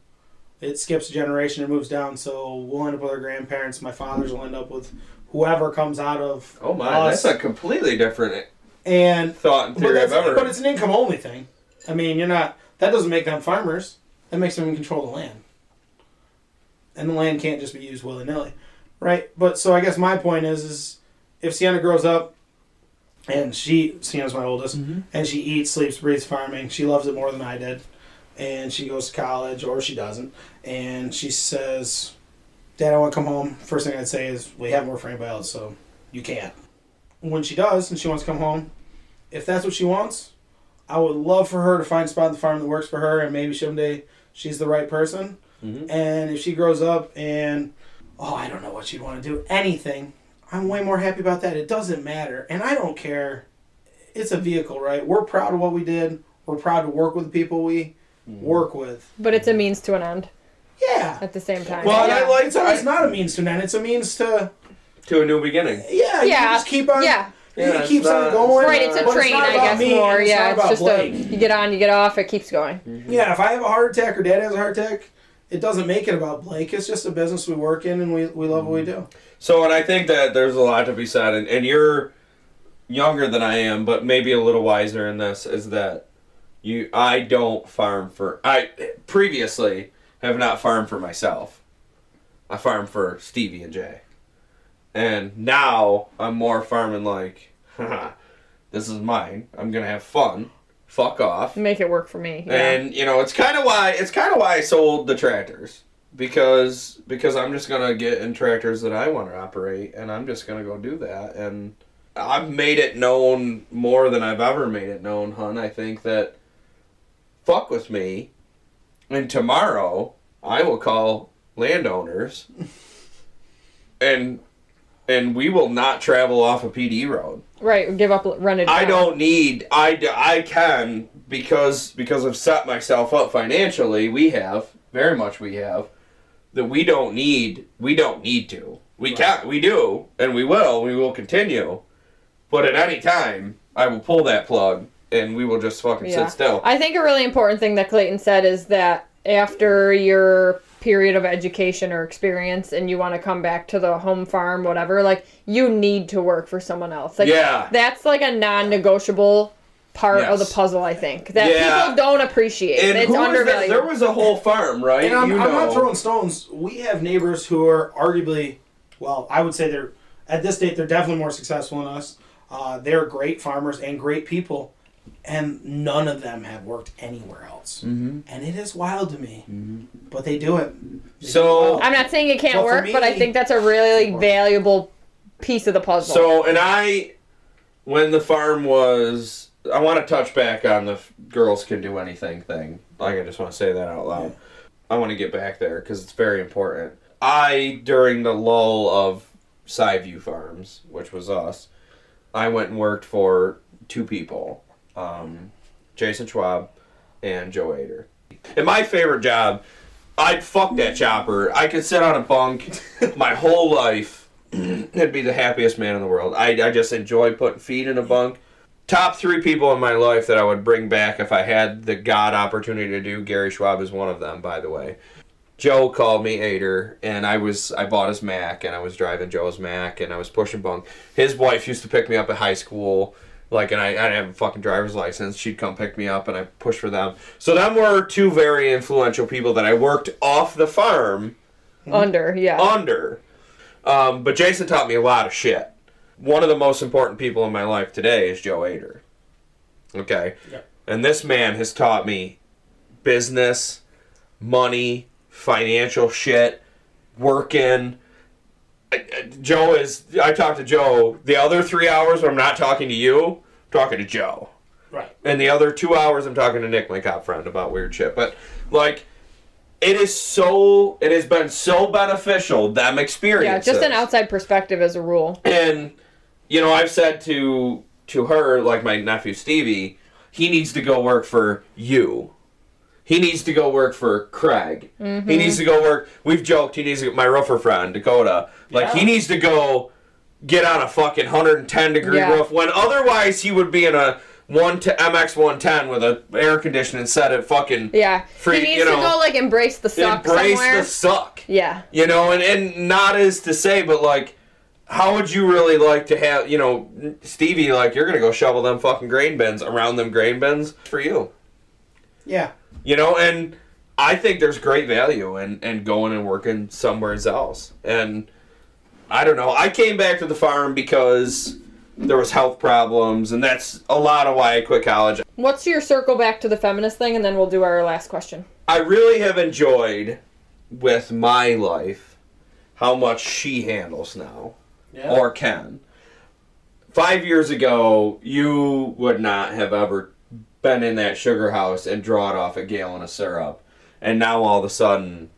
[SPEAKER 3] it skips a generation and moves down. So we'll end up with our grandparents. My fathers will end up with whoever comes out of
[SPEAKER 2] oh my,
[SPEAKER 3] us.
[SPEAKER 2] that's a completely different
[SPEAKER 3] and
[SPEAKER 2] thought and
[SPEAKER 3] but,
[SPEAKER 2] theory I've ever.
[SPEAKER 3] but it's an income only thing. I mean, you're not. That doesn't make them farmers. That makes them in control of the land. And the land can't just be used willy nilly, right? But so I guess my point is, is if Sienna grows up, and she Sienna's my oldest, mm-hmm. and she eats, sleeps, breathes farming. She loves it more than I did, and she goes to college or she doesn't, and she says, "Dad, I want to come home." First thing I'd say is, "We have more for anybody else, so you can't." When she does, and she wants to come home, if that's what she wants, I would love for her to find a spot on the farm that works for her, and maybe someday she's the right person.
[SPEAKER 2] Mhm.
[SPEAKER 3] And if she grows up and, oh, I don't know what she'd want to do, anything, I'm way more happy about that. It doesn't matter. And I don't care. It's a vehicle, right? We're proud of what we did. We're proud to work with the people we work with.
[SPEAKER 1] But it's a means to an end
[SPEAKER 3] Yeah.
[SPEAKER 1] at the same time.
[SPEAKER 2] Well, and I
[SPEAKER 1] yeah.
[SPEAKER 2] like
[SPEAKER 3] It's always not a means to an end. It's a means to,
[SPEAKER 2] to a new beginning.
[SPEAKER 3] yeah, you
[SPEAKER 1] Yeah.
[SPEAKER 3] just keep on,
[SPEAKER 1] yeah.
[SPEAKER 3] you
[SPEAKER 2] Yeah,
[SPEAKER 3] keep
[SPEAKER 2] it's
[SPEAKER 3] on going.
[SPEAKER 1] Right, it's a
[SPEAKER 3] But
[SPEAKER 1] train,
[SPEAKER 3] not
[SPEAKER 1] I guess
[SPEAKER 3] me,
[SPEAKER 1] more.
[SPEAKER 3] and
[SPEAKER 1] Yeah,
[SPEAKER 3] not
[SPEAKER 1] it's
[SPEAKER 3] about
[SPEAKER 1] just a you get on, you get off, it keeps going. Mm-hmm.
[SPEAKER 3] Yeah, if I have a heart attack or dad has a heart attack, it doesn't make it about Blake. It's just a business we work in and we, we love what we mm-hmm. do.
[SPEAKER 2] So, and I think that there's a lot to be said, and, and you're younger than I am, but maybe a little wiser in this is that you I don't farm for I previously have not farmed for myself. I farm for Stevie and Jay. And now I'm more farming like, Haha, this is mine. I'm gonna have fun. Fuck off.
[SPEAKER 1] Make it work for me. Yeah.
[SPEAKER 2] And you know, it's kind of why it's kind of why I sold the tractors because because I'm just gonna get in tractors that I want to operate, and I'm just gonna go do that. And I've made it known more than I've ever made it known, hun. I think that fuck with me, and tomorrow I will call landowners, [laughs] and and we will not travel off a PD road.
[SPEAKER 1] right, give up, run it.
[SPEAKER 2] I don't need I I can because because I've set myself up financially. We have very much we have that we don't need we don't need to. We can we do and we will we will continue. But at any time I will pull that plug and we will just fucking
[SPEAKER 1] Yeah.
[SPEAKER 2] sit still.
[SPEAKER 1] I think a really important thing that Clayton said is that after your period of education or experience and you want to come back to the home farm, whatever, like you need to work for someone else. Like
[SPEAKER 2] Yeah.
[SPEAKER 1] that's like a non-negotiable part of the puzzle. I think that
[SPEAKER 2] Yeah.
[SPEAKER 1] people don't appreciate.
[SPEAKER 2] and
[SPEAKER 1] it's
[SPEAKER 2] who was that?
[SPEAKER 1] undervalued.
[SPEAKER 2] There was a whole farm, right?
[SPEAKER 3] And I'm,
[SPEAKER 2] you
[SPEAKER 3] I'm not throwing stones. We have neighbors who are arguably, well, I would say they're, at this date, they're definitely more successful than us. Uh, they're great farmers and great people. And none of them have worked anywhere else. Mm-hmm. And it is wild to me, but they do it. They
[SPEAKER 2] So-
[SPEAKER 3] do it.
[SPEAKER 1] I'm not saying it can't
[SPEAKER 3] Well, for
[SPEAKER 1] work, but I think that's a really valuable piece of the puzzle.
[SPEAKER 2] So, and I, when the farm was, I want to touch back on the girls can do anything thing. Like, I just want to say that out loud. I want to get back there because it's very important. I, during the lull of Sideview Farms, which was us, I went and worked for two people um, Jason Schwab and Joe Ader. And my favorite job, I'd fuck that chopper. I could sit on a bunk [laughs] my whole life I'd be the happiest man in the world. I, I just enjoy putting feet in a bunk. Top three people in my life that I would bring back if I had the God opportunity to do. Gary Schwab is one of them, by the way. Joe called me Ader, and I was I bought his Mac, and I was driving Joe's Mac, and I was pushing bunk. His wife used to pick me up at high school, like, and I, I didn't have a fucking driver's license. She'd come pick me up, and I pushed for them. So them were two very influential people that I worked off the farm
[SPEAKER 1] Under, yeah.
[SPEAKER 2] under. Um, but Jason taught me a lot of shit. One of the most important people in my life today is Joe Ader. Okay?
[SPEAKER 3] Yeah.
[SPEAKER 2] And this man has taught me business, money, financial shit, working. I- I- Joe is. I talked to Joe the other three hours when I'm not talking to you, I'm talking to Joe.
[SPEAKER 3] right.
[SPEAKER 2] And the other two hours, I'm talking to Nick, my cop friend, about weird shit. But like, it is so. It has been so beneficial them experience.
[SPEAKER 1] yeah,
[SPEAKER 2] experience.
[SPEAKER 1] just an outside perspective as a rule.
[SPEAKER 2] And you know, I've said to to her, like my nephew Stevie, he needs to go work for you. He needs to go work for Craig.
[SPEAKER 1] Mm-hmm.
[SPEAKER 2] He needs to go work. We've joked. He needs to. My roofer friend Dakota, like
[SPEAKER 3] Yeah.
[SPEAKER 2] he needs to go get on a fucking 110 degree
[SPEAKER 1] Yeah.
[SPEAKER 2] roof when otherwise he would be in a one to MX 110 with a air conditioning set at fucking
[SPEAKER 1] Yeah.
[SPEAKER 2] Free-
[SPEAKER 1] he needs
[SPEAKER 2] you
[SPEAKER 1] to go like embrace the suck
[SPEAKER 2] embrace
[SPEAKER 1] somewhere.
[SPEAKER 2] the suck.
[SPEAKER 1] yeah.
[SPEAKER 2] You know, and, and not as to say, but like, how would you really like to have, you know, Stevie, like, you're going to go shovel them fucking grain bins around them grain bins for you.
[SPEAKER 3] Yeah.
[SPEAKER 2] You know, and I think there's great value in, in going and working somewhere else. And I don't know. I came back to the farm because there was health problems, and that's a lot of why I quit college.
[SPEAKER 1] What's your circle back to the feminist thing, and then we'll do our last question.
[SPEAKER 2] I really have enjoyed with my life how much she handles now.
[SPEAKER 3] Yeah.
[SPEAKER 2] or can. Five years ago, you would not have ever been in that sugar house and drawed off a gallon of syrup. And now all of a sudden.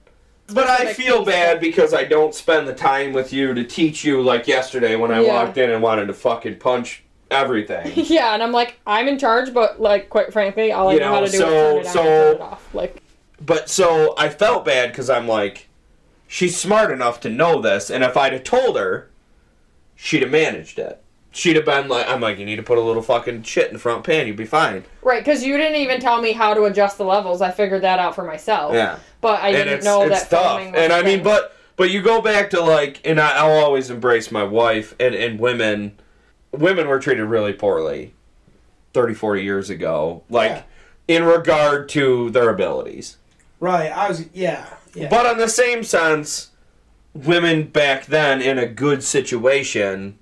[SPEAKER 2] But I feel bad because I don't spend the time with you to teach you like yesterday when I
[SPEAKER 1] Yeah.
[SPEAKER 2] walked in and wanted to fucking punch everything. [laughs]
[SPEAKER 1] yeah, and I'm like, I'm in charge, but like, quite frankly, all I
[SPEAKER 2] You
[SPEAKER 1] know, how to do
[SPEAKER 2] so-
[SPEAKER 1] is turn it on
[SPEAKER 2] so-
[SPEAKER 1] and turn it off. Like,
[SPEAKER 2] But so I felt bad because I'm like, she's smart enough to know this, and if I'd have told her, she'd have managed it. She'd have been like, I'm like, you need to put a little fucking shit in the front pan, you'd be fine.
[SPEAKER 1] right, because you didn't even tell me how to adjust the levels. I figured that out for myself.
[SPEAKER 2] Yeah.
[SPEAKER 1] But I
[SPEAKER 2] and
[SPEAKER 1] didn't
[SPEAKER 2] it's,
[SPEAKER 1] know
[SPEAKER 2] it's
[SPEAKER 1] that
[SPEAKER 2] tough.
[SPEAKER 1] filming was
[SPEAKER 2] And
[SPEAKER 1] a
[SPEAKER 2] I mean, but but you go back to like, and I, I'll always embrace my wife and and women. Women were treated really poorly, 30, 40 years ago. Like
[SPEAKER 3] Yeah.
[SPEAKER 2] in regard to their abilities.
[SPEAKER 3] Right. I was. Yeah. Yeah.
[SPEAKER 2] But on the same sense, women back then in a good situation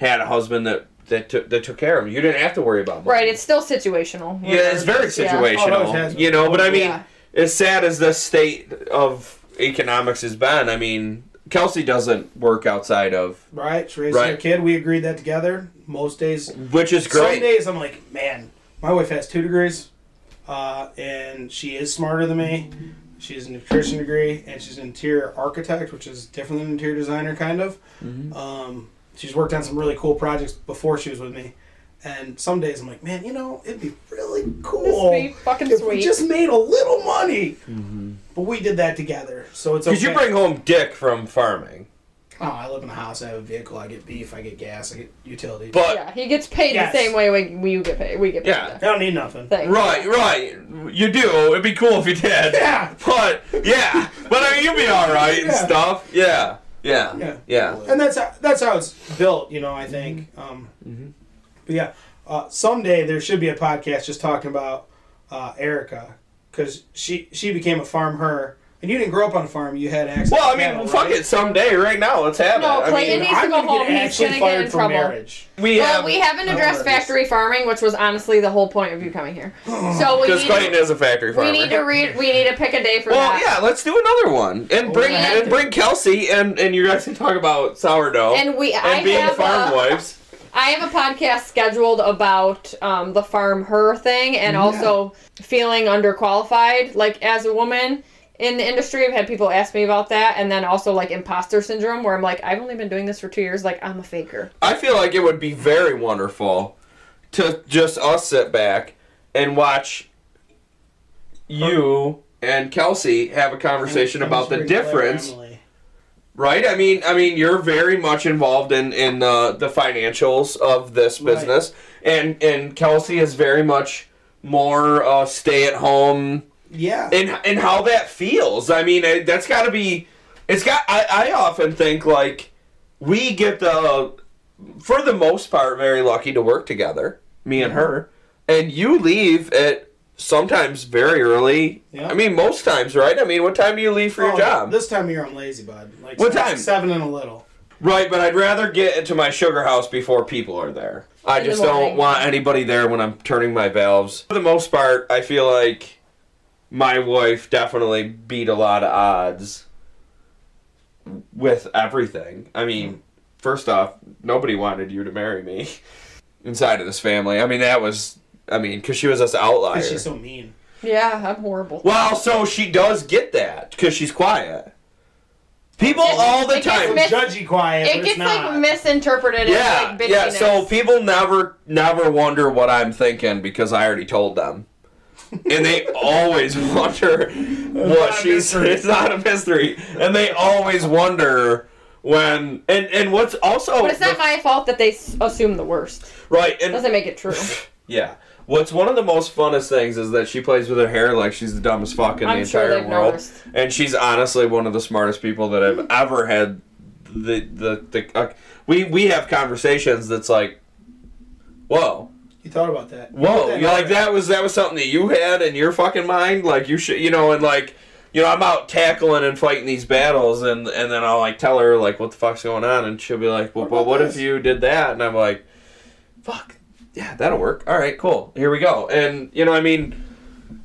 [SPEAKER 2] had a husband that that took that took care of them. You didn't have to worry about money.
[SPEAKER 1] Right, it's still situational.
[SPEAKER 2] Yeah, it's very
[SPEAKER 1] Yeah.
[SPEAKER 2] situational.
[SPEAKER 3] It has been.
[SPEAKER 2] you know, but I mean,
[SPEAKER 1] Yeah.
[SPEAKER 2] as sad as the state of economics has been, I mean, Kelsey doesn't work outside of,
[SPEAKER 3] right. She's raising
[SPEAKER 2] Right.
[SPEAKER 3] her kid. We agreed that together. Most days.
[SPEAKER 2] which is great.
[SPEAKER 3] Some days I'm like, man, my wife has two degrees, uh, and she is smarter than me. She has a nutrition degree, and she's an interior architect, which is different than an interior designer, kind of.
[SPEAKER 2] Mm-hmm.
[SPEAKER 3] Um, she's worked on some really cool projects before she was with me. And some days I'm like, man, you know, it'd be really cool
[SPEAKER 1] be fucking
[SPEAKER 3] if we just made a little money. Mm-hmm. But we did that together, so it's okay.
[SPEAKER 2] Did you bring home Dick from farming,
[SPEAKER 3] Oh, I live in a house. I have a vehicle. I get beef. I get gas. I get utilities.
[SPEAKER 2] but
[SPEAKER 1] yeah, he gets paid
[SPEAKER 3] Yes.
[SPEAKER 1] the same way we, we get paid. We get paid.
[SPEAKER 2] Yeah.
[SPEAKER 3] I don't need nothing.
[SPEAKER 1] Thanks.
[SPEAKER 2] right, right, you do. It'd be cool if you did.
[SPEAKER 3] Yeah.
[SPEAKER 2] But yeah, but I mean, you'd be all right and stuff. Yeah, yeah,
[SPEAKER 3] Yeah.
[SPEAKER 2] yeah.
[SPEAKER 3] and that's how, that's how it's built, you know. I think. Um, But yeah, uh, someday there should be a podcast just talking about uh, Erica because she she became a farm her And you didn't grow up on a farm. You had access.
[SPEAKER 2] To Well, I mean,
[SPEAKER 3] cattle,
[SPEAKER 2] fuck
[SPEAKER 3] right?
[SPEAKER 2] it. Someday, right now, let's have
[SPEAKER 1] No,
[SPEAKER 2] it. I
[SPEAKER 1] Clayton
[SPEAKER 2] mean,
[SPEAKER 1] needs to
[SPEAKER 3] I'm
[SPEAKER 1] go home.
[SPEAKER 3] get
[SPEAKER 1] He's
[SPEAKER 3] actually
[SPEAKER 1] gonna get in trouble.
[SPEAKER 3] marriage.
[SPEAKER 2] we
[SPEAKER 1] Well,
[SPEAKER 2] have
[SPEAKER 1] we haven't addressed factory farming, which was honestly the whole point of you coming here. [sighs] So we
[SPEAKER 2] because
[SPEAKER 1] need,
[SPEAKER 2] Clayton is a factory farmer.
[SPEAKER 1] we need to read. We need to pick a day for that.
[SPEAKER 2] well,
[SPEAKER 1] that.
[SPEAKER 2] yeah, let's do another one and bring
[SPEAKER 3] we
[SPEAKER 2] and
[SPEAKER 1] to.
[SPEAKER 2] bring Kelsey and and you guys can talk about sourdough
[SPEAKER 1] And we,
[SPEAKER 2] and
[SPEAKER 1] I
[SPEAKER 2] being
[SPEAKER 1] have
[SPEAKER 2] farm
[SPEAKER 1] a,
[SPEAKER 2] wives.
[SPEAKER 1] I have a podcast scheduled about um, the farm her thing and also feeling underqualified, like as a woman in the industry. I've had people ask me about that, and then also like imposter syndrome, where I'm like, I've only been doing this for two years. Like I'm a faker.
[SPEAKER 2] I feel like it would be very wonderful to just us sit back and watch you and Kelsey have a conversation
[SPEAKER 3] And-
[SPEAKER 2] about the
[SPEAKER 3] and bring
[SPEAKER 2] difference, right? I mean, I mean, you're very much involved in in uh, the financials of this
[SPEAKER 3] Right.
[SPEAKER 2] business, and and Kelsey is very much more uh, stay at home
[SPEAKER 3] Yeah.
[SPEAKER 2] and and how that feels. I mean, it, that's got to be. It's got. I, I often think like we get the, for the most part, very lucky to work together, me and her, and you leave at sometimes very early.
[SPEAKER 3] Yeah.
[SPEAKER 2] I mean, most times, right? I mean, what time do you leave for your
[SPEAKER 3] Oh,
[SPEAKER 2] job?
[SPEAKER 3] This time of year I'm lazy, bud. Like
[SPEAKER 2] What time?
[SPEAKER 3] Seven and a little.
[SPEAKER 2] Right, but I'd rather get into my sugar house before people are there. I just don't want anybody there when I'm turning my valves. For the most part, I feel like my wife definitely beat a lot of odds with everything. I mean, first off, nobody wanted you to marry me [laughs] inside of this family. I mean, that was, I mean, because she was this outlier.
[SPEAKER 3] Because she's so mean.
[SPEAKER 1] Yeah, I'm horrible.
[SPEAKER 2] well, so she does get that because she's quiet. People
[SPEAKER 1] It-
[SPEAKER 2] all the
[SPEAKER 1] it gets
[SPEAKER 2] time.
[SPEAKER 1] mis-
[SPEAKER 3] Judgy quiet.
[SPEAKER 1] It
[SPEAKER 3] but
[SPEAKER 1] gets
[SPEAKER 3] it's not.
[SPEAKER 1] like misinterpreted
[SPEAKER 2] yeah,
[SPEAKER 1] as like
[SPEAKER 2] yeah. So people never, never wonder what I'm thinking because I already told them, and they always wonder what
[SPEAKER 3] not a
[SPEAKER 2] she's.
[SPEAKER 3] mystery.
[SPEAKER 2] It's not a mystery, and they always wonder when. And and what's also
[SPEAKER 1] but it's not
[SPEAKER 2] the-
[SPEAKER 1] my fault that they assume the worst.
[SPEAKER 2] right. And
[SPEAKER 1] Doesn't make it true. [sighs]
[SPEAKER 2] yeah. What's one of the most funnest things is that she plays with her hair like she's the dumbest fuck in
[SPEAKER 1] I'm
[SPEAKER 2] the entire
[SPEAKER 1] they've
[SPEAKER 2] world,
[SPEAKER 1] noticed.
[SPEAKER 2] and she's honestly one of the smartest people that I've ever had. The the the uh, we we have conversations that's like, whoa,
[SPEAKER 3] You thought about that.
[SPEAKER 2] whoa,
[SPEAKER 3] You
[SPEAKER 2] you like that was that was something that you had in your fucking mind, like you should, you know, and like. You know, I'm out tackling and fighting these battles, and and then I'll like tell her like what the fuck's going on, and she'll be like, "Well,
[SPEAKER 3] What
[SPEAKER 2] but
[SPEAKER 3] about
[SPEAKER 2] what if you did that?" And I'm like, "Fuck, yeah, that'll work. All right, cool. Here we go." And you know, I mean,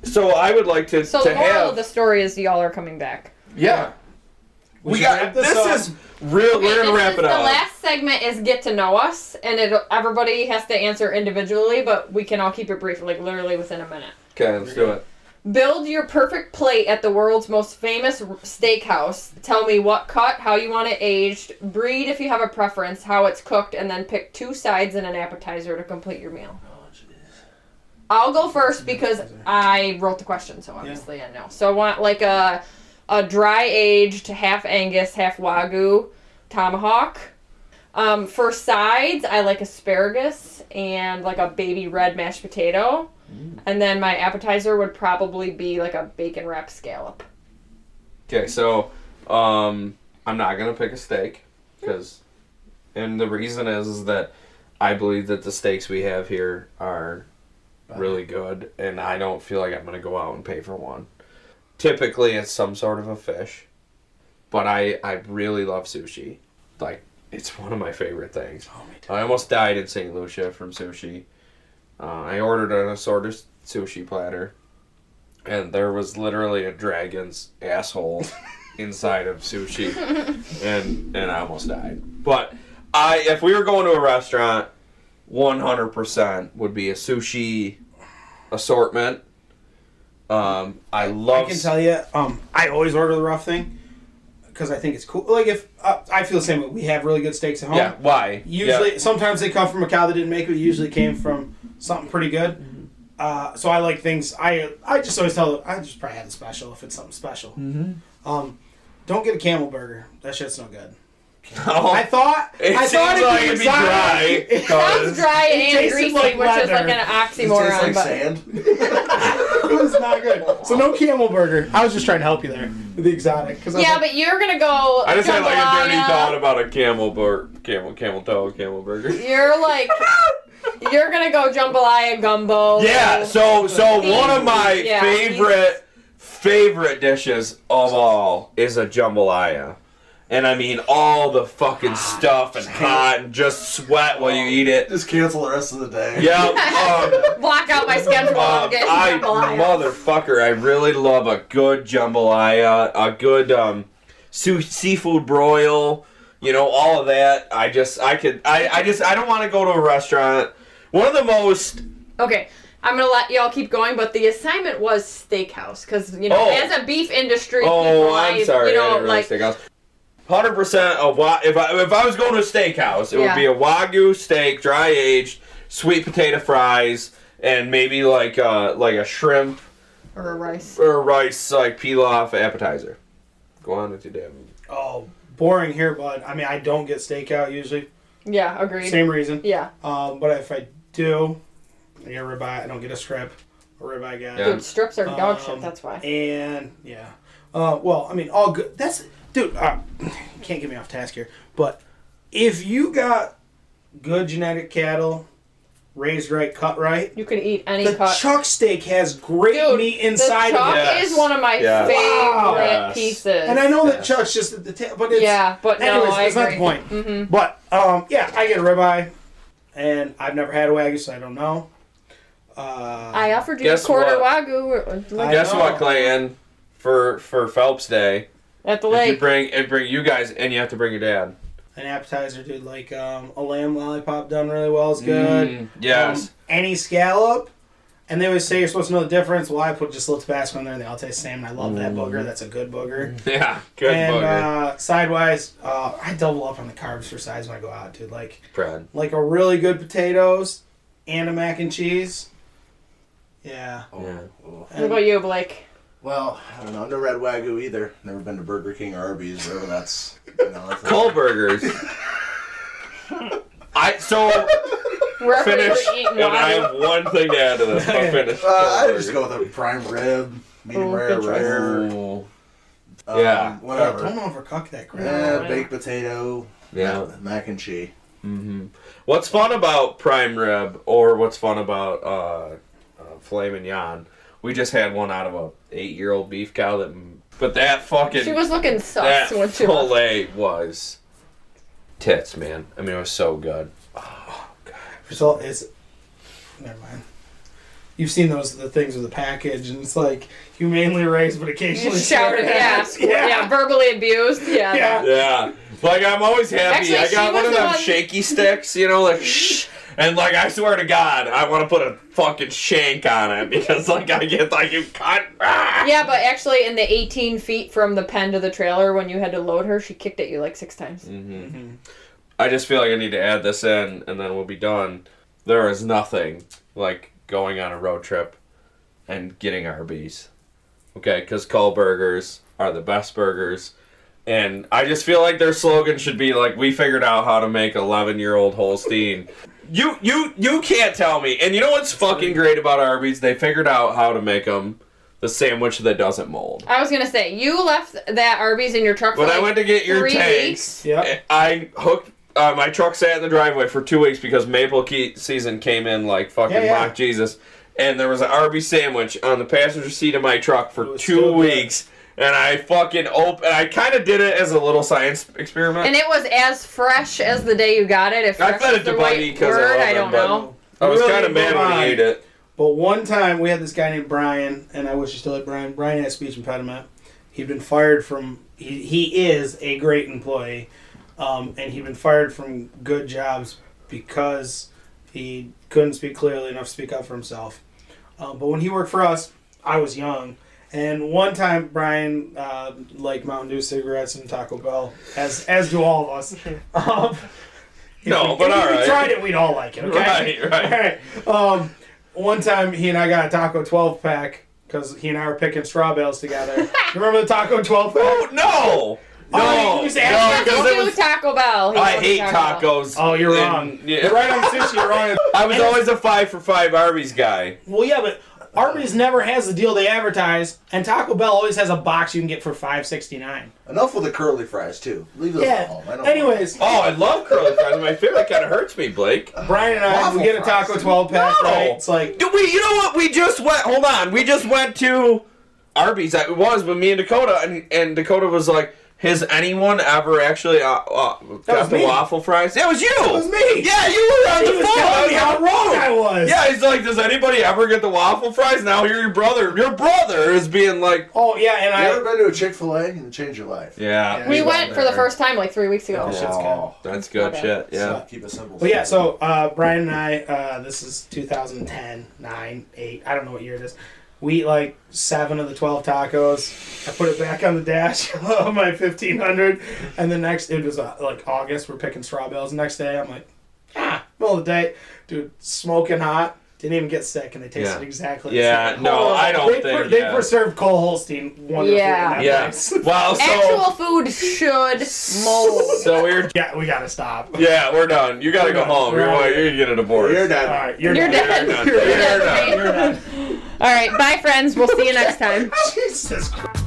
[SPEAKER 2] so I would like to
[SPEAKER 1] So
[SPEAKER 2] to
[SPEAKER 1] the moral
[SPEAKER 2] have
[SPEAKER 1] of the story is y'all are coming back.
[SPEAKER 2] yeah.
[SPEAKER 3] We
[SPEAKER 2] We got this.
[SPEAKER 3] this
[SPEAKER 2] is real. We're gonna
[SPEAKER 1] this
[SPEAKER 2] wrap
[SPEAKER 1] is
[SPEAKER 2] it
[SPEAKER 1] the
[SPEAKER 2] up.
[SPEAKER 1] last segment is get to know us, and it everybody has to answer individually, but we can all keep it brief, like literally within a minute.
[SPEAKER 2] Okay, let's do it.
[SPEAKER 1] Build your perfect plate at the world's most famous steakhouse. Tell me what cut, how you want it aged, breed if you have a preference, how it's cooked, and then pick two sides and an appetizer to complete your meal. I'll go first because I wrote the question, so obviously I know. So I want like a a dry aged half Angus, half Wagyu tomahawk. Um, for sides, I like asparagus and like a baby red mashed potato. And then my appetizer would probably be like a bacon wrapped scallop.
[SPEAKER 2] Okay, so um, I'm not gonna pick a steak because, and the reason is, is that I believe that the steaks we have here are really good, and I don't feel like I'm gonna go out and pay for one. Typically, it's some sort of a fish, but I I really love sushi. Like it's one of my favorite things.
[SPEAKER 3] Oh.
[SPEAKER 2] I almost died in St. Lucia from sushi. Uh, I ordered an assorted sushi platter, and there was literally a dragon's asshole [laughs] inside of sushi, [laughs] and and I almost died. But I, if we were going to a restaurant, one hundred percent would be a sushi assortment. Um, I love.
[SPEAKER 3] I can tell you, um, I always order the rough thing because I think it's cool. Like if uh, I feel the same way, we have really good steaks at home.
[SPEAKER 2] yeah, why?
[SPEAKER 3] Usually,
[SPEAKER 2] Yeah.
[SPEAKER 3] sometimes they come from a cow that didn't make it. Usually, came from something pretty good.
[SPEAKER 2] Mm-hmm.
[SPEAKER 3] Uh, so I like things. I I just always tell. I just probably have a special if it's something special.
[SPEAKER 2] Mm-hmm.
[SPEAKER 3] Um, don't get a camel burger. That shit's no good.
[SPEAKER 2] Oh,
[SPEAKER 3] I thought. [laughs]
[SPEAKER 2] it
[SPEAKER 3] I
[SPEAKER 2] seems
[SPEAKER 3] thought
[SPEAKER 2] like
[SPEAKER 3] be
[SPEAKER 2] it'd be dry.
[SPEAKER 3] exotic.
[SPEAKER 1] It [laughs] sounds dry and
[SPEAKER 3] tasted
[SPEAKER 1] greasy,
[SPEAKER 3] like
[SPEAKER 1] which is like
[SPEAKER 3] leather.
[SPEAKER 1] an
[SPEAKER 4] It
[SPEAKER 1] oxymoron.
[SPEAKER 4] tastes like
[SPEAKER 1] but
[SPEAKER 4] sand. [laughs]
[SPEAKER 3] it was not good. So no camel burger. I was just trying to help you there with the exotic. Cause I was
[SPEAKER 1] yeah,
[SPEAKER 3] like,
[SPEAKER 1] but you're gonna go.
[SPEAKER 2] I just had like a dirty
[SPEAKER 1] jambalaya.
[SPEAKER 2] thought about a camel bur- camel camel toe camel burger.
[SPEAKER 1] You're like, you're gonna go jambalaya gumbo.
[SPEAKER 2] Yeah, so so one of my
[SPEAKER 1] Yeah.
[SPEAKER 2] favorite favorite dishes of all is a jambalaya. And I mean all the fucking stuff and hot and just sweat while you eat it.
[SPEAKER 4] Just cancel the rest of the day.
[SPEAKER 2] Yeah, [laughs] um,
[SPEAKER 1] Block out my schedule.
[SPEAKER 2] um,
[SPEAKER 1] and get
[SPEAKER 2] I
[SPEAKER 1] jambalaya.
[SPEAKER 2] motherfucker, I really love a good jambalaya, a good um, su- seafood broil. You know all of that. I just, I could, I, I just, I don't want to go to a restaurant. One of the most
[SPEAKER 1] Okay, I'm gonna let y'all keep going, but the assignment was steakhouse because you know,
[SPEAKER 2] Oh.
[SPEAKER 1] as a beef industry,
[SPEAKER 2] Oh,
[SPEAKER 1] people,
[SPEAKER 2] I'm
[SPEAKER 1] I,
[SPEAKER 2] sorry.
[SPEAKER 1] you
[SPEAKER 2] I
[SPEAKER 1] know,
[SPEAKER 2] didn't realize
[SPEAKER 1] like
[SPEAKER 2] steakhouse. Hundred percent of wa- if I if I was going to a steakhouse, it
[SPEAKER 1] Yeah.
[SPEAKER 2] would be a wagyu steak, dry aged, sweet potato fries, and maybe like uh like a shrimp
[SPEAKER 1] or a rice.
[SPEAKER 2] or a rice like pilaf appetizer. Go on with your damn.
[SPEAKER 3] Oh, boring here, but I mean, I don't get steakout usually.
[SPEAKER 1] Yeah, agreed.
[SPEAKER 3] Same reason.
[SPEAKER 1] Yeah,
[SPEAKER 3] Um, but if I do, I get a ribeye. I don't get a strip. A ribeye guy.
[SPEAKER 2] Yeah.
[SPEAKER 1] dude, strips are dog shit.
[SPEAKER 3] Um,
[SPEAKER 1] That's why.
[SPEAKER 3] And yeah, uh, well, I mean, all good. That's dude. Uh, can't get me off task here. But if you got good genetic cattle, raised right, cut right,
[SPEAKER 1] You can eat any
[SPEAKER 3] the
[SPEAKER 1] cut.
[SPEAKER 3] chuck steak has great
[SPEAKER 1] Dude,
[SPEAKER 3] meat inside
[SPEAKER 1] the chuck
[SPEAKER 3] of it.
[SPEAKER 2] Yes.
[SPEAKER 1] is one of my
[SPEAKER 2] Yes.
[SPEAKER 1] favorite
[SPEAKER 2] Yes.
[SPEAKER 1] pieces.
[SPEAKER 3] And I know that
[SPEAKER 2] Yes.
[SPEAKER 3] chuck's just at the ta- but it's
[SPEAKER 1] yeah, but no,
[SPEAKER 3] Anyways,
[SPEAKER 1] I
[SPEAKER 3] that's not the point.
[SPEAKER 1] hmm
[SPEAKER 3] But um, yeah, I get a ribeye, and I've never had a wagyu, so I don't know. Uh,
[SPEAKER 1] I offered you
[SPEAKER 2] Guess
[SPEAKER 1] a quarter
[SPEAKER 2] what?
[SPEAKER 1] wagyu
[SPEAKER 3] I
[SPEAKER 2] Guess
[SPEAKER 3] know.
[SPEAKER 2] what, Clayton? For for Phelps Day,
[SPEAKER 1] at the
[SPEAKER 2] if you
[SPEAKER 1] lake.
[SPEAKER 2] bring and bring you guys and you have to bring your dad.
[SPEAKER 3] an appetizer, dude, like um, a lamb lollipop done really well is good.
[SPEAKER 2] Mm, yes.
[SPEAKER 3] Um, any scallop, and they always say you're supposed to know the difference. Well, I put just a little Tabasco in there, and they all taste the same. And I love that booger. That's a good booger. [laughs]
[SPEAKER 2] yeah. Good
[SPEAKER 3] and
[SPEAKER 2] booger.
[SPEAKER 3] uh, sidewise, uh, I double up on the carbs for sides when I go out, dude. Like
[SPEAKER 2] Bread.
[SPEAKER 3] like a really good potatoes and a mac and cheese. Yeah.
[SPEAKER 2] Yeah.
[SPEAKER 1] What about you, Blake?
[SPEAKER 4] Well, I don't know. No red never Wagyu either. Never been to Burger King or Arby's, wherever that's. You know, that's
[SPEAKER 2] Kohlburgers. [laughs] I so
[SPEAKER 1] Wherever
[SPEAKER 2] finish,
[SPEAKER 1] you're eating
[SPEAKER 2] and I have one thing to add to this. I'll finish.
[SPEAKER 4] Uh, I just go with a prime rib, medium
[SPEAKER 1] Oh,
[SPEAKER 4] rare, rare.
[SPEAKER 2] Ooh.
[SPEAKER 4] Um,
[SPEAKER 2] Yeah.
[SPEAKER 3] Don't
[SPEAKER 4] Whatever.
[SPEAKER 3] overcook that crap.
[SPEAKER 4] Yeah,
[SPEAKER 1] Yeah.
[SPEAKER 4] baked potato.
[SPEAKER 2] Yeah.
[SPEAKER 4] Mac and cheese.
[SPEAKER 2] hmm What's fun about prime rib, or what's fun about uh, uh, filet mignon? We just had one out of a eight-year-old beef cow that, but that fucking
[SPEAKER 1] She was looking sus
[SPEAKER 2] that
[SPEAKER 1] when she
[SPEAKER 2] fillet was tits, man. I mean, it was so good.
[SPEAKER 3] Oh So it's never mind. You've seen those the things with the package, and it's like humanely raised, but occasionally
[SPEAKER 1] shouted, yeah,
[SPEAKER 3] swear
[SPEAKER 1] yeah, verbally abused, yeah.
[SPEAKER 3] Yeah.
[SPEAKER 2] Yeah, like I'm always happy.
[SPEAKER 1] Actually,
[SPEAKER 2] I
[SPEAKER 1] she
[SPEAKER 2] got one
[SPEAKER 1] was
[SPEAKER 2] of
[SPEAKER 1] the
[SPEAKER 2] them
[SPEAKER 1] one-
[SPEAKER 2] shaky sticks, you know, like shh. [laughs] And like I swear to God, I want to put a fucking shank on it because like I get like you cut. Ah! [laughs]
[SPEAKER 1] Yeah, but actually, in the 18 feet from the pen to the trailer, when you had to load her, she kicked at you like six times.
[SPEAKER 2] Mhm. I just feel like I need to add this in, and then we'll be done. There is nothing like going on a road trip and getting Arby's. Okay, because Burgers are the best burgers. And I just feel like their slogan should be like, "We figured out how to make eleven-year-old Holstein." You, you, you can't tell me. And you know what's fucking great about Arby's? They figured out how to make them the sandwich that doesn't mold.
[SPEAKER 1] I was gonna say, you left that Arby's in your truck
[SPEAKER 2] When
[SPEAKER 1] for
[SPEAKER 2] I went to get your tanks,
[SPEAKER 1] weeks.
[SPEAKER 3] Yep.
[SPEAKER 2] I hooked. Uh, my truck sat in the driveway for two weeks because maple key season came in like fucking
[SPEAKER 3] Yeah, yeah.
[SPEAKER 2] mock Jesus, and there was an Arby's sandwich on the passenger seat of my truck for two
[SPEAKER 3] weeks. good.
[SPEAKER 2] Weeks, and I fucking opened. I kind of did it as a little science experiment.
[SPEAKER 1] And it was as fresh as the day you got it. If
[SPEAKER 2] I fed it to
[SPEAKER 1] the
[SPEAKER 2] Buddy
[SPEAKER 1] right
[SPEAKER 2] 'cause I
[SPEAKER 1] word,
[SPEAKER 2] love
[SPEAKER 1] I don't
[SPEAKER 2] but-
[SPEAKER 1] know.
[SPEAKER 2] I was
[SPEAKER 3] Really
[SPEAKER 2] kind of mad when
[SPEAKER 3] blind.
[SPEAKER 2] he ate it.
[SPEAKER 3] But one time we had this guy named Brian, and I wish he still had Brian. Brian had speech impediment. He'd been fired from. He, he is a great employee, um, and he'd been fired from good jobs because he couldn't speak clearly enough to speak up for himself. Um, but when he worked for us, I was young, and one time Brian uh, liked Mountain Dew cigarettes and Taco Bell, as as do all of us. [laughs] Um,
[SPEAKER 2] No,
[SPEAKER 3] we-
[SPEAKER 2] but
[SPEAKER 3] if
[SPEAKER 2] all
[SPEAKER 3] we
[SPEAKER 2] right.
[SPEAKER 3] tried it, we'd all like it. Okay?
[SPEAKER 2] Right, right.
[SPEAKER 3] All right. Um, one time he and I got a taco 12 pack because he and I were picking straw bales together. [laughs] you remember the taco 12 pack?
[SPEAKER 2] Oh no!
[SPEAKER 3] Oh,
[SPEAKER 2] No,
[SPEAKER 3] you
[SPEAKER 2] no, because it was.
[SPEAKER 1] Taco Bell. He
[SPEAKER 2] I hate
[SPEAKER 1] Taco Bell.
[SPEAKER 2] tacos.
[SPEAKER 3] Oh, you're
[SPEAKER 2] and-
[SPEAKER 3] wrong.
[SPEAKER 2] yeah.
[SPEAKER 3] You're right on sushi. You're wrong. [laughs]
[SPEAKER 2] I was
[SPEAKER 3] And-
[SPEAKER 2] always a five for five Arby's guy.
[SPEAKER 3] Well, yeah, but Arby's never has the deal they advertise, and Taco Bell always has a box you can get for five sixty nine.
[SPEAKER 4] Enough with the curly fries too. Leave those
[SPEAKER 3] Yeah.
[SPEAKER 4] alone. I don't
[SPEAKER 3] Anyways,
[SPEAKER 2] Oh, I love curly fries. My favorite kind of hurts me, Blake.
[SPEAKER 3] Brian and I we get a
[SPEAKER 4] fries.
[SPEAKER 3] taco 12 pack,
[SPEAKER 2] No.
[SPEAKER 3] right? It's like
[SPEAKER 2] Do we? You know what? We just went. Hold on. We just went to Arby's. It was, but me and Dakota, and, and Dakota was like, "Has anyone ever actually uh, uh, got the
[SPEAKER 3] me.
[SPEAKER 2] waffle fries?" It was you.
[SPEAKER 3] That was me.
[SPEAKER 2] Yeah, you were on
[SPEAKER 3] He
[SPEAKER 2] the
[SPEAKER 3] was
[SPEAKER 2] phone.
[SPEAKER 3] telling me how wrong I was.
[SPEAKER 2] Yeah, he's like, "Does anybody ever get the waffle fries?" Now here, your brother, your brother is being like,
[SPEAKER 3] Oh yeah, and I.
[SPEAKER 4] You ever been to a Chick Fil A and change your life?
[SPEAKER 2] "Yeah,
[SPEAKER 3] Yeah.
[SPEAKER 1] We
[SPEAKER 3] He's
[SPEAKER 1] went for the first time like three weeks ago.
[SPEAKER 3] Oh, shit's good.
[SPEAKER 2] that's good
[SPEAKER 1] Okay.
[SPEAKER 2] shit." Yeah.
[SPEAKER 4] So, keep it simple.
[SPEAKER 3] But yeah, so uh, Brian and I, uh, this is 2010, 9, 8, I don't know what year it is. We eat like seven of the 12 tacos. I put it back on the dash [laughs] of my 1500. And the next, it was uh, like August, we're picking straw bales. Next day, I'm like, ah, middle of the day, dude, smoking hot. Didn't even get sick, and they tasted
[SPEAKER 2] Yeah.
[SPEAKER 3] exactly the
[SPEAKER 2] Yeah,
[SPEAKER 3] same.
[SPEAKER 2] no, I don't
[SPEAKER 3] they
[SPEAKER 2] think,
[SPEAKER 3] they
[SPEAKER 2] yeah.
[SPEAKER 3] preserved Cole Holstein wonderfully.
[SPEAKER 1] Yeah.
[SPEAKER 3] in
[SPEAKER 2] Yeah. [laughs] Well, so
[SPEAKER 1] Actual food should mold. [laughs]
[SPEAKER 2] so we're [laughs]
[SPEAKER 3] yeah, we gotta stop.
[SPEAKER 2] yeah, we're done. You gotta
[SPEAKER 3] We're
[SPEAKER 2] go
[SPEAKER 3] done.
[SPEAKER 2] home.
[SPEAKER 3] We're
[SPEAKER 2] You're
[SPEAKER 3] out.
[SPEAKER 2] you're getting a divorce.
[SPEAKER 4] You're
[SPEAKER 3] All
[SPEAKER 4] done.
[SPEAKER 3] right, you're,
[SPEAKER 1] You're
[SPEAKER 3] done.
[SPEAKER 1] dead.
[SPEAKER 2] done.
[SPEAKER 1] You're
[SPEAKER 2] You're
[SPEAKER 1] dead.
[SPEAKER 2] done.
[SPEAKER 3] You're done.
[SPEAKER 1] All right, bye, friends. We'll see you next time.
[SPEAKER 3] Jesus Christ.